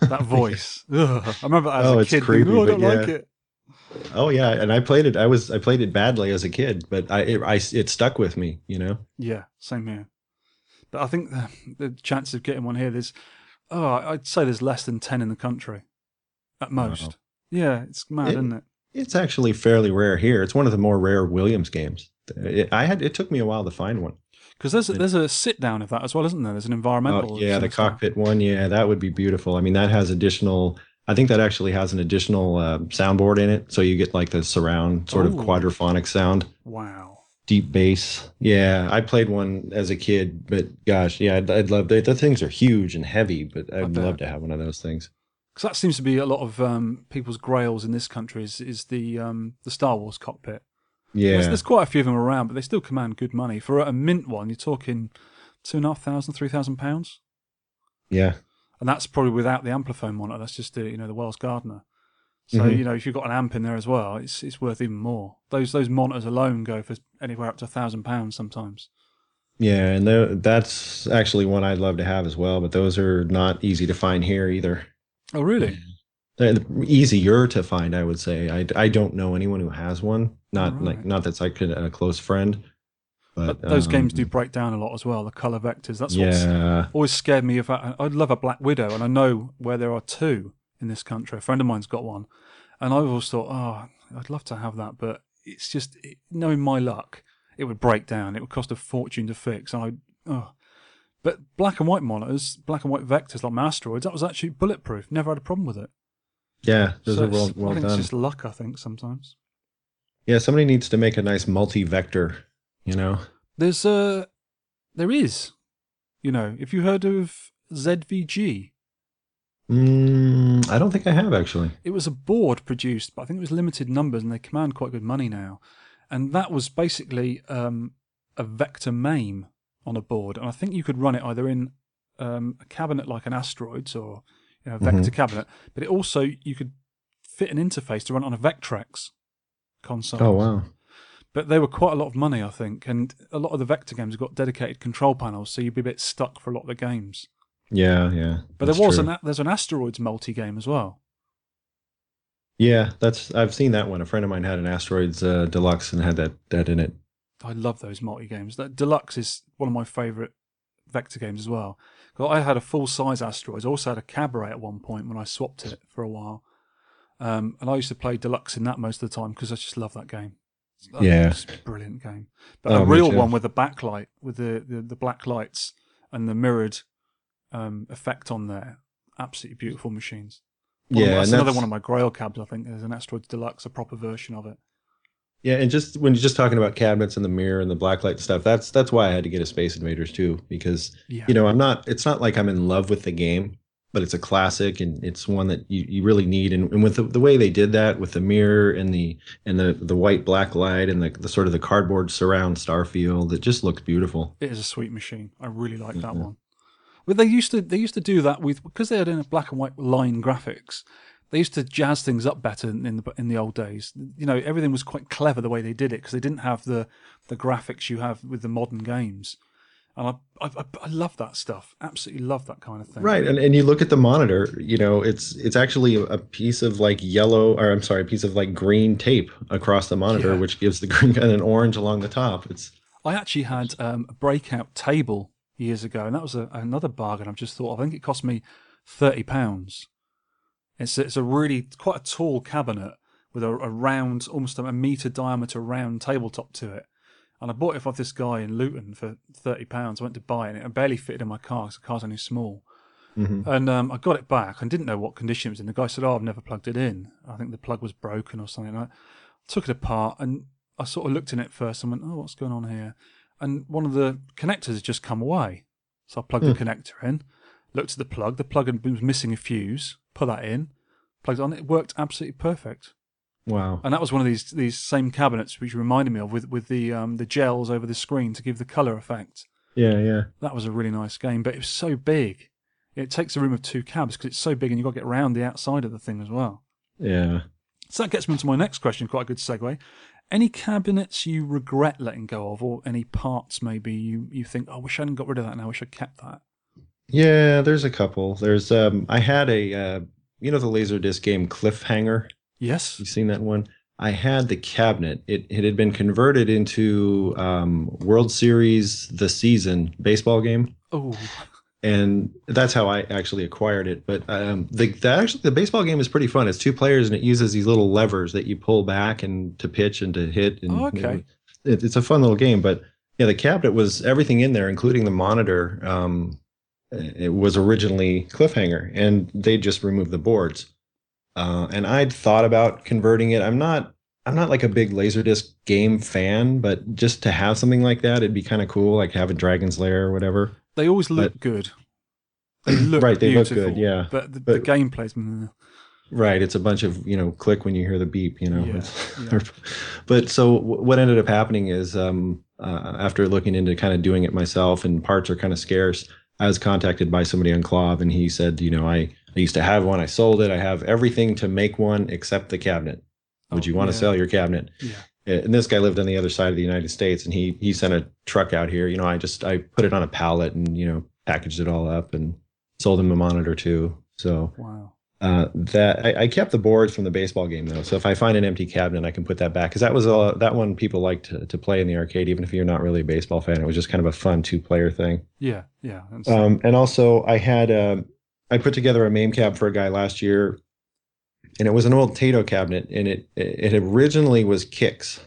That voice. I remember as Oh, a kid. creepy, oh, I don't but like yeah. it. Oh yeah, and I played it. I was I played it badly as a kid, but I it, I it stuck with me. You know. Yeah, same here. But I think the, the chance of getting one here, there's, oh, I'd say there's less than 10 in the country at most. Wow. Yeah, it's mad, It- isn't it? It's actually fairly rare here. It's one of the more rare Williams games. It, I had it took me a while to find one. Because there's, a, there's a sit down of that as well, isn't there? There's an environmental. Oh, yeah, the cockpit one. Yeah, that would be beautiful. I mean, that has additional. I think that actually has an additional uh, soundboard in it, so you get like the surround sort of Ooh. quadraphonic sound. Wow. deep bass. Yeah, I played one as a kid, but gosh, yeah, I'd, I'd love. The, the things are huge and heavy, but I'd love to have one of those things. Because that seems to be a lot of um, people's grails in this country is, is the um, the Star Wars cockpit. Yeah, There's, there's quite a few of them around, but they still command good money. For a mint one, you're talking two and a half thousand, three thousand pounds. yeah, and that's probably without the Amplifone monitor. That's just the you know the Wells Gardner. So Mhm. you know if you've got an amp in there as well, it's it's worth even more. Those those monitors alone go for anywhere up to a thousand pounds sometimes. yeah, and that's actually one I'd love to have as well. But those are not easy to find here either. Oh really? They're easier to find, I would say. I, I don't know anyone who has one. Not Right. like not that's like a, a close friend, but, But those games um, do break down a lot as well. The color vectors. That's what's Yeah, always scared me. Of I, I'd love a Black Widow, and I know where there are two in this country. A friend of mine's got one, and I've always thought, oh, I'd love to have that, but it's just knowing my luck, it would break down. It would cost a fortune to fix. And I, oh. But black and white monitors, black and white vectors like my asteroids, that was actually bulletproof. Never had a problem with it. yeah, those So are well, well I think done. it's just luck. I think sometimes Yeah, somebody needs to make a nice multi-vector. You know. there's a there is, you know, if you heard of ZVG, Mm, I don't think I have actually. it was a board produced, but I think it was limited numbers, and they command quite good money now. And that was basically um, a vector MAME on a board, and I think you could run it either in um, a cabinet like an asteroids or you know, a vector cabinet, but it also you could fit an interface to run it on a Vectrex console. Oh wow. But they were quite a lot of money, I think, and a lot of the vector games have got dedicated control panels, so you'd be a bit stuck for a lot of the games. Yeah, yeah. But there was true. an there's an asteroids multi game as well. Yeah, that's I've seen that one. A friend of mine had an Asteroids uh, Deluxe and had that that in it. I love those multi games. That Deluxe is one of my favourite vector games as well. I had a full size asteroids. I also had a cabaret at one point when I swapped it for a while. Um, and I used to play Deluxe in that most of the time because I just love that game. It's- Yeah. it's a brilliant game. But Oh, a real one with the backlight, with the, the, the black lights and the mirrored um, effect on there. Absolutely beautiful machines. One of my- yeah, that's another one of my Grail cabs. I think there's an Asteroids Deluxe, a proper version of it. Yeah, and just when you're just talking about cabinets and the mirror and the blacklight stuff, that's that's why I had to get a Space Invaders too because Yeah. you know I'm not. It's not like I'm in love with the game, but it's a classic and it's one that you, you really need. And, and with the, the way they did that with the mirror and the and the, the white black light and the, the sort of the cardboard surround Starfield, it just looks beautiful. It is a sweet machine. I really like Mm-hmm. that one. But they used to they used to do that with because they had in a black and white line graphics. They used to jazz things up better in the in the old days. You know, everything was quite clever the way they did it because they didn't have the the graphics you have with the modern games. And I, I, I- love that stuff. Absolutely love that kind of thing. Right, and, and you look at the monitor, you know, it's it's actually a, a piece of like yellow, or I'm sorry, a piece of like green tape across the monitor, Yeah. which gives the green and an orange along the top. It's I actually had um, a breakout table years ago, and that was a, another bargain I've just thought of. I think it cost me thirty pounds. It's it's a really quite a tall cabinet with a, a round, almost a meter diameter round tabletop to it. And I bought it off this guy in Luton for thirty pounds. I went to buy it, and it barely fitted in my car because the car's only small. And um, I got it back and didn't know what condition it was in. The guy said, "Oh, I've never plugged it in. I think the plug was broken or something." I took it apart and I sort of looked in it first and went, "Oh, what's going on here?" And one of the connectors had just come away, so I plugged the connector in. Looked at the plug. The plug had- was missing a fuse. Put that in. Plugged it on. It worked absolutely perfect. wow. And that was one of these these same cabinets which reminded me of with with the um, the gels over the screen to give the color effect. Yeah, yeah. That was a really nice game, but it was so big. It takes a room of two cabs because it's so big, and you've got to get around the outside of the thing as well. Yeah. So that gets me into my next question. Quite a good segue. Any cabinets you regret letting go of, or any parts maybe you, you think, oh, I wish I hadn't got rid of that, and I wish I'd kept that. Yeah, there's a couple. There's um I had a uh you know the Laserdisc game Cliffhanger? Yes. You seen that one? I had the cabinet. It it had been converted into um World Series the season baseball game. Oh, and that's how I actually acquired it. But um, the, the actually the baseball game is pretty fun. It's two players and it uses these little levers that you pull back and to pitch and to hit. And Oh, okay. it, it's a fun little game. But yeah, the cabinet was everything in there, including the monitor. Um, it was originally cliffhanger, and they just removed the boards. Uh, and I'd thought about converting it. I'm not. I'm not like a big Laserdisc game fan, but just to have something like that, it'd be kind of cool, like having Dragon's Lair or whatever. they always look But- good. They look Right, they look good, yeah. But the, the But- gameplay's mm, Right, it's a bunch of you know click when you hear the beep, you know. Yeah, yeah. but so w- what ended up happening is um, uh, after looking into kind of doing it myself, and parts are kind of scarce. I was contacted by somebody on KLOV, and he said, you know, I I used to have one, I sold it, I have everything to make one except the cabinet. Would Oh, you want to sell your cabinet? yeah. and this guy lived on the other side of the United States, and he he sent a truck out here. You know, I just I put it on a pallet and you know packaged it all up and sold him a monitor too. So Wow. Uh, that I, I kept the boards from the baseball game though. So if I find an empty cabinet, I can put that back because that was uh, that one people liked to, to play in the arcade, even if you're not really a baseball fan. It was just kind of a fun two player thing. Yeah. Yeah. And Um, and also, I had uh, I put together a MAME cab for a guy last year, and it was an old Tato cabinet, and it it originally was Qix,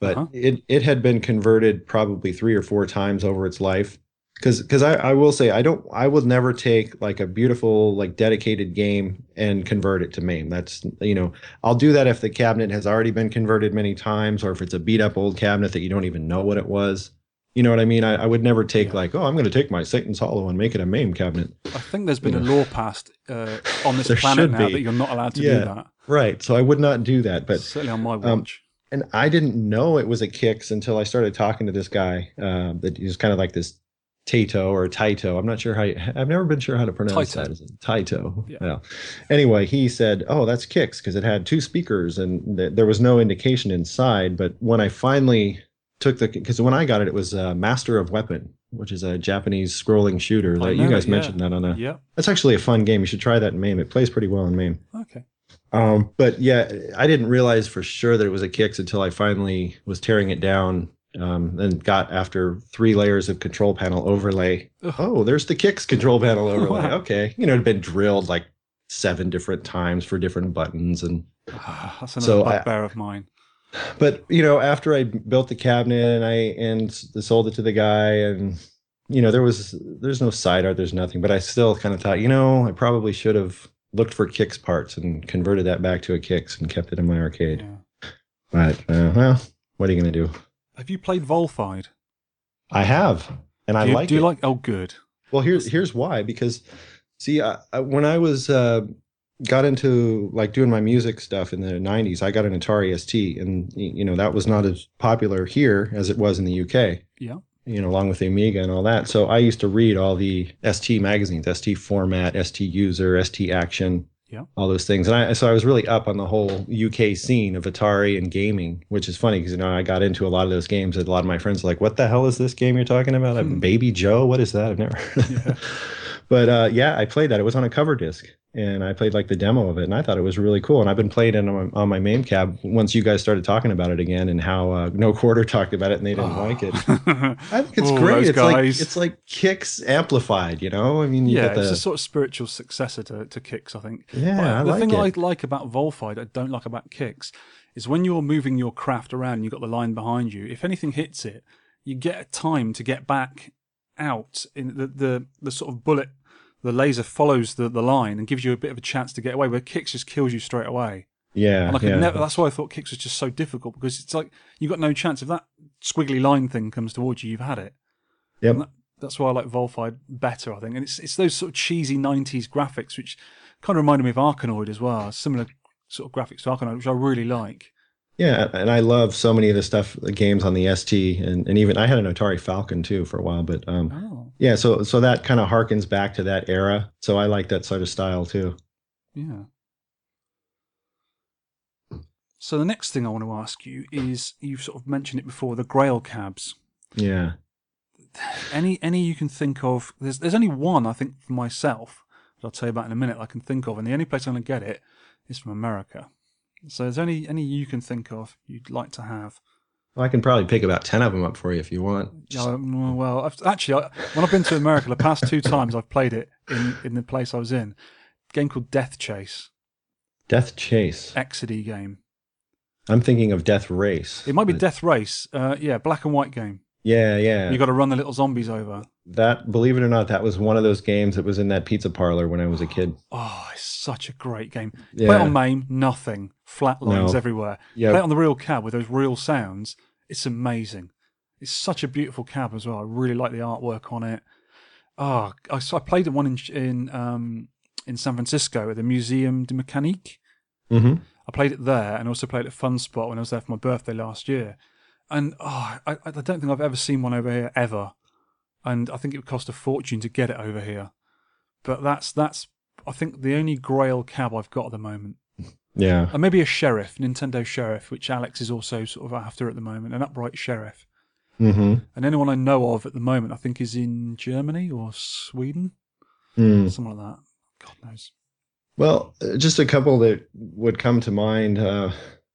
but Uh-huh. it it had been converted probably three or four times over its life. Because because I, I will say I don't I would never take like a beautiful like dedicated game and convert it to MAME. That's you know I'll do that if the cabinet has already been converted many times, or if it's a beat up old cabinet that you don't even know what it was. You know what I mean? I, I would never take Yeah. like, oh, I'm going to take my Satan's Hollow and make it a MAME cabinet. I think there's been a law passed uh, on this planet now be. that you're not allowed to Yeah. do that. Right. So I would not do that. But Certainly on my um, watch. and I didn't know it was a Qix until I started talking to this guy. Uh, that he's kind of like this Tato or Taito. I'm not sure how. You, I've never been sure how to pronounce Taito. that. Taito? Yeah. Well, anyway, he said, "Oh, that's Qix because it had two speakers and th- there was no indication inside." But when I finally took the because when I got it, it was uh, Master of Weapon, which is a Japanese scrolling shooter. That you guys it, yeah. mentioned that on a. yeah. That's actually a fun game. You should try that in MAME. It plays pretty well in MAME. Okay. Um, but yeah, I didn't realize for sure that it was a Qix until I finally was tearing it down. Um, and got after three layers of control panel overlay. Ugh. Oh, there's the Qix control panel overlay. Wow. Okay, you know, it'd been drilled like seven different times for different buttons, and Ah, That's another So bugbear of mine. but you know, after I built the cabinet and I and sold it to the guy, and you know, there was there's no side art, there's nothing, but I still kind of thought, you know, I probably should have looked for Qix parts and converted that back to a Qix and kept it in my arcade. Yeah. But uh, well, what are you gonna do? Have you played Volfied? I have, and I do you, like do you it. like? Oh, good. well, here's here's why because See, I, I, when I was uh, got into like doing my music stuff in the '90s, I got an Atari ST, and you know that was not as popular here as it was in the UK. Yeah. You know, along with the Amiga and all that. So I used to read all the ST magazines, ST Format, ST User, ST Action, Yeah. all those things. And I so I was really up on the whole UK scene of Atari and gaming, which is funny because you know I got into a lot of those games. And a lot of my friends were like, "What the hell is this game you're talking about? Hmm. Baby Jo? What is that? I've never." heard of Yeah. But uh, yeah, I played that. It was on a cover disc, and I played like the demo of it, and I thought it was really cool. And I've been playing it on my, on my main cab once you guys started talking about it again, and how uh, No Quarter talked about it and they didn't like it. I think it's Oh, great. It's like it's like Qix amplified. You know, I mean, you yeah, get the, it's a sort of spiritual successor to, to Qix, I think. Yeah, But I the like thing it. I like about Volfied, I don't like about Qix, is when you're moving your craft around and you've got the line behind you, if anything hits it, you get a time to get back out. In the, the, the sort of bullet, the laser follows the, the line and gives you a bit of a chance to get away, where Qix just kills you straight away. yeah, And I could yeah. never, that's why I thought Qix was just so difficult because it's like you've got no chance. If that squiggly line thing comes towards you, you've had it. Yep. That, that's why I like Volfied better, I think. And it's it's those sort of cheesy 90s graphics, which kind of reminded me of Arkanoid as well. Similar sort of graphics to Arkanoid, which I really like. Yeah, and I love so many of the stuff, the games on the ST, and, and even I had an Atari Falcon too for a while. But um, Oh, yeah, so so that kind of harkens back to that era. So I like that sort of style too. yeah. So the next thing I want to ask you is you've sort of mentioned it before, the Grail cabs. Yeah. Any any you can think of? There's there's only one I think for myself that I'll tell you about in a minute. I can think of, and the only place I'm going to get it is from America. So there's only any you can think of you'd like to have. Well, I can probably pick about ten of them up for you if you want. Yeah, um, well, I've, actually, I, when I've been to America, the past two times I've played it in, in the place I was in. Game called Death Chase, Death Chase. Exidy game. I'm thinking of Death Race. It might be Death Race. Uh, yeah, black and white game. Yeah, yeah. You got to run the little zombies over. That, believe it or not, that was one of those games that was in that pizza parlor when I was a kid. Oh, it's such a great game. Play Yeah. it on MAME, nothing. Flat lines No. everywhere. Yeah. Play it on the real cab with those real sounds. It's amazing. It's such a beautiful cab as well. I really like the artwork on it. Oh, I, so I played one in in um, in San Francisco at the Museum de Mécanique. hmm I played it there and also played at Funspot when I was there for my birthday last year. And oh, I, I don't think I've ever seen one over here ever. And I think it would cost a fortune to get it over here. But that's that's I think the only Grail cab I've got at the moment. Yeah. And maybe a Sheriff, Nintendo Sheriff, which Alex is also sort of after at the moment, an upright Sheriff. hmm And anyone I know of at the moment, I think, is in Germany or Sweden, Mm. something like that. God knows. Well, uh, just a couple that would come to mind. Uh,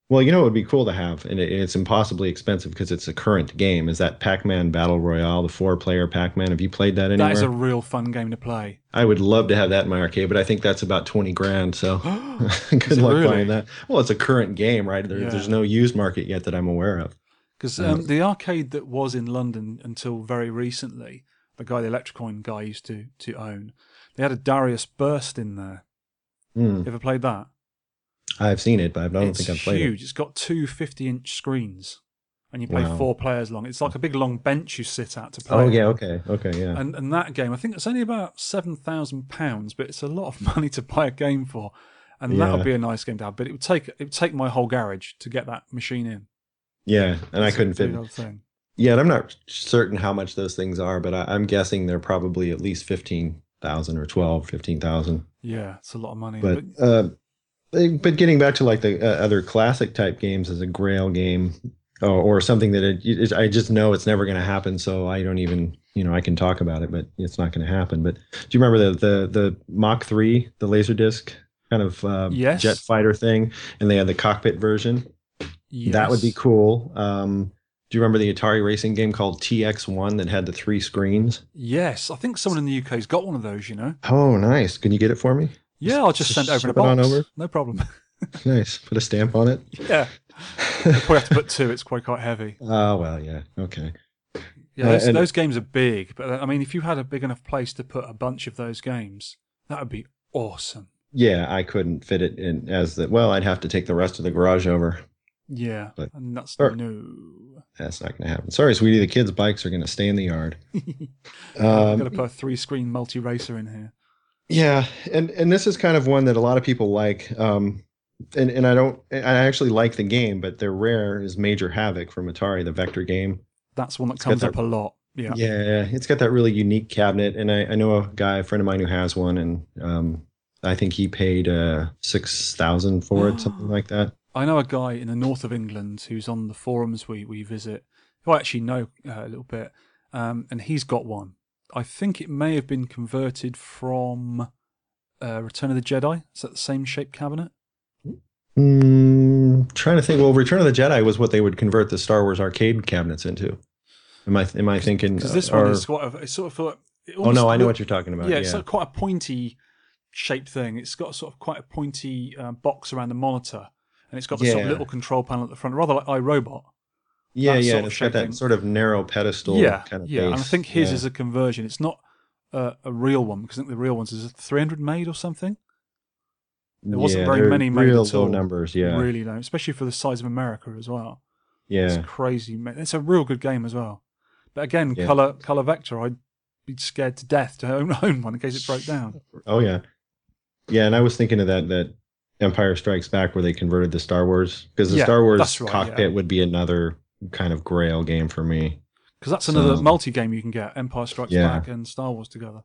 well, you know, it would be cool to have, and it's impossibly expensive because it's a current game. Is that Pac-Man Battle Royale, the four-player Pac-Man? Have you played that anywhere? That is a real fun game to play. I would love to have that in my arcade, but I think that's about twenty grand. So good luck really? buying that. Well, it's a current game, right? There, Yeah. There's no used market yet that I'm aware of. Because um, the arcade that was in London until very recently, the guy, the Electrocoin guy, used to to own, they had a Darius Burst in there. You ever played that? I've seen it, but I don't it's think I've played it. It's huge. it. It's got two 50 inch screens, and you play Wow. four players long. It's like a big long bench you sit at to play. Oh yeah, okay, okay, yeah. And and that game, I think it's only about seven thousand pounds, but it's a lot of money to buy a game for. And that Yeah. would be a nice game to have. But it would take it would take my whole garage to get that machine in. yeah, and I couldn't fit. thing. Yeah, and I'm not certain how much those things are, but I, I'm guessing they're probably at least fifteen thousand or 12, 15,000. Yeah, it's a lot of money. But uh, eh, but getting back to like the uh, other classic type games as a Grail game, or, or something that it, it, I just know it's never going to happen, so I don't even you know I can talk about it, but it's not going to happen. But do you remember the the the Mach three, the Laserdisc kind of uh, Yes. jet fighter thing, and they had the cockpit version? That would be cool. Um, do you remember the Atari racing game called TX1 that had the three screens? Yes, I think someone in the UK's got one of those. You know. Oh, nice. Can you get it for me? Yeah, I'll just send it over in a box. over? No problem. Nice. Put a stamp on it. yeah, we have to put two. It's quite quite heavy. Oh, well, yeah. Okay. Yeah, Uh, those, and- those games are big, but uh, I mean, if you had a big enough place to put a bunch of those games, that would be awesome. Yeah, I couldn't fit it in as the. Well, I'd have to take the rest of the garage over. Yeah, But- and that's Or- no. That's not going to happen. Sorry, sweetie. The kids' bikes are going to stay in the yard. I'm going to put a three-screen multi-racer in here. Yeah, and and this is kind of one that a lot of people like. Um, and and I don't. I actually like the game, but they're rare. Is Major Havoc from Atari, the vector game. That's one that got comes that- up a lot. Yeah. Yeah, it's got that really unique cabinet, and I, I know a guy, a friend of mine who has one, and um, I think he paid uh six thousand for it, something like that. I know a guy in the north of England who's on the forums we, we visit, who I actually know uh, a little bit, um, and he's got one. I think it may have been converted from uh, Return of the Jedi. Is that the same shape cabinet? Mm, trying to think. Well, Return of the Jedi was what they would convert the Star Wars arcade cabinets into. Am I am I thinking? Because this uh, one is quite a, it's sort of thought. it Oh no, I know what you're talking about. Yeah, Yeah, it's like quite a pointy shaped thing. It's got sort of quite a pointy uh, box around the monitor, and it's got the sort of little control panel at the front, rather like I, Robot. Yeah, yeah. sort It's got that sort of narrow pedestal yeah, kind of yeah. base. And I think his yeah. is a conversion. It's not uh, a real one because I think the real ones is a 300 made or something. There wasn't Yeah, very many made real at all. numbers. Yeah, Really low, especially for the size of America as well. yeah. It's crazy. It's a real good game as well. But again, Yeah. color color vector, I'd be scared to death to own, own one in case it broke down. Oh yeah, yeah. And I was thinking of that that Empire Strikes Back where they converted the Star Wars because the Yeah, Star Wars right, cockpit would be another kind of Grail game for me. Because that's another So- multi game you can get Empire Strikes Yeah. Back and Star Wars together.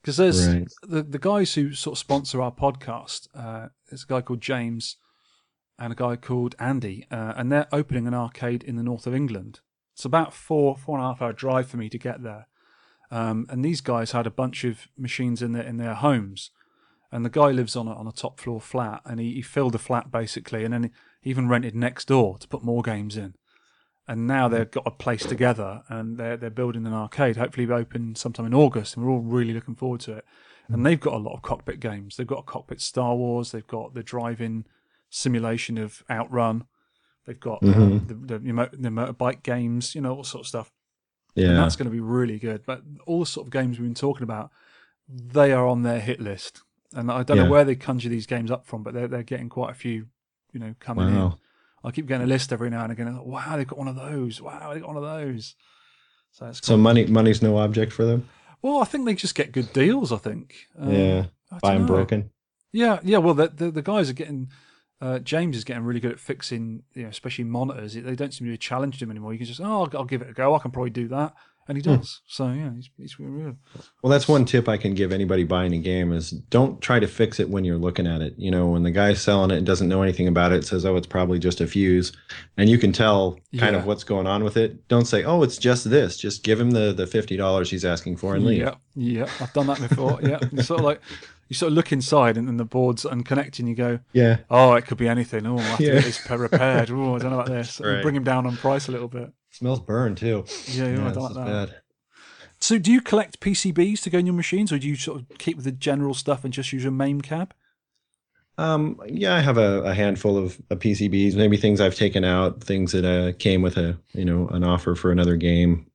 Because there's Right. the, the guys who sort of sponsor our podcast, uh, there's a guy called James and a guy called Andy, uh, and they're opening an arcade in the north of England. It's about four, four and a half hour drive for me to get there. Um, and these guys had a bunch of machines in their, in their homes. And the guy lives on a, on a top floor flat, and he, he filled the flat basically, and then he even rented next door to put more games in and now they've got a place together and they're they're building an arcade. Hopefully, open sometime in August, and we're all really looking forward to it. And they've got a lot of cockpit games. They've got a cockpit Star Wars. They've got the driving simulation of Outrun. They've got um, the, the, the, the motorbike games. You know, all sorts of stuff. And Yeah, that's going to be really good. But all the sort of games we've been talking about, they are on their hit list. And I don't Yeah. know where they conjure these games up from, but they're they're getting quite a few, you know, coming in. I keep getting a list every now and again. and, Wow, they've got one of those. Wow, they've got one of those. So it's So money money's no object for them. well, I think they just get good deals. I think. Um, yeah, I buy them broken. Yeah, yeah. Well, the, the the guys are getting. Uh, James is getting really good at fixing, you know, especially monitors. They don't seem to be challenged him anymore. You can just, oh, I'll, I'll give it a go. I can probably do that, and he Hmm. does. So yeah, he's, he's good. Well, that's one tip I can give anybody buying a game is don't try to fix it when you're looking at it. You know, when the guy's selling it and doesn't know anything about it, says, "Oh, it's probably just a fuse," and you can tell kind Yeah. of what's going on with it. Don't say, "Oh, it's just this." Just give him the the fifty dollars he's asking for and leave. Yeah, yeah. I've done that before. yeah, you sort of like you sort of look inside and then the board's unconnected and you go, Yeah, Oh, it could be anything. Oh, I have to Yeah. get this repaired. Oh, I don't know about this. Right. Bring him down on price a little bit. Smells burned too. Yeah, yeah, I like that. bad. So, do you collect PCBs to go in your machines, or do you sort of keep the general stuff and just use your main cab? Um, yeah, I have a, a handful of, of PCBs, maybe things I've taken out, things that uh, came with a you know an offer for another game.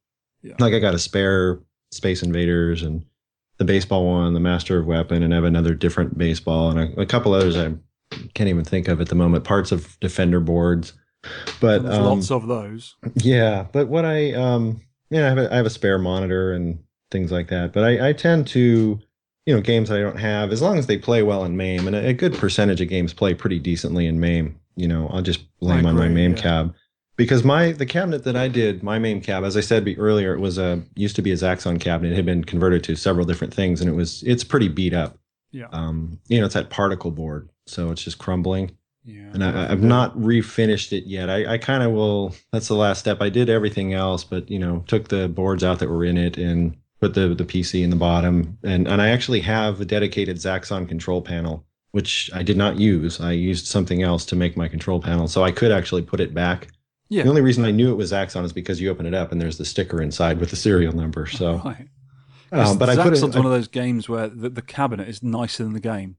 Yeah. Like I got a spare Space Invaders and the baseball one, the Master of Weapon, and I have another different baseball and a, a couple others I can't even think of at the moment. Parts of Defender boards, but um, lots of those. yeah, but what I um yeah, I have a, I have a spare monitor and things like that. But I, I tend to you know games that I don't have as long as they play well in MAME, and a, a good percentage of games play pretty decently in MAME. You know, I'll just blame on my MAME yeah. cab because my the cabinet that I did my MAME cab, as I said earlier, it was a used to be a Zaxxon cabinet. It had been converted to several different things, and it was it's pretty beat up. Yeah. Um, you know, it's that particle board, so it's just crumbling Yeah. and I, I've not refinished it yet. I, I kind of will. That's the last step. I did everything else, but you know, took the boards out that were in it and put the the PC in the bottom. And and I actually have a dedicated Zaxxon control panel, which I did not use. I used something else to make my control panel, so I could actually put it back. Yeah. The only reason I knew it was Zaxxon is because you open it up and there's the sticker inside with the serial number. So, Right. um, but I put it. Zaxxon's I- one of those games where the, the cabinet is nicer than the game.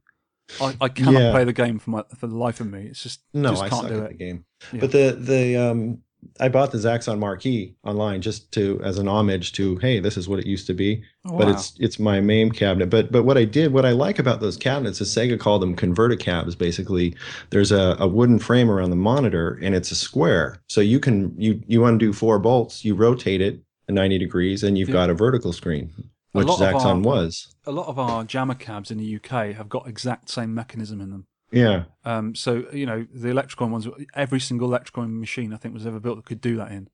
I, I cannot Yeah. play the game for my for the life of me. It's just No, just I can't do at the it. game. Yeah. But the the um I bought the Zaxxon marquee online just to as an homage to hey, this is what it used to be. Oh, But wow. it's it's my main cabinet. But but what I did, what I like about those cabinets is Sega called them converter cabs. Basically, there's a, a wooden frame around the monitor and it's a square. So you can you you undo four bolts, you rotate it 90 degrees, and you've Yeah. got a vertical screen. Which Zaxxon was. A lot of our JAMMA cabs in the UK have got exact same mechanism in them. Yeah. Um, so you know the Electrocoin ones, every single Electrocoin machine I think was ever built that could do that in.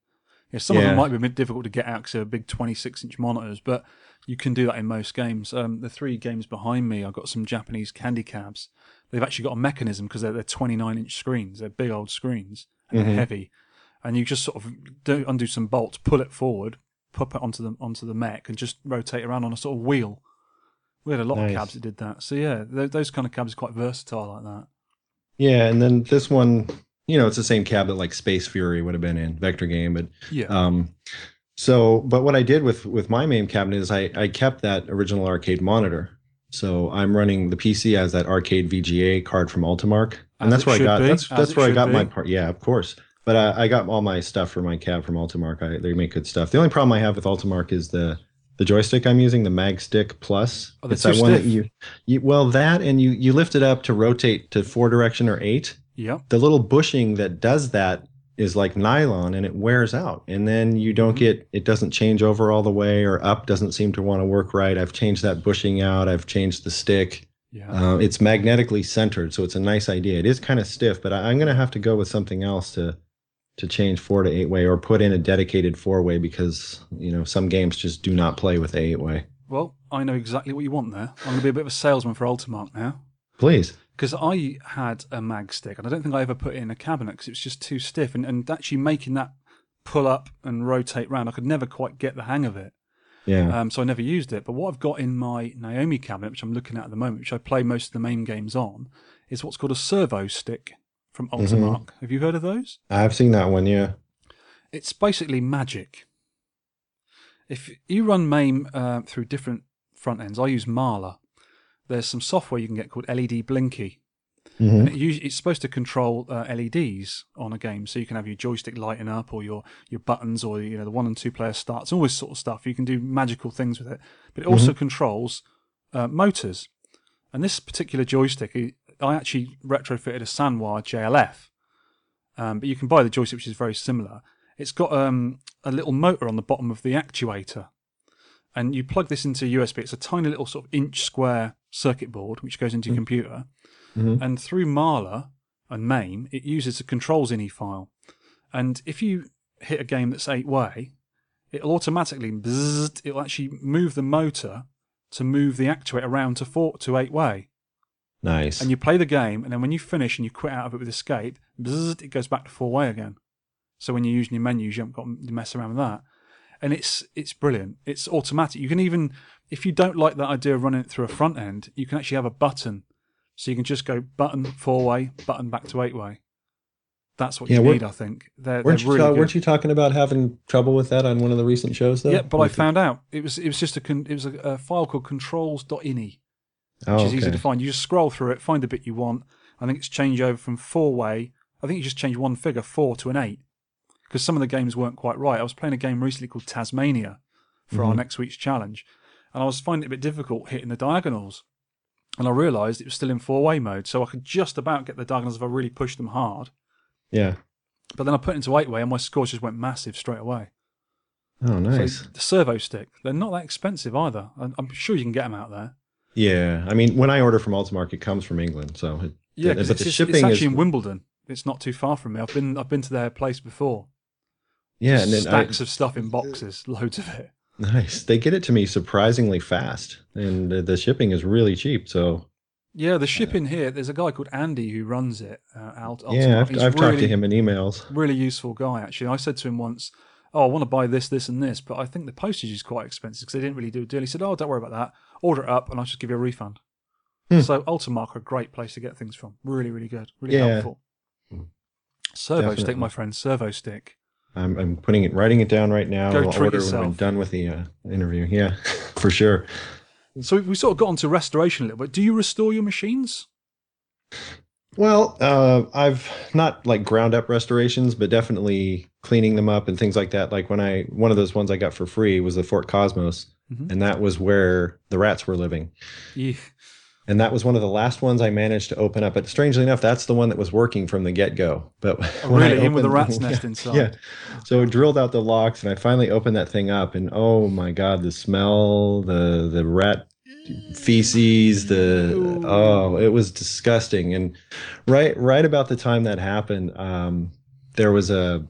Yeah, some of them might be a bit difficult to get out because they're big 26 inch monitors, but you can do that in most games. Um, the three games behind me, I've got some Japanese candy cabs. They've actually got a mechanism because they're, they're 29 inch screens. They're big old screens and Mm-hmm. they're heavy, and you just sort of do, undo some bolts, pull it forward, pop it onto the onto the mech, and just rotate around on a sort of wheel. We had a lot Nice. of cabs that did that. So yeah, th- those kind of cabs are quite versatile like that. Yeah, and then this one, you know, it's the same cab that like Space Fury would have been in Vector Game, but Yeah. um so but what I did with with my main cabinet is I I kept that original arcade monitor. So I'm running the PC as that arcade VGA card from Ultimarc, and As that's where I got be, that's that's where I got my part. Yeah, of course. But I, I got all my stuff for my cab from Ultimarc. I, they make good stuff. The only problem I have with Ultimarc is the the joystick I'm using, the Magstick Plus. Oh, they're it's that one that you, you well that and you you lift it up to rotate to four direction or eight yeah. the little bushing that does that is like nylon and it wears out and then you don't get it doesn't change over all the way or up doesn't seem to want to work right i've changed that bushing out i've changed the stick Yeah. uh, it's magnetically centered so it's a nice idea it is kind of stiff but I, i'm going to have to go with something else to to change four to eight way or put in a dedicated four way because you know some games just do not play with eight way Well, I know exactly what you want there. I'm going to be a bit of a salesman for Ultimarc now. please Because I had a mag stick, and I don't think I ever put it in a cabinet because it was just too stiff. And, and actually making that pull up and rotate round, I could never quite get the hang of it. yeah Um, so I never used it. But what I've got in my Naomi cabinet, which I'm looking at at the moment, which I play most of the main games on, is what's called a servo stick from Ultimarc. Have you heard of those? i've seen that one yeah It's basically magic. If you run MAME uh, through different front ends, I use Mala. There's some software you can get called LED Blinky. Mhm. And it usually, it's supposed to control uh, LEDs on a game, so you can have your joystick lighting up, or your your buttons, or you know the one and two player starts, all this sort of stuff. You can do magical things with it, but it also controls uh, motors. And this particular joystick, I actually retrofitted a Sanwa JLF, um, but you can buy the joystick, which is very similar. It's got um, a little motor on the bottom of the actuator, and you plug this into USB. It's a tiny little sort of inch square circuit board, which goes into your computer. And through Mala and MAME, it uses a controls ini file. And if you hit a game that's eight way, it'll automatically bzzzt, it'll actually move the motor to move the actuator around to four to eight way. Nice And you play the game, and then when you finish and you quit out of it with escape, bzzzt, it goes back to four way again. So when you're using your menus, you haven't got to mess around with that. And it's it's brilliant. It's automatic. You can even, if you don't like that idea of running it through a front end, you can actually have a button, so you can just go button four way, button back to eight way. That's what Yeah, you need, I think. They're, Weren't they're you, really ta- weren't you talking about having trouble with that on one of the recent shows though? yeah, but I found out it was it was just a con- it was a, a file called controls.ini. oh, which is easy to find. You just scroll through it, find the bit you want. I think it's changed over from four way. I think you just change one figure, four to an eight, because some of the games weren't quite right. I was playing a game recently called Tazzmania for Mm-hmm. our next week's challenge, and I was finding it a bit difficult hitting the diagonals. And I realised it was still in four way mode, so I could just about get the diagonals if I really pushed them hard. Yeah. But then I put it into eight way, and my scores just went massive straight away. Oh, nice. So the servo stick, they're not that expensive either. I'm sure you can get them out there. Yeah. I mean, when I order from Ultimarc, it comes from England, so it, Yeah, but the shipping it's actually is in Wimbledon. It's not too far from me. I've been I've been to their place before. yeah, and then I, stacks of stuff in boxes, loads of it. nice. They get it to me surprisingly fast, and the, the shipping is really cheap. So Yeah, the shipping here. There's a guy called Andy who runs it uh, out. yeah, I've, I've talked to him in emails. Really useful guy, actually. I said to him once, "Oh, I want to buy this, this, and this, but I think the postage is quite expensive because they didn't really do a deal." He said, "Oh, don't worry about that. Order it up, and I'll just give you a refund." So Ultimarc are a great place to get things from. Really, really good. Really Yeah. helpful. Servo stick, Definitely. my friend. Servo stick. I'm, I'm putting it, writing it down right now. Go and I'll treat order when I'm done with the uh, interview. Yeah, for sure. So we- we sort of got onto restoration a little bit. Do you restore your machines? Well, uh, I've not like ground up restorations, but definitely cleaning them up and things like that. Like when I one of those ones I got for free was the Fort Cosmos, Mhm. and that was where the rats were living. Yeah. and that was one of the last ones I managed to open up. But strangely enough, that's the one that was working from the get go. But when I really? In with the opened- rat's yeah, nest inside? Yeah. So I drilled out the locks, and I finally opened that thing up, and oh my god, the smell, the the rat feces, the oh, it was disgusting. And right right about the time that happened, um, there was a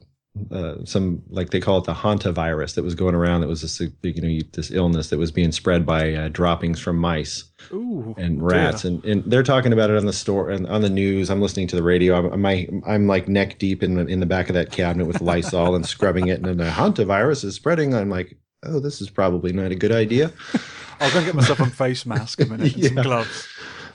uh, some like they call it the Hanta virus that was going around. That was this you know this illness that was being spread by uh, droppings from mice Ooh, and rats. and, and they're talking about it on the store and on the news. I'm listening to the radio. I'm my, i'm like neck deep in the, in the back of that cabinet with lysol and scrubbing it. And then the Hanta virus is spreading. I'm like oh this is probably not a good idea. I'll go get myself a face mask a minute and some gloves.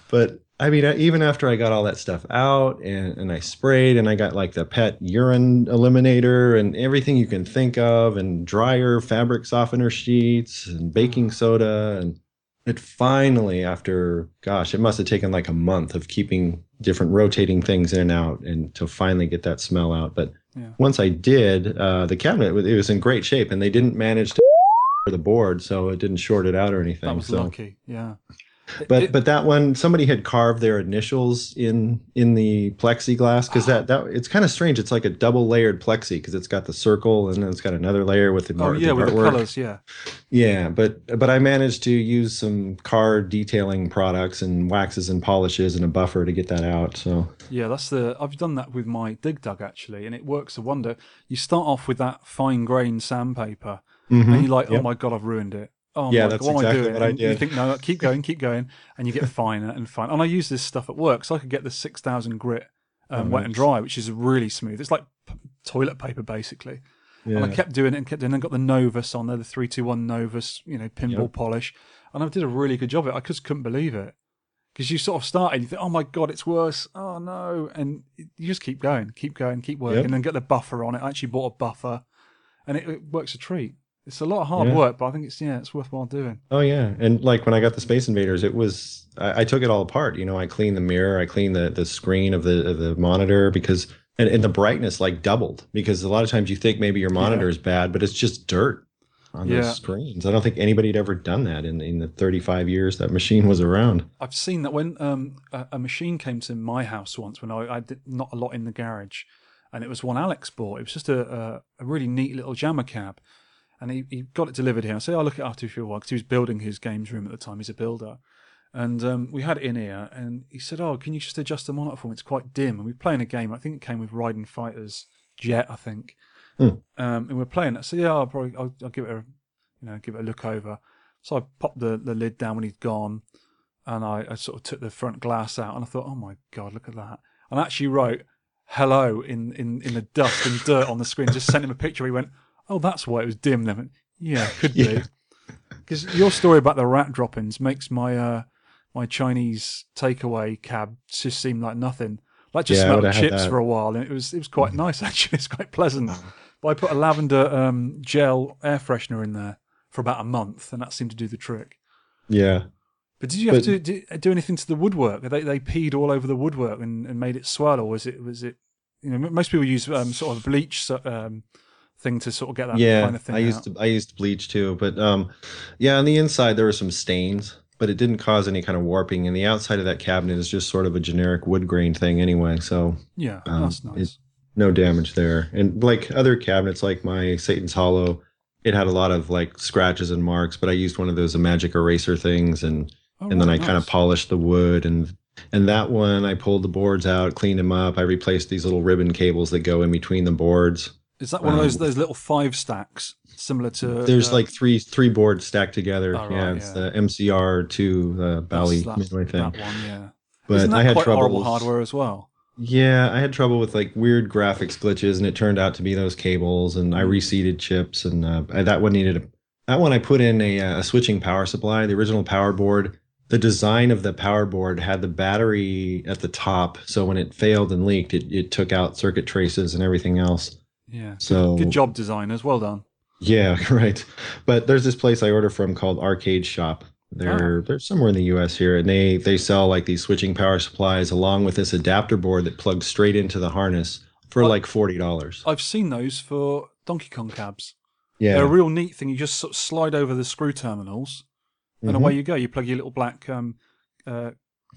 but i mean even after i got all that stuff out and, and i sprayed and i got like the pet urine eliminator and everything you can think of and dryer fabric softener sheets and baking soda and it finally after gosh it must have taken like a month of keeping different rotating things in and out and to finally get that smell out but Yeah. once i did uh, the cabinet it was in great shape and they didn't manage to the board so it didn't short it out or anything That was so lucky. Yeah. But It- but that one somebody had carved their initials in in the plexiglass because ah. that that it's kind of strange it's like a double layered plexi because it's got the circle and then it's got another layer with the oh art- yeah, with the colours. Yeah. Yeah, but but I managed to use some car detailing products and waxes and polishes and a buffer to get that out. So Yeah, that's the. I've done that with my dig dug actually, and it works a wonder. You start off with that fine grained sandpaper, and mm-hmm. you're like, "Oh Yep. my god, I've ruined it." Oh Yeah, my that's god, what am I exactly doing? what I And You think, no, keep going, keep going, and you get finer and finer. And I use this stuff at work, so I could get the six thousand grit um, Oh, wet and dry, which is really smooth. It's like p- toilet paper basically. yeah, And I kept doing it and kept doing. it. And got the Novus on there, the three two one Novus, you know, pinball Yep. polish, and I did a really good job of it. I just couldn't believe it because you sort of start and you think, oh my god, it's worse. Oh no, and you just keep going, keep going, keep working, Yep. and get the buffer on it. I actually bought a buffer, and it, it works a treat. It's a lot of hard Yeah. work, but I think it's yeah, it's worthwhile doing. oh yeah, and like when I got the Space Invaders, it was I, I took it all apart. You know, I cleaned the mirror, I cleaned the the screen of the of the monitor because. And, and the brightness like doubled because a lot of times you think maybe your monitor is bad, but it's just dirt on Yeah. those screens. I don't think anybody had ever done that in, in the 35 years that machine was around. I've seen that when um, a, a machine came to my house once when I, I did not a lot in the garage, and it was one Alex bought. It was just a, a, a really neat little JAMMA cab, and he, he got it delivered here. I said, "I'll look it after you for a while," because he was building his games room at the time. He's a builder, and um, we had it in here, and he said, "Oh, can you just adjust the monitor for me? It's quite dim." And we were playing a game. I think it came with Riding Fighters Jet, I think, Hmm. um, and we're playing it. So yeah, I'll probably I'll, I'll give it a you know give it a look over. So I popped the, the lid down when he'd gone, and I, I sort of took the front glass out, and I thought, oh my god, look at that! And I actually wrote hello in, in, in the dust and dirt on the screen. Just sent him a picture. He went, oh, that's why it was dim. Then yeah, could be. Because your story about the rat droppings makes my uh, my Chinese takeaway cab just seem like nothing. Like just Yeah, smelled chips. Mm. for a while, and it was it was quite nice actually. It's quite pleasant. But I put a lavender um, gel air freshener in there for about a month, and that seemed to do the trick. Yeah. But did you have But- to do, do anything to the woodwork? They they peed all over the woodwork and, and made it swell, or was it was it? You know, most people use um, sort of bleach so- um, thing to sort of get that yeah kind of thing i used out. to i used bleach too but um yeah on the inside there were some stains but it didn't cause any kind of warping and the outside of that cabinet is just sort of a generic wood grain thing anyway so yeah, um, that's nice. it- no damage there and like other cabinets like my satan's hollow it had a lot of like scratches and marks but i used one of those magic eraser things and Oh, and then i kind of polished the wood and and that one i pulled the boards out cleaned them up i replaced these little ribbon cables that go in between the boards Is that one of those um, those little five stacks similar to? There's uh, like three three boards stacked together. Oh, right, yeah, it's yeah. the MCR two that's Bally that, Midway thing. that one, yeah. But I had horrible troubles. hardware as well? Yeah, I had trouble with like weird graphics glitches, and it turned out to be those cables. And. I reseated chips, and uh, I- that one needed a. That one I put in a, uh, a switching power supply. The original power board. The design of the power board had the battery at the top, so when it failed and leaked, it, it took out circuit traces and everything else. Yeah. So Good job, designers. Well done. Yeah, right. But there's this place I order from called Arcade Shop. They're they're somewhere in the U.S. here, and they they sell like these switching power supplies along with this adapter board that plugs straight into the harness for like forty dollars. I've seen those for Donkey Kong cabs. Yeah, They're a real neat thing. You just sort of slide over the screw terminals, and Mhm. away you go. You plug your little black um, uh,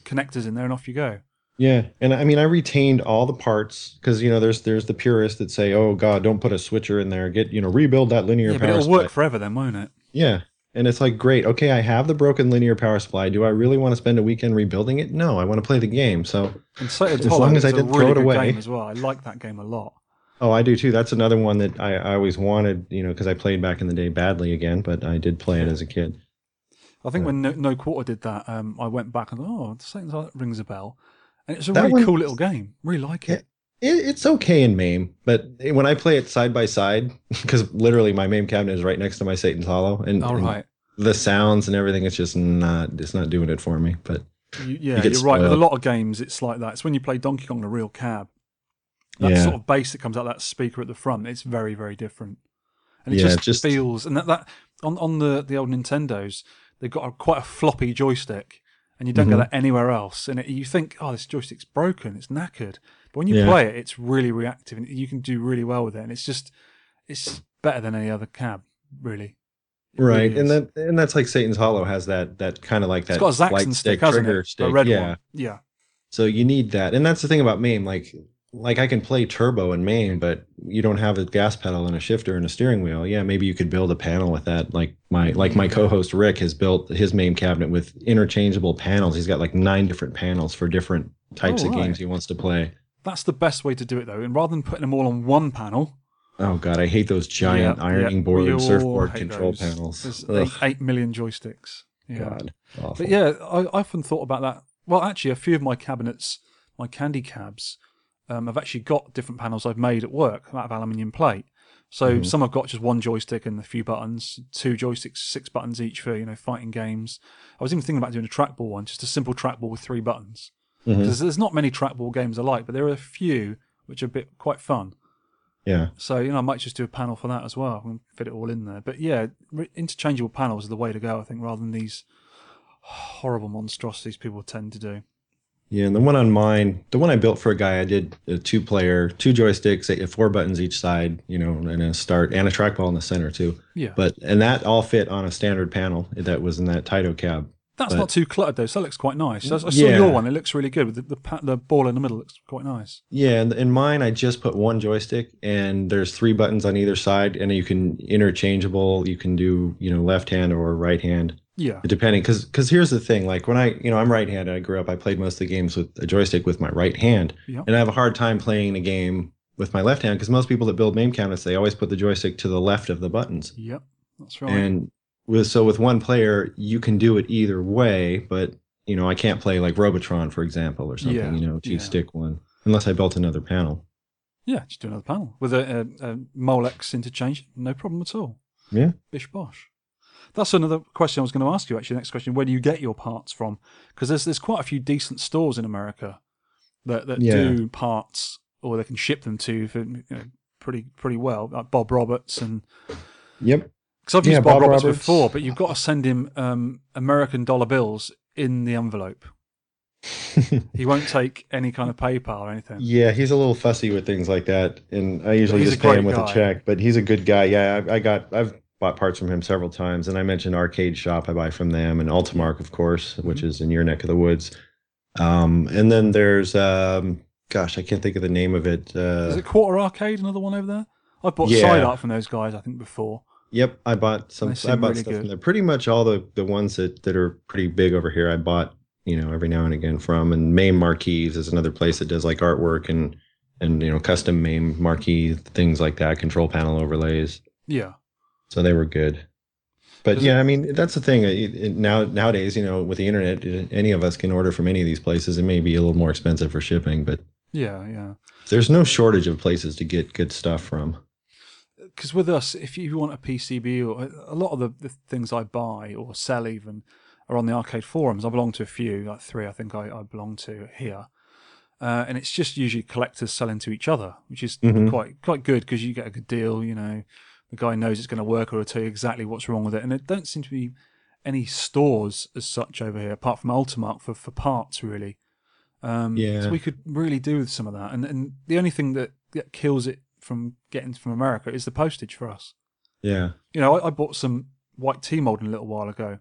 connectors in there, and off you go. Yeah, and I mean, I retained all the parts because you know, there's there's the purists that say, "Oh God, don't put a switcher in there. Get you know, rebuild that linear Yeah, but power it'll supply." work forever then, won't it? Yeah, and it's like, great, okay, I have the broken linear power supply. Do I really want to spend a weekend rebuilding it? No, I want to play the game. So, Satan's As long as I didn't really throw it away. as well. I like that game a lot. oh, I do too. That's another one that I, I always wanted, you know, because I played back in the day badly again, but I did play it as a kid. I think when no, no Quarter did that, um, I went back and oh, Satan's Hollow rings a bell. And it's a That really one- cool little game. Really like it. It, it's okay in MAME, but when I play it side by side, because literally my MAME cabinet is right next to my Satan's Hollow, and, All and the sounds and everything, it's just not, it's not doing it for me. But You, yeah, get you're right. With a lot of games, it's like that. It's when you play Donkey Kong, the real cab. That Yeah. sort of bass that comes out that speaker at the front, it's very, very different. And it Yeah, just, just- feels and that, that on on the the old Nintendos, they've got a, quite a floppy joystick, and you don't Mm-hmm. get that anywhere else. And it, you think, oh, this joystick's broken, it's knackered. But when you Yeah. play it, it's really reactive, and you can do really well with it. And it's just, it's better than any other cab, really. It really right, and that and that's like Satan's Hollow has that that kind of like that it's got a Zaxxon stick, hasn't trigger it? stick. A red yeah. one. Yeah. So you need that, and that's the thing about MAME. Like, like I can play turbo in MAME, but you don't have a gas pedal and a shifter and a steering wheel. Yeah, maybe you could build a panel with that. Like my like my co-host Rick has built his MAME cabinet with interchangeable panels. He's got like nine different panels for different types Oh, of right. games he wants to play. That's the best way to do it, though. And rather than putting them all on one panel, Oh god, I hate those giant Yeah, ironing yeah, board and surfboard control those. panels. There's eight, eight million joysticks. Yeah. God, awful. But yeah, I, I often thought about that. Well, actually, a few of my cabinets, my candy cabs, um, I've actually got different panels I've made at work out of aluminium plate. So Mm-hmm. some I've got just one joystick and a few buttons, two joysticks, six buttons each for you know fighting games. I was even thinking about doing a trackball one, just a simple trackball with three buttons. Because there's not many trackball games I like, but there are a few which are a bit quite fun. Yeah. So you know, I might just do a panel for that as well and fit it all in there. But yeah, re- interchangeable panels are the way to go, I think, rather than these horrible monstrosities people tend to do. Yeah, and the one on mine, the one I built for a guy, I did a two-player, two joysticks, eight- four buttons each side, you know, and a start and a trackball in the center too. Yeah, But and that all fit on a standard panel that was in that Taito cab. that's but- not too cluttered though. So that looks quite nice. I, I saw Yeah. your one; it looks really good the the, the ball in the middle. Looks quite nice. Yeah, and in mine, I just put one joystick, and there's three buttons on either side, and you can interchangeable. You can do you know left hand or right hand. Yeah, depending because because here's the thing like when i you know i'm right-handed i grew up i played most of the games with a joystick with my right hand Yep. and i have a hard time playing a game with my left hand because most people that build MAME cabinets they always put the joystick to the left of the buttons yep, that's right. and with so with one player you can do it either way but you know i can't play like robotron for example or something Yeah, you know two yeah. stick one unless i built another panel yeah, just do another panel with a, a, a Molex interchange. No problem at all. yeah Bish bosh. That's another question I was going to ask you. Actually, next question: Where do you get your parts from? Because there's there's quite a few decent stores in America that that Yeah. do parts, or they can ship them to you for you know, pretty pretty well, like Bob Roberts and yep because I've Yeah, used Bob, Bob Roberts, Roberts. before, but you've got to send him um, American dollar bills in the envelope. he won't take any kind of PayPal or anything. Yeah, he's a little fussy with things like that, and I usually He's just pay him with guy. a check. But he's a good guy. Yeah, I, I got I've bought parts from him several times, and I mentioned Arcade Shop. I buy from them, and Ultimarc, of course, which Mm-hmm. is in your neck of the woods. Um, and then there's um, gosh, I can't think of the name of it. Uh, Is it Quarter Arcade? Another one over there. I've bought Yeah. side art from those guys. I think before. Yep, I bought some. I bought really stuff good. from there. Pretty much all the the ones that that are pretty big over here. I bought you know every now and again from. And Mame Marquees is another place that does like artwork and and you know custom Mame marquee things like that, control panel overlays. Yeah. So they were good. But yeah, it- I mean that's the thing. It, it, now nowadays, you know, with the internet, uh, any of us can order from any of these places. It may be a little more expensive for shipping, but Yeah. Yeah. there's no shortage of places to get good stuff from. because with us, if you want a PCB or a lot of the, the things I buy or sell even are on the arcade forums. I belong to a few, like three, I think I, I belong to here. Uh, and it's just usually collectors selling to each other, which is Mhm. quite quite good because you get a good deal. You know, the guy knows it's going to work or will tell you exactly what's wrong with it. And there don't seem to be any stores as such over here, apart from Ultimarc for, for parts, really. Um, Yeah. So we could really do with some of that. And and the only thing that, that kills it from getting from America is the postage for us. Yeah. You know, I, I bought some white T molding a little while ago,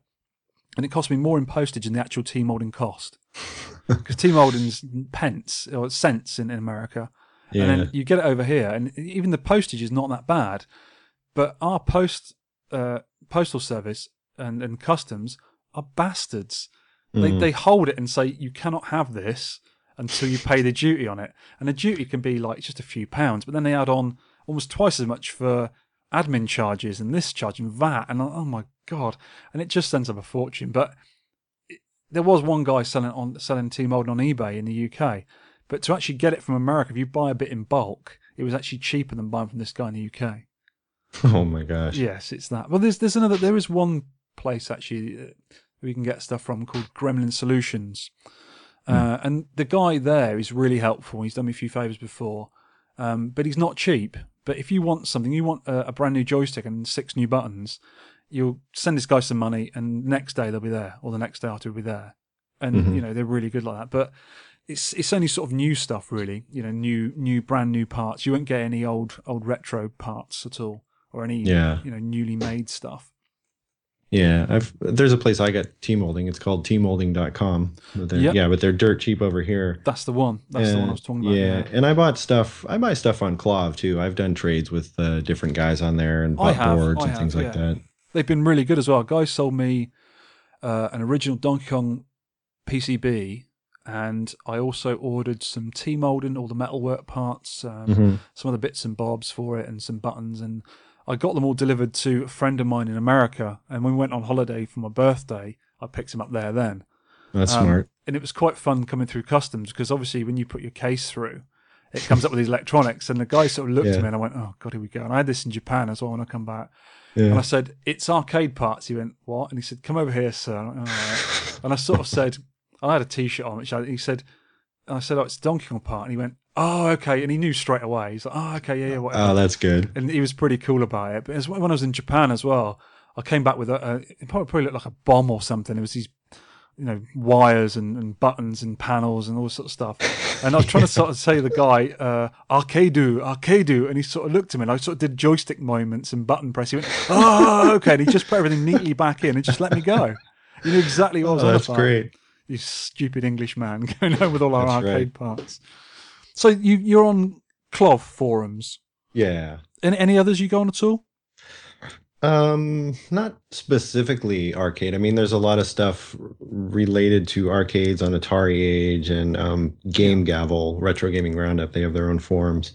and it cost me more in postage than the actual T molding cost. Because T molding's pence or cents in, in America, Yeah. and then you get it over here, and even the postage is not that bad. But our post uh, postal service and, and customs are bastards. They Mhm. they hold it and say you cannot have this until you pay the duty on it, and the duty can be like just a few pounds, but then they add on almost twice as much for admin charges and this charge and VAT, and oh my god, and it just ends up a fortune. But it, there was one guy selling on selling T molding on eBay in the UK, but to actually get it from America, if you buy a bit in bulk, it was actually cheaper than buying from this guy in the UK. oh my gosh. Yes, it's that. Well, there's there's another. There is one place actually uh, we can get stuff from called Gremlin Solutions, uh, and the guy there is really helpful. He's done me a few favors before, um, but he's not cheap. But if you want something, you want a, a brand new joystick and six new buttons, you'll send this guy some money, and next day they'll be there, or the next day after they'll be there, and Mhm. you know they're really good like that. But it's it's only sort of new stuff, really. You know, new new brand new parts. You won't get any old old retro parts at all, or any Yeah. you know newly made stuff. Yeah, I've there's a place I got T molding. It's called teamolding.com. But Yep. Yeah, but they're dirt cheap over here. That's the one. That's the one I was talking about. Yeah, and I bought stuff. I buy stuff on KLOV too. I've done trades with uh, different guys on there and bought have, boards I and have, things like yeah. that. they've been really good as well. Guys sold me uh, an original Donkey Kong PCB, and I also ordered some T molding, all the metalwork parts, um, Mhm. some of the bits and bobs for it, and some buttons. And I got them all delivered to a friend of mine in America. And when we went on holiday for my birthday, I picked them up there then. That's Um, smart. And it was quite fun coming through customs because obviously when you put your case through, it comes up with these electronics. And the guy sort of looked Yeah. at me and I went, "Oh God, here we go." And I had this in Japan as well when I come back. Yeah. And I said, "It's arcade parts." He went, "What?" And he said, "Come over here, sir." And I, went. And I sort of said, I had a T-shirt on, which I, he said, I said, "Oh, it's Donkey Kong part." And he went, "Oh, okay." And he knew straight away. He's like, "Oh, okay, yeah, yeah, whatever." oh, that's good. and he was pretty cool about it. But as, when I was in Japan as well, I came back with a, a it probably, looked like a bomb or something. It was these, you know, wires and, and buttons and panels and all this sort of stuff. And I was trying to sort of say to the guy, uh, arcadeu, arcadeu. And he sort of looked at me and I sort of did joystick moments and button press. He went, oh, okay. And he just put everything neatly back in and just let me go. You knew exactly what I was Oh, on that's great. You stupid English man going home with all our That's arcade parts. So you, you're on KLOV forums. Yeah. Any, any others you go on at all? Um, not specifically arcade. I mean, there's a lot of stuff related to arcades on Atari Age and um, Game Gavel, Retro Gaming Roundup. They have their own forums.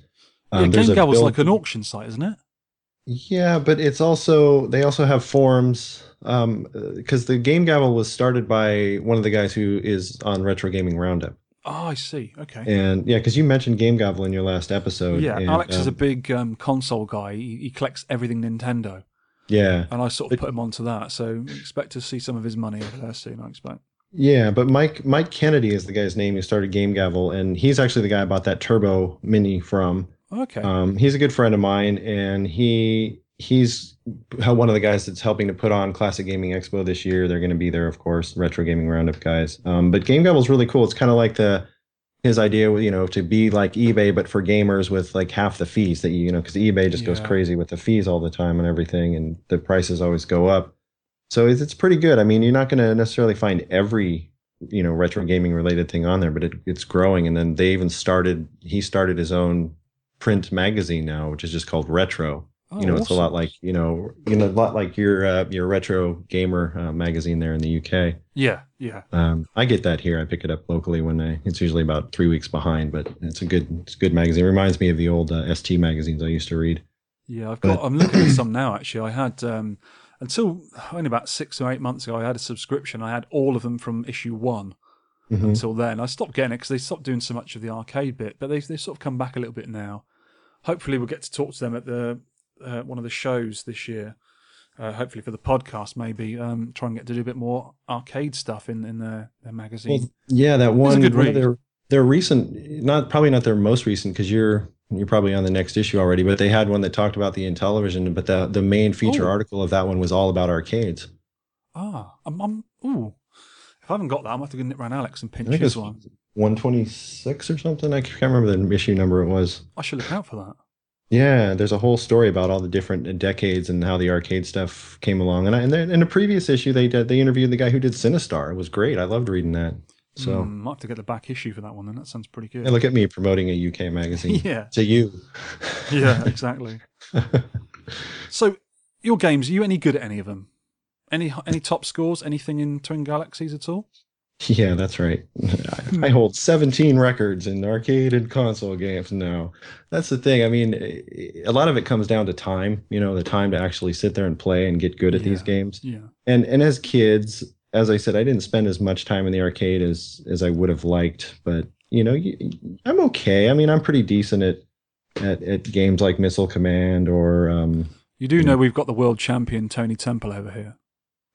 yeah, Um, there's Game Gavel's build- like an auction site, isn't it? Yeah, but it's also they also have forums um because the Game Gavel was started by one of the guys who is on Retro Gaming Roundup. Oh, I see. Okay. And yeah, because you mentioned Game Gavel in your last episode. yeah, and, Alex is a um, big um, console guy. He, he collects everything Nintendo, yeah. and I sort of put him onto that. So expect to see some of his money over there soon. I expect. Yeah, but Mike Mike Kennedy is the guy's name who started Game Gavel, and he's actually the guy I bought that Turbo Mini from. Okay. Um, he's a good friend of mine, and he he's one of the guys that's helping to put on Classic Gaming Expo this year. They're going to be there, of course, Retro Gaming Roundup guys. Um, but Game Gavel's really cool. It's kind of like the his idea, you know, to be like eBay but for gamers with like half the fees that you, you know, because eBay just goes crazy with the fees all the time and everything, and the prices always go up. So it's, it's pretty good. I mean, you're not going to necessarily find every you know retro gaming related thing on there, but it, it's growing. And then they even started. He started his own print magazine now, which is just called Retro. Oh, you know, it's a lot like you know, you know, a lot like your uh, your retro gamer uh, magazine there in the UK. Yeah, yeah. Um, I get that here. I pick it up locally when I. It's usually about three weeks behind, but it's a good, it's a good magazine. It reminds me of the old uh, ST magazines I used to read. Yeah, I've got. I'm looking at some now. Actually, I had um, until only about six or eight months ago. I had a subscription. I had all of them from issue one Mhm. until then. I stopped getting it because they stopped doing so much of the arcade bit. But they they sort of come back a little bit now. Hopefully, we'll get to talk to them at the uh, one of the shows this year. Uh, hopefully for the podcast, maybe um, try and get to do a bit more arcade stuff in in their, their magazine. Well, yeah, that one. good one of their their recent, not probably not their most recent, because you're you're probably on the next issue already. But they had one that talked about the Intellivision, but the the main feature Oh. article of that one was all about arcades. ah, I'm, I'm ooh. If I haven't got that, I'm gonna have to go nip around Alex and pinch his one. 126 or something. I can't remember the issue number it was. I should look out for that. Yeah, there's a whole story about all the different decades and how the arcade stuff came along. And, I, and then in a previous issue, they did, they interviewed the guy who did Sinistar. It was great. I loved reading that. So Mm, might have to get the back issue for that one. Then that sounds pretty good. yeah, look at me promoting a UK magazine Yeah. to you. yeah, exactly. so, your games, are you any good at any of them? Any any top scores? Anything in Twin Galaxies at all? Yeah, that's right. I, I hold 17 records in arcade and console games now. That's the thing. I mean, a lot of it comes down to time, you know, the time to actually sit there and play and get good at these games. Yeah. And and as kids, as I said, I didn't spend as much time in the arcade as as I would have liked, but you know, you, I'm okay. I mean, I'm pretty decent at at, at games like Missile Command or um You do know we've got the world champion Tony Temple over here.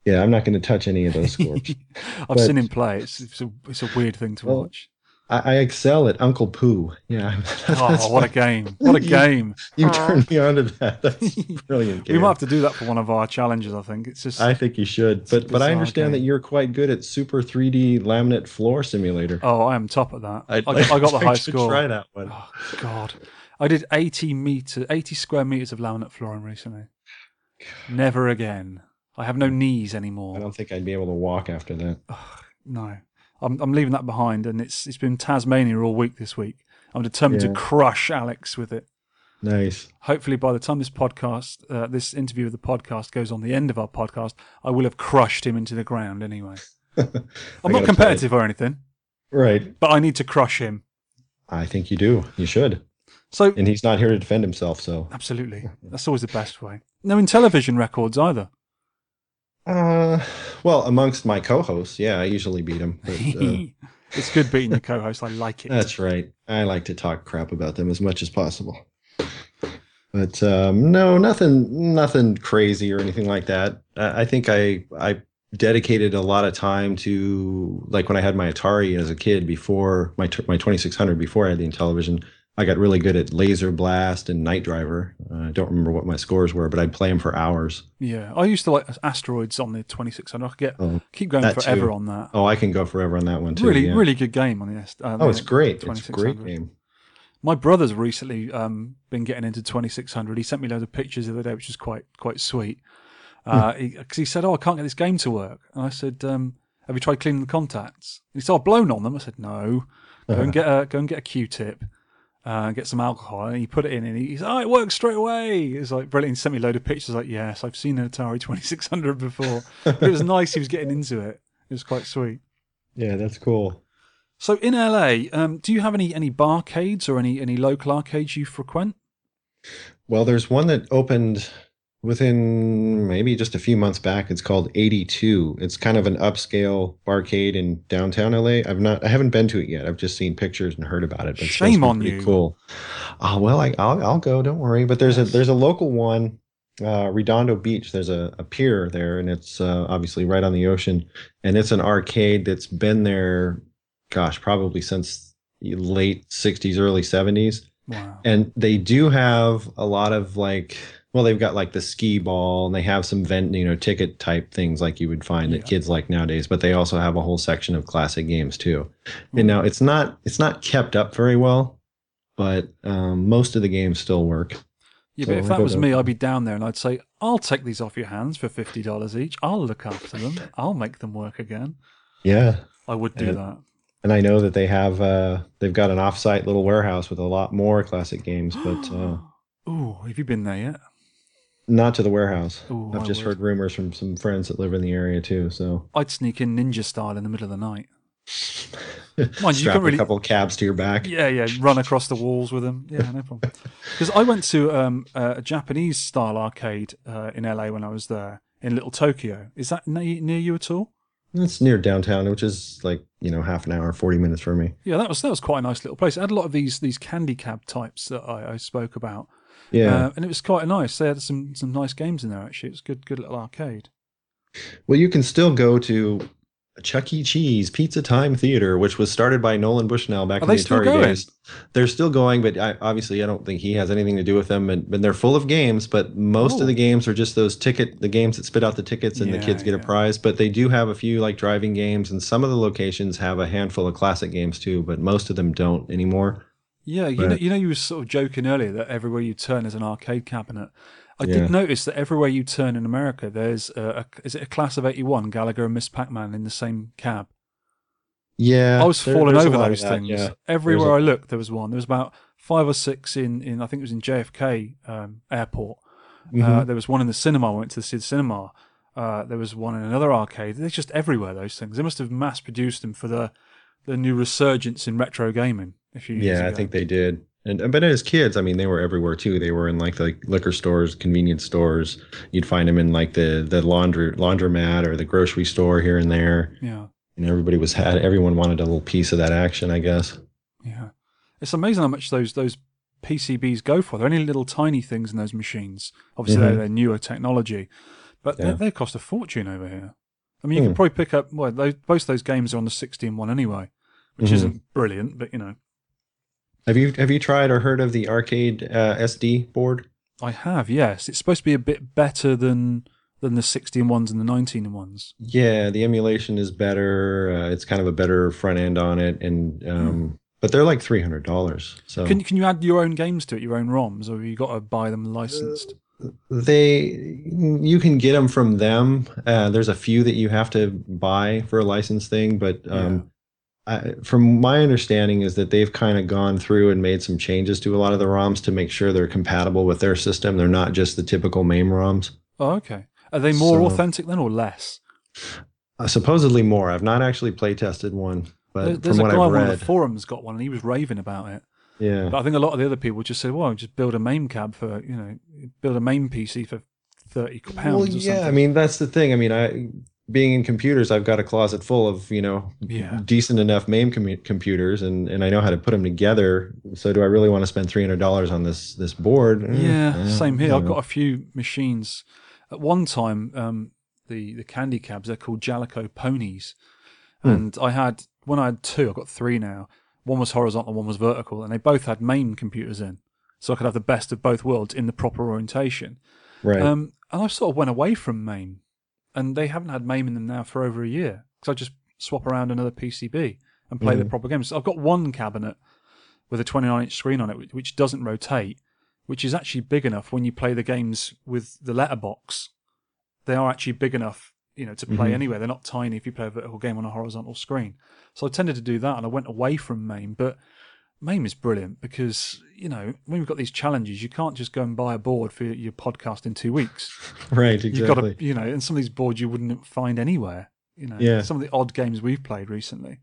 Yeah, I'm not going to touch any of those scores. I've But- seen him play. It's it's a it's a weird thing to Well, watch. I, I excel at Uncle Pooh. Yeah. Oh, that's Oh, what a game! What a You- game! You turned me on to that. That's a brilliant. We might have to do that for one of our challenges. I think it's just. I think you should, but but I bizarre understand that you're quite good at Super 3D laminate floor simulator. oh, I am top at that. I, I'd got- like I got the high score. Try that one. Oh God, I did eighty meter, eighty square meters of laminate flooring recently. Never again. I have no knees anymore. I don't think I'd be able to walk after that. No, I'm I'm leaving that behind, and it's it's been Tazzmania all week this week. I'm determined Yeah. to crush Alex with it. Nice. Hopefully, by the time this podcast, uh, this interview of the podcast goes on the end of our podcast, I will have crushed him into the ground anyway. I'm not competitive or anything, Right. but I need to crush him. I think you do. You should. So, And he's not here to defend himself, so. absolutely, that's always the best way. No Intellivision records either. Uh, well, amongst my co-hosts, yeah, I usually beat them. But, uh, it's good beating your co-host. I like it. that's right. I like to talk crap about them as much as possible. But um, no, nothing, nothing crazy or anything like that. I, I think I I dedicated a lot of time to like when I had my Atari as a kid before my my 2600 before I had the Intellivision. I got really good at Laser Blast and Night Driver. Uh, I don't remember what my scores were, but I'd play them for hours. Yeah, I used to like asteroids on the 2600. I could get Oh, keep going forever too. on that. oh, I can go forever on that one too. really, yeah. really good game on the. Uh, Oh, it's great. It's a great game. My brother's recently um, been getting into 2600. He sent me loads of pictures the other day, which was quite quite sweet. Because he, 'cause he said, "Oh, I can't get this game to work," and I said, um, "Have you tried cleaning the contacts?" And he said, "I've blown on them." I said, "No, go and get a go and get a Q-tip." Uh, get some alcohol and he put it in and he said, oh, it works straight away. It's like brilliant. He sent me a load of pictures like, yes, I've seen an Atari 2600 before. but it was nice he was getting into it. It was quite sweet. Yeah, that's cool. So in LA, um, do you have any any barcades or any any local arcades you frequent? Well, there's one that opened within maybe just a few months back. It's called 82. It's kind of an upscale arcade in downtown LA. I've not, I haven't been to it yet. I've just seen pictures and heard about it. But Shame on you. Cool. Oh well, I, I'll I'll go. Don't worry. But there's a there's a local one, uh, Redondo Beach. There's a, a pier there, and it's uh, obviously right on the ocean. And it's an arcade that's been there, gosh, probably since late 60s, early 70s Wow. and they do have a lot of like well they've got like the ski ball and they have some vent you know ticket type things like you would find Yeah. that kids like nowadays but they also have a whole section of classic games too Hmm. and now it's not it's not kept up very well but um, most of the games still work Yeah, So but if that was me, I'd be down there and I'd say, I'll take these off your hands for fifty dollars each. I'll look after them. I'll make them work again. yeah I would do Yeah. that. and i know that they have uh they've got an offsite little warehouse with a lot more classic games but uh Ooh, have you been there yet? Not to the warehouse Ooh, i've I just would. heard rumors from some friends that live in the area too so I'd sneak in ninja style in the middle of the night. Mind you, you can't really- a couple of cabs to your back Yeah, yeah, run across the walls with them. Yeah, no problem. Because I went to um, a Japanese style arcade uh, in LA when I was there in Little Tokyo. Is that near, near you at all? It's near downtown, which is like you know half an hour, forty minutes for me. Yeah, that was that was quite a nice little place. It had a lot of these these candy cab types that I, I spoke about. Yeah. Uh, and it was quite nice. They had some some nice games in there actually. It was good good little arcade. well, you can still go to Chuck E. Cheese Pizza Time Theater, which was started by Nolan Bushnell back Are in the Atari days. They're still going, but I, obviously I don't think he has anything to do with them. And, and they're full of games, but most Oh. of the games are just those ticket, the games that spit out the tickets, and the kids get a prize. But they do have a few like driving games, and some of the locations have a handful of classic games too, but most of them don't anymore. Yeah, you know, you know, you were sort of joking earlier that everywhere you turn is an arcade cabinet. I Yeah. did notice that everywhere you turn in America, there's a, a is it a class of eighty one Galaga and Miss Pac Man in the same cab. Yeah, I was there- falling over those things. Yeah, Everywhere There's I looked, there was one. There was about five or six in, in I think it was in JFK um, airport. Uh, Mhm. there was one in the cinema. I went to the cinema. Uh, there was one in another arcade. They're just everywhere. Those things. They must have mass produced them for the the new resurgence in retro gaming. A few years yeah, I think they did. And but as kids, I mean, they were everywhere too. They were in like the liquor stores, convenience stores. You'd find them in like the the laundry laundromat or the grocery store here and there. Yeah. And everybody was had everyone wanted a little piece of that action, I guess. Yeah, it's amazing how much those those PCBs go for. They're only little tiny things in those machines. Obviously, they're, Mhm. they're newer technology, but Yeah. they, they cost a fortune over here. I mean, you Hmm. can probably pick up. Well, those, most those games are on the 16 one anyway, which Mhm. isn't brilliant, but you know, Have you have you tried or heard of the arcade uh, SD board? I have. Yes, it's supposed to be a bit better than than the 16 ones and the 19 ones. Yeah, the emulation is better. Uh, it's kind of a better front end on it, and um, Hmm. but they're like three hundred dollars. So Can can you add your own games to it, your own ROMs, or have you got to buy them licensed? they you can get them from them. Uh, there's a few that you have to buy for a license thing, but um, I, from my understanding is that they've kind of gone through and made some changes to a lot of the ROMs to make sure they're compatible with their system. They're not just the typical MAME ROMs. Oh, okay. Are they more So- authentic then, or less? Uh, supposedly more. I've not actually play tested one, but There- from There's a what guy I've read, of the forums got one, and he was raving about it. yeah. But I think a lot of the other people just said, "Well, just build a MAME cab for you know, build a MAME PC for thirty pounds." Well, yeah. I mean, that's the thing. I mean, I being in computers, I've got a closet full of you know Yeah. decent enough MAME commu- computers, and and I know how to put them together. So, do I really want to spend three hundred dollars on this this board? Yeah, eh, same here. I've know. got a few machines. At one time, um, the the candy cabs they're called Jalico ponies, Hmm. and I had when I had two, I've got three now. One was horizontal, one was vertical, and they both had MAME computers in, so I could have the best of both worlds in the proper orientation. right. Um, and I sort of went away from MAME, and they haven't had MAME in them now for over a year because I just swap around another PCB and play the Mhm. proper games. So I've got one cabinet with a 29 inch screen on it, which, doesn't rotate, which is actually big enough when you play the games with the letterbox. They are actually big enough, you know, to play Mhm. anywhere. They're not tiny if you play a vertical game on a horizontal screen. So I tended to do that, and I went away from MAME, but. MAME is brilliant because, you know, when we've got these challenges, you can't just go and buy a board for your podcast in two weeks. right. Exactly. You've got to, you know, and some of these boards you wouldn't find anywhere. You know, Yeah. some of the odd games we've played recently.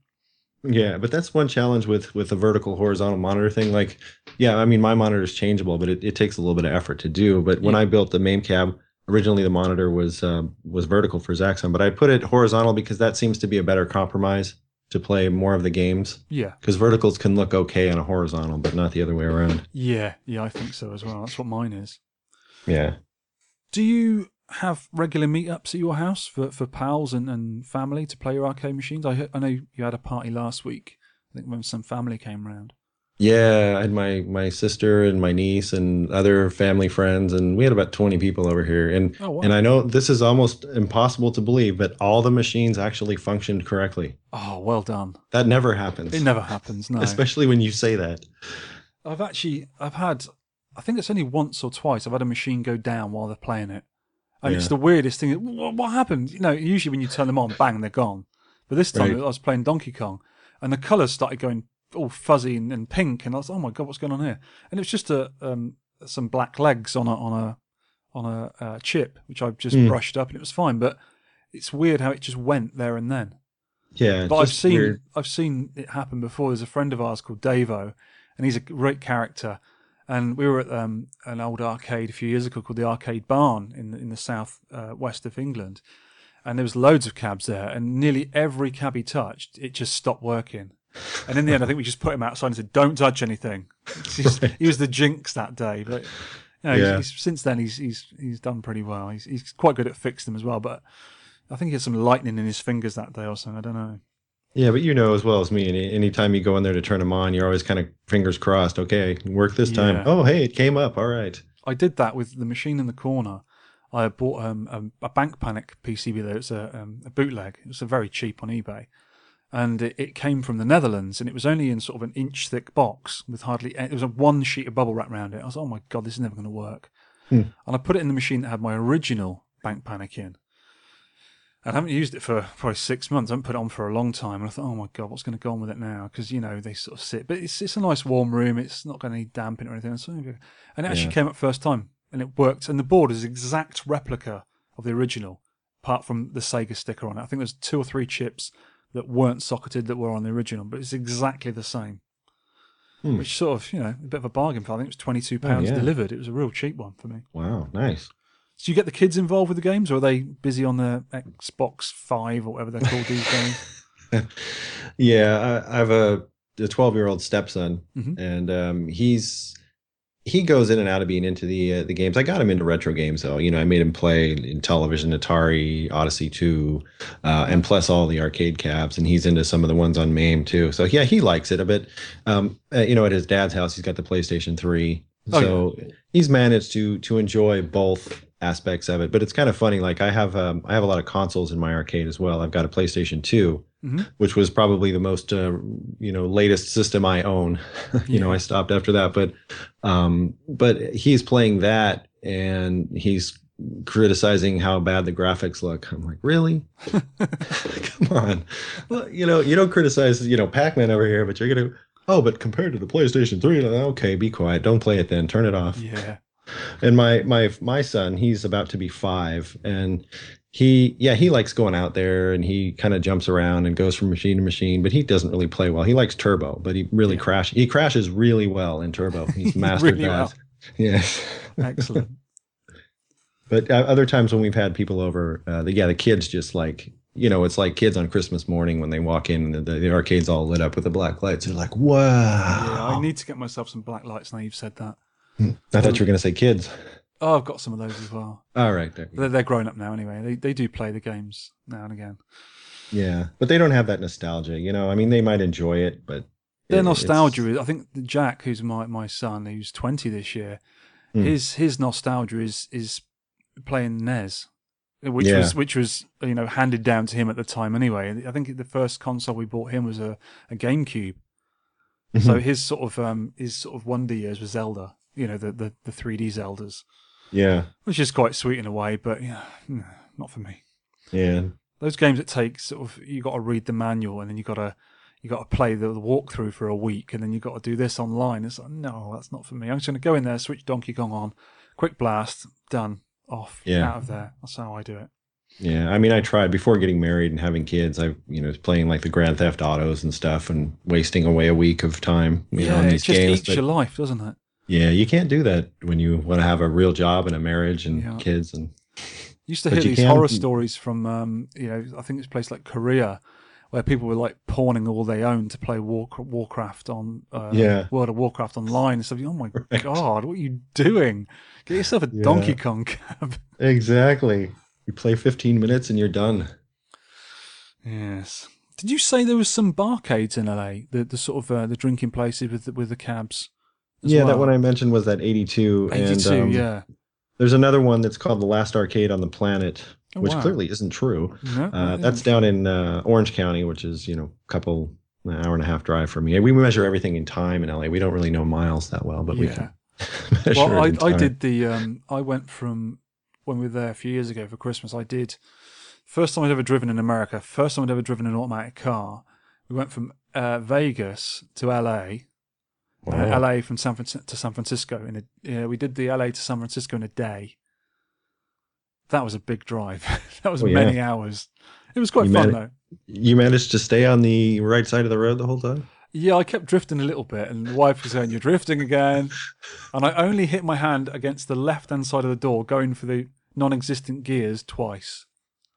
Yeah, but that's one challenge with with the vertical horizontal monitor thing. Like, yeah, I mean my monitor is changeable, but it, it takes a little bit of effort to do. But when Yeah. I built the MAME cab, originally the monitor was um, was vertical for Zaxxon, but I put it horizontal because that seems to be a better compromise to play more of the games. Yeah, Because verticals can look okay on a horizontal, but not the other way around. yeah, yeah. I think so as well. That's what mine is. Yeah. Do you have regular meetups at your house for, for pals and, and family to play your arcade machines? I heard, I know you had a party last week. I think when some family came round. Yeah, I had my my sister and my niece and other family friends, and we had about twenty people over here. And Oh wow! and I know this is almost impossible to believe, but all the machines actually functioned correctly. oh, well done. That never happens. It never happens. No, Especially when you say that. I've actually I've had I think it's only once or twice I've had a machine go down while they're playing it, and it's the weirdest thing. What, what happened? You know, usually when you turn them on, bang, they're gone. But this time Right. I was playing Donkey Kong, and the colours started going all fuzzy and, and pink, and I was oh my god, what's going on here? And it was just a um, some black legs on a on a on a uh, chip which I've just Hmm. brushed up, and it was fine. But it's weird how it just went there and then. Yeah. But I've seen weird. I've seen it happen before. There's a friend of ours called Davo, and he's a great character. And we were at um, an old arcade a few years ago called the Arcade Barn in the, in the south uh, west of England, and there was loads of cabs there, and nearly every cab he touched, it just stopped working. And in the end, I think we just put him outside and said, "Don't touch anything." He's- he was the jinx that day, but you know, Yeah. he's, since then he's he's he's done pretty well. He's he's quite good at fixing them as well, but I think he had some lightning in his fingers that day or something. I don't know. Yeah, but you know as well as me, any anytime you go in there to turn them on, you're always kind of fingers crossed. Okay, work this time. Yeah. Oh, hey, it came up. All right. I did that with the machine in the corner. I bought um, a, a Bank Panic PCB there. It's a, um, a bootleg. It's a very cheap on eBay, and it, it came from the Netherlands, and it was only in sort of an inch thick box with hardly. There was a one sheet of bubble wrap around it. I was, like, oh my god, this is never going to work. Hmm. And I put it in the machine that had my original Bank Panic in. And I haven't used it for probably six months. I haven't put it on for a long time. And I thought, oh my god, what's going to go on with it now? Because you know they sort of sit, but it's it's a nice warm room. It's not going to need damping or anything. So, and it actually Yeah. came up first time, and it worked. And the board is exact replica of the original, apart from the Sega sticker on it. I think there's two or three chips that weren't socketed that were on the original, but it's exactly the same. Hmm. Which sort of, you know, a bit of a bargain for. I think it was twenty two pounds yeah. delivered. It was a real cheap one for me. Wow, nice. So you get the kids involved with the games, or are they busy on the Xbox Five or whatever they're called these days? Yeah, I, I have a a 12 year old stepson, Mhm. and um, he's he goes in and out of being into the uh, the games. I got him into retro games though. You know, I made him play Intellivision, Atari, Odyssey 2, uh, and plus all the arcade cabs. And he's into some of the ones on MAME too. So yeah, he likes it a bit. Um, uh, you know, at his dad's house, he's got the PlayStation 3. Oh, so he's managed to to enjoy both aspects of it. But it's kind of funny. Like I have um, I have a lot of consoles in my arcade as well. I've got a PlayStation 2 Mhm. which was probably the most uh, you know latest system I own. you know, I stopped after that, but um, but he's playing that and he's criticizing how bad the graphics look. I'm like, really? Come on. Well, you know, you don't criticize you know Pac-Man over here, but you're gonna. Oh, but compared to the PlayStation 3, okay, be quiet. Don't play it then. Turn it off Yeah. and my my my son he's about to be five and he yeah he likes going out there and he kind of jumps around and goes from machine to machine but he doesn't really play well he likes turbo but he really Yeah. crash he crashes really well in turbo he's mastered Really that well. yes Excellent. but uh, other times when we've had people over uh, the, yeah the kids just like you know it's like kids on christmas morning when they walk in and the, the arcade's all lit up with the black lights they're like wow Yeah, I need to get myself some black lights now you've said that. i thought you were going to say kids Oh, I've got some of those as well. all right there They're, they're grown up now anyway. They they do play the games now and again. Yeah, but they don't have that nostalgia. You know, I mean, they might enjoy it, but Their it- nostalgia is. I think Jack, who's my, my son, who's twenty this year, Hmm. his his nostalgia is is playing NES, which Yeah. was which was you know handed down to him at the time anyway. I think the first console we bought him was a, a GameCube. Mm-hmm. So his sort of um his sort of wonder years was Zelda. You know the the the three D Zeldas, Yeah, which is quite sweet in a way, but yeah, mm, not for me. yeah, those games that take sort of you got to read the manual and then you got to you got to play the, the walkthrough for a week and then you got to do this online. It's like no, that's not for me. I'm just going to go in there, switch Donkey Kong on, quick blast, done, off, Yeah. out of there. That's how I do it. yeah. I mean, I tried before getting married and having kids. I, you know, was playing like the Grand Theft Autos and stuff, and wasting away a week of time. You know, yeah, on it just games. eats but- your life, doesn't it? Yeah, you can't do that when you want to have a real job and a marriage and Yeah. kids. And used to hear these can- horror stories from um, you know I think it's a place like Korea where people were like pawning all they own to play War, Warcraft on uh, Yeah. World of Warcraft online and stuff. Oh my god, what are you doing? Get yourself a Yeah. Donkey Kong cab. exactly, you play 15 minutes and you're done. Yes. Did you say there was some barcades in LA? The the sort of uh, the drinking places with the, with the cabs. Yeah, that one I mentioned was that 82. Eighty two. and, um, yeah. There's another one that's called the Last Arcade on the Planet, Oh, which wow. clearly isn't true. No, Uh, that's down in uh, Orange County, which is you know a couple an hour and a half drive from me. We measure everything in time in LA. We don't really know miles that well, but we yeah. can Well, I, I did the. Um, I went from when we were there a few years ago for Christmas. I did first time I'd ever driven in America. First time I'd ever driven an automatic car. We went from uh, Vegas to LA. Uh, Wow. LA from San Francisco to San Francisco in a. Yeah, we did the LA to San Francisco in a day. That was a big drive. that was Oh, yeah. many hours. It was quite You fun made though. You managed to stay on the right side of the road the whole time. Yeah, I kept drifting a little bit, and the wife was saying, "You're drifting again," and I only hit my hand against the left-hand side of the door, going for the non-existent gears twice.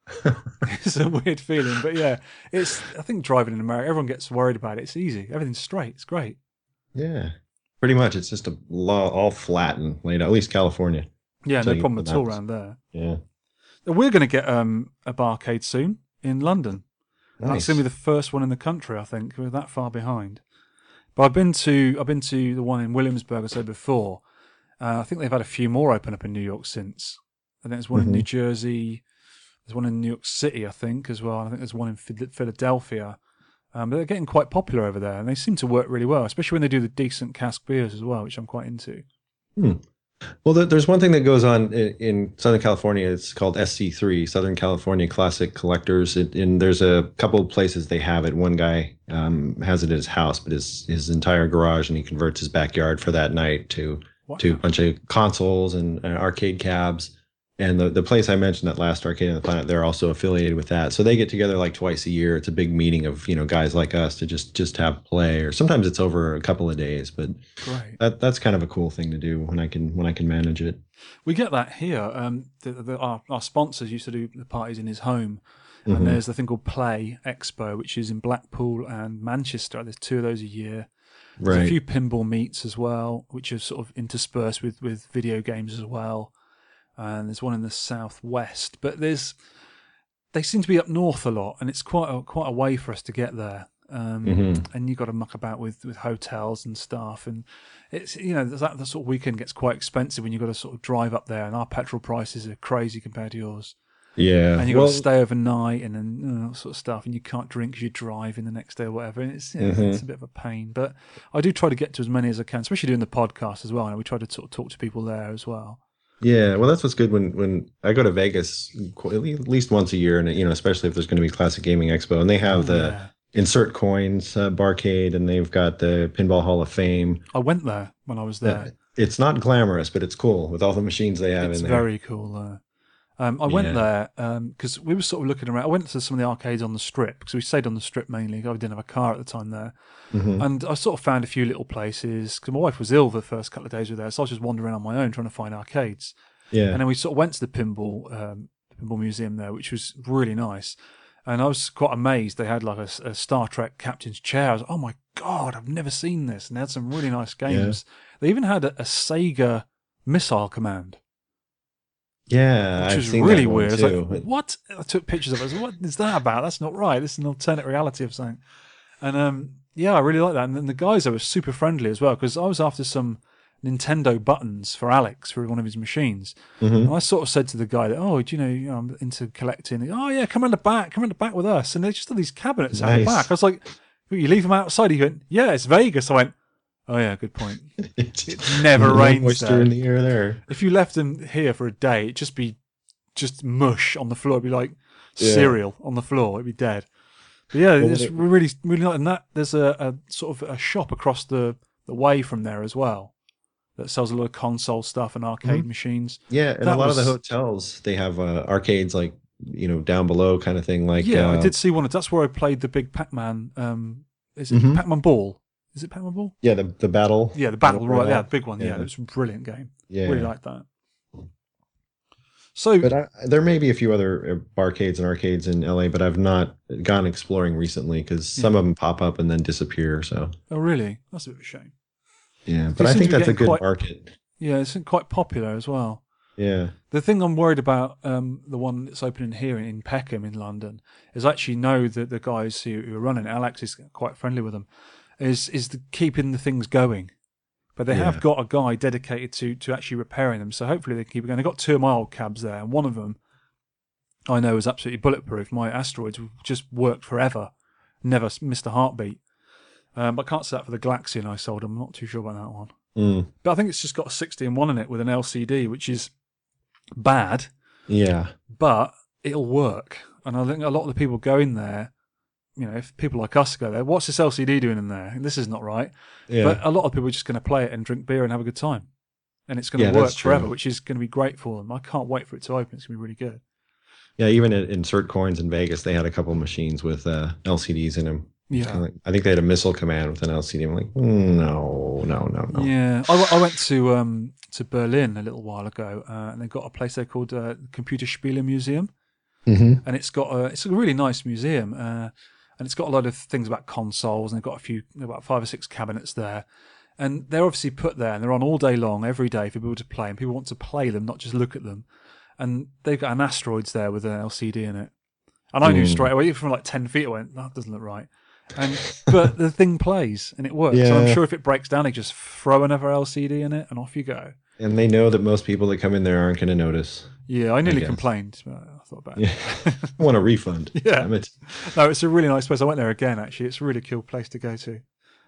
it's a weird feeling, but yeah, it's. I think driving in America, everyone gets worried about it. It's easy. Everything's straight. It's great. Yeah, pretty much. It's just a law all flat and laid out. At least California. Yeah, So no problem at all around there. Yeah. We're going to get um, a barcade soon in London. That's going to be the first one in the country, I think. We're that far behind. But I've been to I've been to the one in Williamsburg. I said before. Uh, I think they've had a few more open up in New York since. I think there's one in Mhm. New Jersey. There's one in New York City, I think, as well. I think there's one in Philadelphia. Um, but they're getting quite popular over there, and they seem to work really well, especially when they do the decent cask beers as well, which I'm quite into. Well, there's one thing that goes on in, Southern California. It's called SC3, Southern California Classic Collectors. It, and there's a couple of places they have it. One guy um, has it at his house, but his his entire garage, and he converts his backyard for that night to Wow. to a bunch of consoles and, and arcade cabs. And the, the place I mentioned, that last arcade on the planet, they're also affiliated with that. So they get together like twice a year. It's a big meeting of you know guys like us to just just have play, or sometimes it's over a couple of days. But Great. that that's kind of a cool thing to do when I can when I can manage it. We get that here. Um, the, the, our, our sponsors used to do the parties in his home. And there's the thing called Play Expo, which is in Blackpool and Manchester. There's two of those a year. There's Right. a few pinball meets as well, which are sort of interspersed with, with video games as well. And there's one in the southwest, but there's they seem to be up north a lot, and it's quite a, quite a way for us to get there. Um, Mhm. And you've got to muck about with, with hotels and stuff, and it's you know that, that sort of weekend gets quite expensive when you've got to sort of drive up there, and our petrol prices are crazy compared to yours Yeah. and you've got well, to stay overnight and then you know, that sort of stuff, and you can't drink because you're driving the next day or whatever. And it's, yeah, Mhm. it's a bit of a pain, but I do try to get to as many as I can, especially doing the podcast as well. And we try to sort of talk to people there as well. Yeah, well, that's what's good when when I go to Vegas at at least once a year, and you know, especially if there's going to be Classic Gaming Expo, and they have the Yeah. insert coins uh, barcade, and they've got the Pinball Hall of Fame. I went there when I was there. It's not glamorous, but it's cool with all the machines they have it's in there. It's very cool. Uh, um, I went Yeah. there because we were sort of looking around. I went to some of the arcades on the strip because we stayed on the strip mainly. I didn't have a car at the time there, Mhm. and I sort of found a few little places because my wife was ill the first couple of days we were there, so I was just wandering on my own trying to find arcades. Yeah, And then we sort of went to the pinball um, pinball museum there, which was really nice. And I was quite amazed. They had like a Star Trek captain's chair. I was, oh my god, I've never seen this. And they had some really nice games. They even had a, a Sega missile command, yeah, which I've was really weird. Like, what? I took pictures of it. I was like, what is that about? That's not right. This is an alternate reality of something. And um, yeah, I really like that. And then the guys there were super friendly as well because I was after some Nintendo buttons for Alex for one of his machines. Mhm. And I sort of said to the guy that, oh, do you know, you know, I'm into collecting. Oh yeah, come around the back, come around the back with us. And they just had these cabinets out the back. I was like, you leave them outside. He went, yeah, it's Vegas. I went, oh yeah, good point. it never rains moisture there. in the air there. If you left them here for a day, it'd just be just mush on the floor. It'd be like Yeah. cereal on the floor. It'd be dead. But yeah, Well, it's it- really, really not. And that there's a, a sort of a shop across the, the way from there as well that sells a lot of console stuff and Mm-hmm. arcade machines. Yeah, and That a lot of the hotels they have uh, arcades like you know down below kind of thing. Like yeah, I uh, did see one. of That's where I played the big Pac-Man. Um, is it Mhm. Pac-Man Ball? Is it Pac-Man Yeah, the the battle. Yeah, the battle royale. Yeah, the big one. Yeah, Yeah. it was a brilliant game. Yeah, Really like that. So But I, there may be a few other uh, arcades and arcades in LA, but I've not gone exploring recently because some of them pop up and then disappear. So oh really? That's a bit of a shame. yeah, but I think that's a good quite- market. Yeah, it's quite popular as well. Yeah, The thing I'm worried about, um, the one that's opening here in, Peckham in London, is I actually know that the guys who, who are running Alex is quite friendly with them, is is the keeping the things going. But they have got a guy dedicated to to actually repairing them, so hopefully they can keep it going. They've got two of my old cabs there, and one of them I know is absolutely bulletproof. My asteroids just worked forever, never missed a heartbeat. Um, but I can't say that for the Galaxian I sold. I'm not too sure about that one. Mm, But I think it's just got a 60 and 1 in it with an LCD, which is bad, yeah, but it'll work. And I think a lot of the people go in there, you know, if people like us go there, what's this LCD doing in there? This is not right. yeah. But a lot of people are just going to play it and drink beer and have a good time. And it's going to Yeah, work forever, which is going to be great for them. I can't wait for it to open. It's going to be really good. yeah, even at Insert Coins in Vegas, they had a couple of machines with uh, LCDs in them. Yeah. I think they had a missile command with an LCD. I'm like, no, no, no, no. Yeah, I, w- I went to um, to Berlin a little while ago, uh, and they've got a place there called uh, Computer Spiele Museum, hmm and it's got a it's a really nice museum, uh, and it's got a lot of things about consoles, and they've got a few about five or six cabinets there, and they're obviously put there, and they're on all day long, every day for people to play, and people want to play them, not just look at them, and they've got an asteroids there with an LCD in it, and I knew Hmm. straight away from like ten feet, I went that doesn't look right. And but the thing plays and it works. so I'm sure if it breaks down, they just throw another LCD in it and off you go. And they know that most people that come in there aren't going to notice. Yeah, I nearly guess. complained. But I thought about it. Yeah. I want a refund. Yeah. Damn it. No, it's a really nice place. I went there again. Actually, it's a really cool place to go to.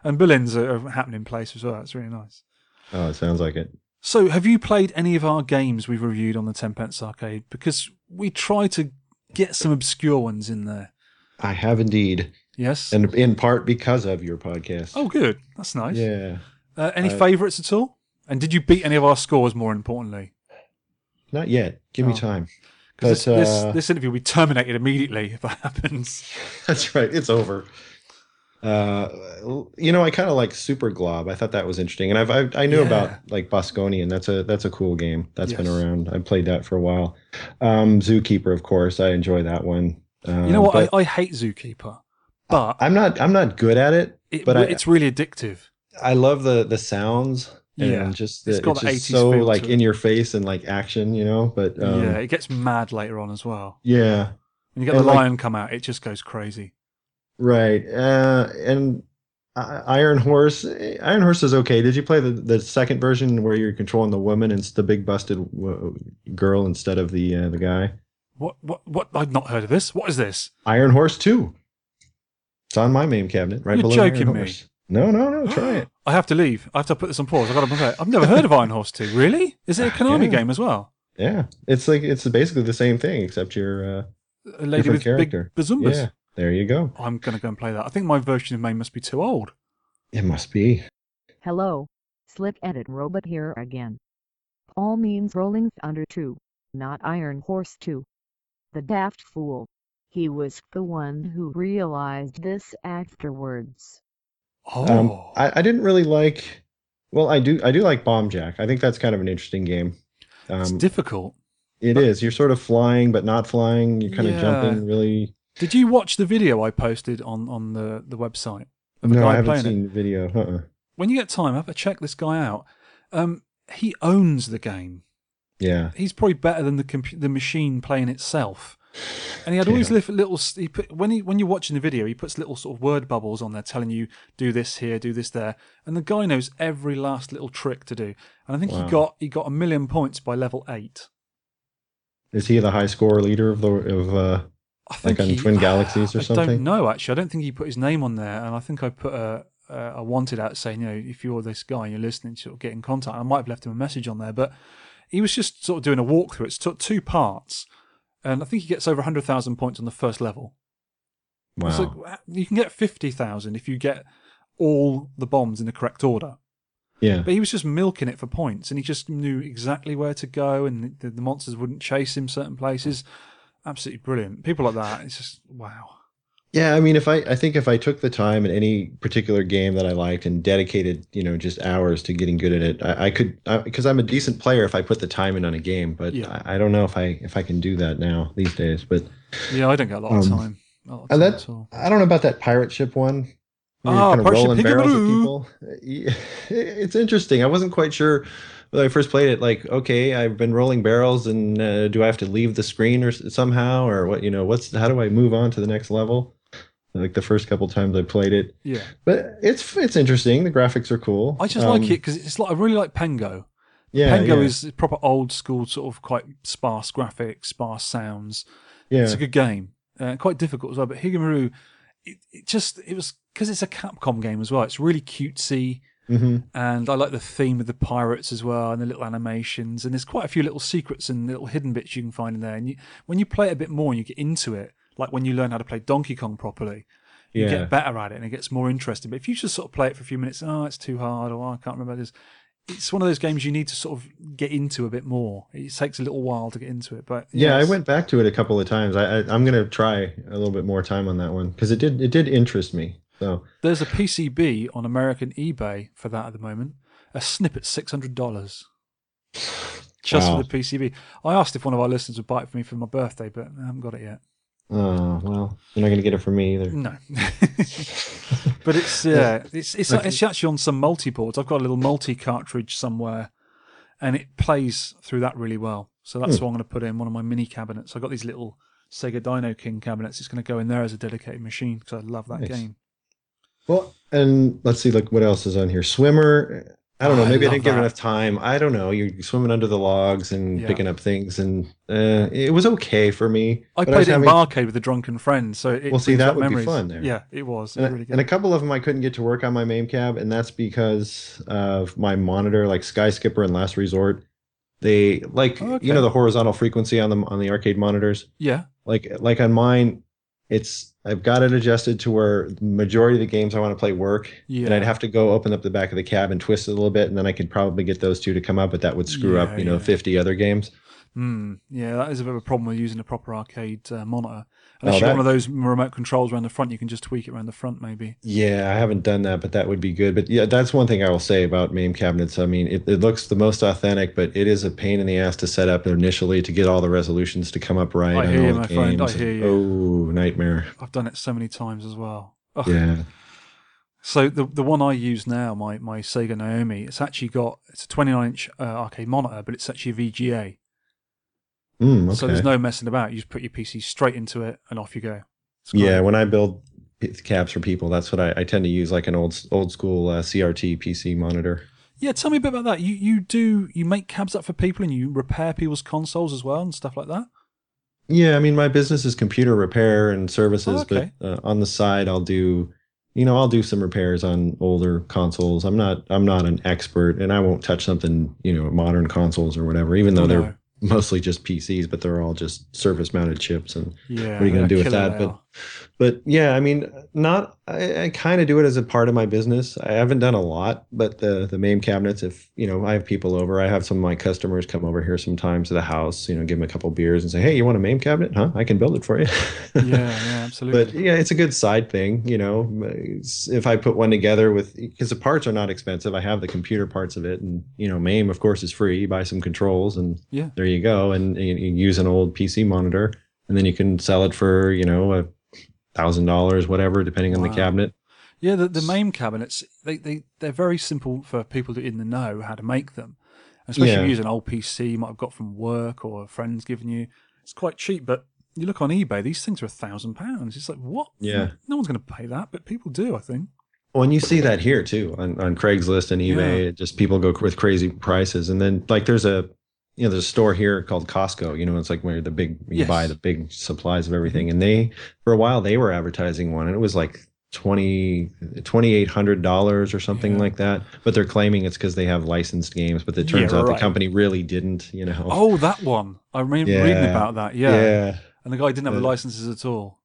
And Berlin's a, a happening place as well. It's really nice. Oh, it sounds like it. So, have you played any of our games we've reviewed on the Ten Pence Arcade? Because we try to get some obscure ones in there. I have indeed, Yes. and in part because of your podcast. oh, good. That's nice. yeah. Uh, any I- favourites at all? And did you beat any of our scores? More importantly, Not yet. Give Oh. me time. Because this, uh, this this interview will be terminated immediately if that happens. That's right. It's over. Uh, you know, I kind of like Super Glob. I thought that was interesting, and I've I, I knew Yeah. about like Bosconian. That's a that's a cool game. That's been around. I played that for a while. Um, Zookeeper, of course, I enjoy that one. Um, you know what? I, I hate Zookeeper, but I'm not I'm not good at it, it, but I, it's really addictive. I love the the sounds. Yeah. and just It's the, got it's just 80s so like in your face and like action, you know. But um, yeah, it gets mad later on as well. yeah, When you get And the like- lion come out, it just goes crazy. Right. Uh, and Iron Horse, Iron Horse is okay. Did you play the, the second version where you're controlling the woman and it's the big busted girl instead of the uh, the guy? What? What? What? I've not heard of this. What is this? Iron Horse 2. It's on my MAME cabinet right You're below Iron joking me. Horse. No, no, no, try it. I have to leave. I have to put this on pause. I've got to play. I've never heard of Iron Horse 2. Really? Is it a Konami Yeah. game as well? Yeah. It's like it's basically the same thing except you're uh A lady with character. big bazumbas. yeah. There you go. I'm going to go and play that. I think my version of MAME must be too old. It must be. Hello, Slick Edit Robot here again. All means Rolling Thunder 2, not Iron Horse 2. The daft fool. He was the one who realized this afterwards. Oh. Um, I, I didn't really like. Well, I do. I do like Bomb Jack. I think that's kind of an interesting game. it's Um, difficult. It is. You're sort of flying, but not flying. You're kind Yeah. of jumping. Really. Did you watch the video I posted on, on the, the website? No, guy I haven't playing it? seen the video. Uh-uh. When you get time, have a check this guy out. Um, he owns the game. Yeah. He's probably better than the compu- the machine playing itself. And he had all these Yeah. little, little he put, when he when you're watching the video, he puts little sort of word bubbles on there telling you do this here, do this there, and the guy knows every last little trick to do. And I think Wow. he got he got a million points by level eight. Is he the high score leader of the of? uh I think on he- Twin Galaxies or I something? don't know actually. I don't think he put his name on there, and I think I put a, a, a wanted out saying, you know, if you're this guy and you're listening, sort of get in contact. I might have left him a message on there, but he was just sort of doing a walkthrough. It's took two parts, and I think he gets over hundred thousand points on the first level. Wow. It's like, uh, you can get fifty thousand if you get all the bombs in the correct order. yeah. But he was just milking it for points, and he just knew exactly where to go, and the, the monsters wouldn't chase him certain places. Absolutely brilliant. People like that, it's just wow. Yeah, I mean, if I, I think if I took the time in any particular game that I liked and dedicated, you know, just hours to getting good at it, I, I could, because I'm a decent player if I put the time in on a game. But Yeah. I, I don't know if I if I can do that now these days. But Yeah, I don't get a lot of Um, time. Lot of time that. I don't know about that pirate ship one. Ah, kind of rolling barrels at people. It's interesting. I wasn't quite sure when I first played it. Like, okay, I've been rolling barrels, and uh, do I have to leave the screen or somehow, or what? You know, what's how do I move on to the next level? Like the first couple times I played it, Yeah, but it's it's interesting. The graphics are cool. I just Um, like it because it's like I really like Pengo. Yeah, Pengo yeah, is proper old school, sort of quite sparse graphics, sparse sounds. yeah. It's a good game, uh, quite difficult as well. But Higemaru, it, it just it was because it's a Capcom game as well. It's really cutesy, hmm and I like the theme of the pirates as well, and the little animations. And there's quite a few little secrets and little hidden bits you can find in there. And you, when you play it a bit more and you get into it, like when you learn how to play Donkey Kong properly, you Yeah. get better at it and it gets more interesting. But if you just sort of play it for a few minutes, oh, it's too hard, or "Oh, I can't remember this. It's one of those games you need to sort of get into a bit more. It takes a little while to get into it, but Yeah, I went back to it a couple of times. I, I I'm gonna try a little bit more time on that one because it did it did interest me. So There's a PCB on American eBay for that at the moment. A snippet, six hundred dollars, just Wow. for the PCB. I asked if one of our listeners would buy it for me for my birthday, but I haven't got it yet. Oh well, you're not gonna get it from me either. No, but it's yeah, uh, it's it's, it's actually on some multi boards. I've got a little multi cartridge somewhere, and it plays through that really well. So that's hmm. what I'm going to put in one of my mini cabinets. I've got these little Sega Dino King cabinets. It's going to go in there as a dedicated machine because I love that Nice. game. Well, and let's see, like what else is on here? Swimmer. I don't know. Oh, I Maybe I, didn't give enough time. I don't know. You're swimming under the logs and Yeah. picking up things, and uh, it was okay for me. I played was it in having- Barcade with a drunken friend, so it Well, see, that would be fun there. Yeah, it was. It and, really good. and a couple of them I couldn't get to work on my MAME cab, and that's because of my monitor, like Sky Skipper and Last Resort. They like Okay. you know the horizontal frequency on the on the arcade monitors. yeah, Like like on mine, it's I've got it adjusted to where the majority of the games I want to play work, yeah. and I'd have to go open up the back of the cab and twist it a little bit, and then I could probably get those two to come up, but that would screw Yeah, up you know yeah. 50 other games. Mm, yeah, that is a bit of a problem with using a proper arcade uh, monitor. Oh, you've that- one of those remote controls around the front, you can just tweak it around the front, maybe. Yeah, I haven't done that, but that would be good. But yeah, that's one thing I will say about MAME cabinets. I mean, it, it looks the most authentic, but it is a pain in the ass to set up initially to get all the resolutions to come up right. I hear you, my friend, I hear you. Oh, nightmare. I've done it so many times as well. Ugh. Yeah. So the the one I use now, my my Sega Naomi, it's actually got it's a 29 inch uh, arcade monitor, but it's actually a VGA. Mm, okay. So there's no messing about. You just put your PC straight into it and off you go. Yeah, when I build cabs for people, that's what I, I tend to use, like an old old school uh, CRT PC monitor. Yeah, tell me a bit about that. You you do you make cabs up for people and you repair people's consoles as well and stuff like that. Yeah, I mean, my business is computer repair and services, Oh, okay. but uh, on the side, I'll do, you know, I'll do some repairs on older consoles. I'm not, I'm not an expert, and I won't touch something, you know, modern consoles or whatever, even though No. they're mostly just PCs, but they're all just surface-mounted chips and Yeah. what are you going to do with that? But. But yeah, I mean, not. I, I kind of do it as a part of my business. I haven't done a lot, but the the MAME cabinets. If you know, I have people over. I have some of my customers come over here sometimes to the house. You know, give them a couple beers and say, "Hey, you want a MAME cabinet? Huh? I can build it for you." yeah, yeah, absolutely. But yeah, it's a good side thing, you know. If I put one together with, because the parts are not expensive, I have the computer parts of it, and you know, MAME of course is free. You buy some controls, and Yeah. there you go. And you, you use an old PC monitor, and then you can sell it for you know a thousand dollars, whatever, depending on the cabinet. Yeah, the, the MAME cabinets, they, they, they're very simple for people to in the know how to make them. Especially if you use an old PC you might have got from work or a friend's given you. It's quite cheap, but you look on eBay, these things are a thousand pounds. It's like, what? Yeah. No one's going to pay that, but people do, I think. Well, and you see that here too on, on Craigslist and eBay. Yeah. Just people go with crazy prices, and then like there's a you know there's a store here called Costco. You know, it's like where the big you Yes. buy the big supplies of everything, mm-hmm. and they for a while they were advertising one, and it was like twenty twenty eight hundred dollars or something Yeah. like that. But they're claiming it's because they have licensed games, but it turns Yeah, out right. the company really didn't. You know. Oh, that one. I remember reading about that. Yeah. yeah. And the guy didn't have the Yeah. licenses at all.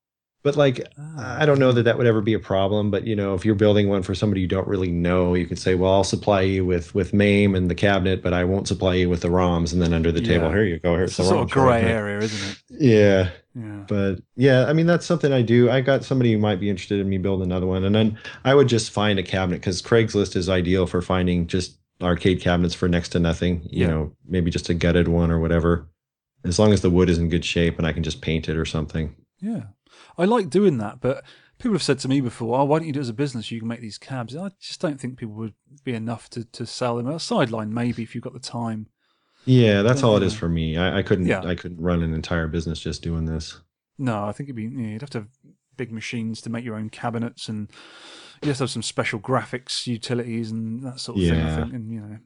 But like, Ah. I don't know that that would ever be a problem. But you know, if you're building one for somebody you don't really know, you could say, "Well, I'll supply you with with MAME and the cabinet, but I won't supply you with the ROMs." And then under the table, here you go. Here's It's the a sort of right? area, isn't it? Yeah, Yeah. but yeah, I mean that's something I do. I got somebody who might be interested in me building another one, and then I would just find a cabinet because Craigslist is ideal for finding just arcade cabinets for next to nothing. You Yeah. know, maybe just a gutted one or whatever. As long as the wood is in good shape and I can just paint it or something. Yeah. I like doing that, but people have said to me before, oh, why don't you do it as a business? You can make these cabs. I just don't think people would be enough to, to sell them. A sideline, maybe, if you've got the time. Yeah, that's all it is uh, for me. I, I couldn't Yeah. I couldn't run an entire business just doing this. No, I think it'd be, yeah, you'd have to have big machines to make your own cabinets and you have to have some special graphics utilities and that sort of thing, I Yeah. think. And, you know,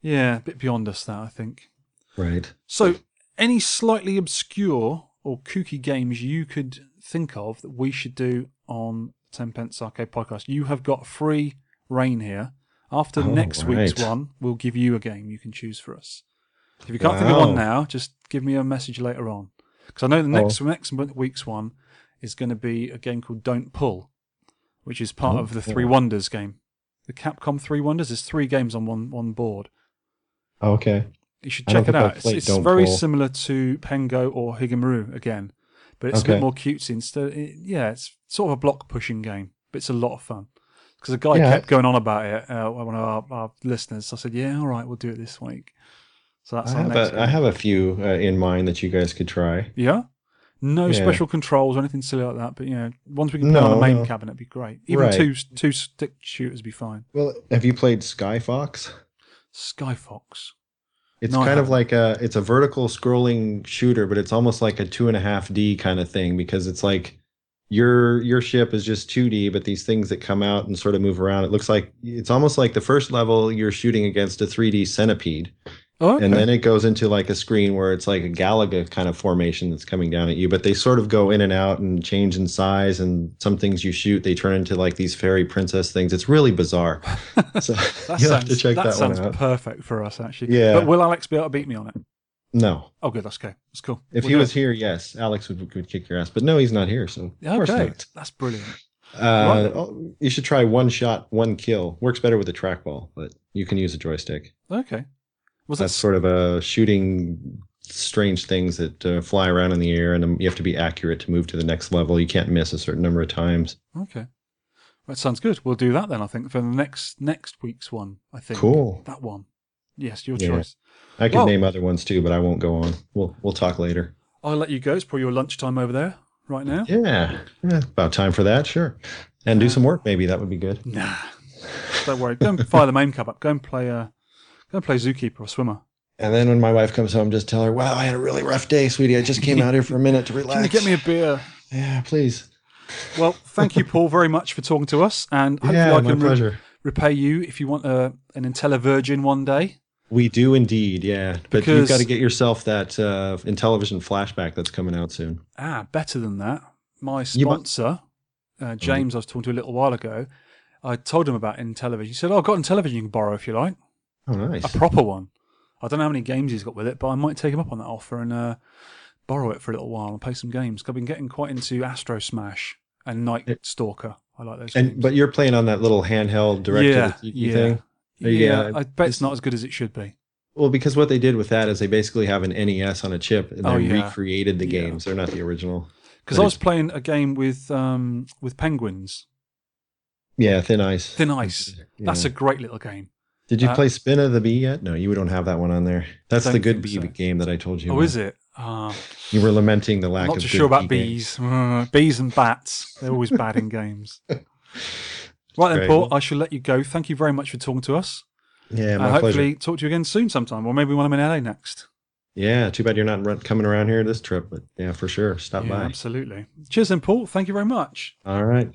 yeah, a bit beyond us, that, I think. Right. So, any slightly obscure or kooky games you could think of that we should do on Tenpence Arcade Podcast? You have got free reign here. After Oh, next week's one, we'll give you a game you can choose for us. If you can't think of one now, just give me a message later on. Because I know the next next week's one is going to be a game called Don't Pull, which is part Oh, of the Three yeah. Wonders game. The Capcom Three Wonders. is three games on one one board. Okay. You should check it out. It's, it's very Pull. similar to Pengo or Higemaru again, but it's a bit more cutesy. Instead, it, yeah, it's sort of a block pushing game, but it's a lot of fun. Because a guy Yeah. kept going on about it, uh, one of our, our listeners. I said, "Yeah, all right, we'll do it this week." So that's I have, next. a, I have a few uh, in mind that you guys could try. Yeah. No Yeah. special controls or anything silly like that, but you know, ones we can put on No, a MAME no. cabinet be great. Even Right. two two stick shooters would be fine. Well, have you played Sky Fox? Skyfox. It's No, kind of like a it's a vertical scrolling shooter, but it's almost like a two and a half D kind of thing because it's like your your ship is just 2D, but these things that come out and sort of move around, it looks like it's almost like the first level you're shooting against a 3D centipede. Oh, okay. And then it goes into like a screen where it's like a Galaga kind of formation that's coming down at you. But they sort of go in and out and change in size. And some things you shoot, they turn into like these fairy princess things. It's really bizarre. So that sounds, have to check that that, sounds one out. perfect for us, actually. Yeah. But will Alex be able to beat me on it? No, Oh, good. That's okay. That's cool. if We'll he was it. here, yes, Alex would, would kick your ass. But no, he's not here. So of course okay, not. that's brilliant. Uh, oh, you should try one shot, one kill. Works better with a trackball, but you can use a joystick. Okay. Was That's that sort of a shooting strange things that uh, fly around in the air, and um, you have to be accurate to move to the next level. You can't miss a certain number of times. okay? That sounds good. We'll do that then. I think for the next next week's one. I think Cool. that one. Yes, your Yeah. choice. I could Well- name other ones too, but I won't go on. We'll we'll talk later. I'll let you go. It's probably your lunchtime over there right now. Yeah, yeah about time for that. Sure, and do some work. Maybe that would be good. Nah, don't worry. Go and fire the MAME cup up. Go and play. Uh, go play zookeeper or swimmer. And then when my wife comes home, just tell her, "Wow, I had a really rough day, sweetie. I just came out here for a minute to relax." Can you get me a beer? Yeah, please. Well, thank you, Paul, very much for talking to us, and hopefully yeah, I my can re- repay you if you want a, an Intellivirgin one day. We do indeed, yeah. But you've got to get yourself that uh, Intellivision flashback that's coming out soon. Ah, better than that. My sponsor, uh, James, I was talking to a little while ago. I told him about Intellivision. He said, "Oh, I've got Intellivision you can borrow if you like, Oh, nice. a proper one." I don't know how many games he's got with it, but I might take him up on that offer and uh, borrow it for a little while and play some games. I've been getting quite into Astro Smash and Night It- Stalker. I like those. And games. but you're playing on that little handheld direct yeah, to yeah, thing. yeah. Yeah, I bet it's not as good as it should be. Well, because what they did with that is they basically have an NES on a chip and they Oh, yeah. recreated the games. They're not the original. Because I was playing a game with um, with penguins, Yeah, Thin Ice. Thin Ice. That's a great little game. Did you uh, play Spin of the Bee yet? No, you don't have that one on there. That's the good bee so. game that I told you. oh, about. is it? Ah. You were lamenting the lack I'm not of. too sure about bee bees. Uh, bees and bats. They're always bad in games. Right then, Paul, I shall let you go. Thank you very much for talking to us. Yeah, and my hopefully pleasure. talk to you again soon sometime, or maybe when I'm in LA next. Yeah, too bad you're not run- coming around here this trip, but yeah, for sure, stop Yeah, by. absolutely. Cheers then, Paul. Thank you very much. All right.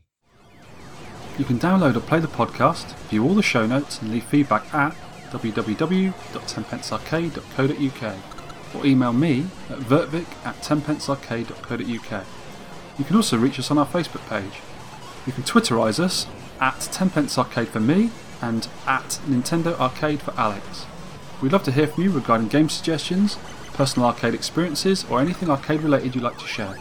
You can download or play the podcast, view all the show notes, and leave feedback at www.tenpencearcade.co.uk or email me at vertvic at tenpencearcade.co.uk. You can also reach us on our Facebook page. You can Twitterize us at Tenpence Arcade for me and at Nintendo Arcade for Alex. We'd love to hear from you regarding game suggestions, personal arcade experiences, or anything arcade related you'd like to share.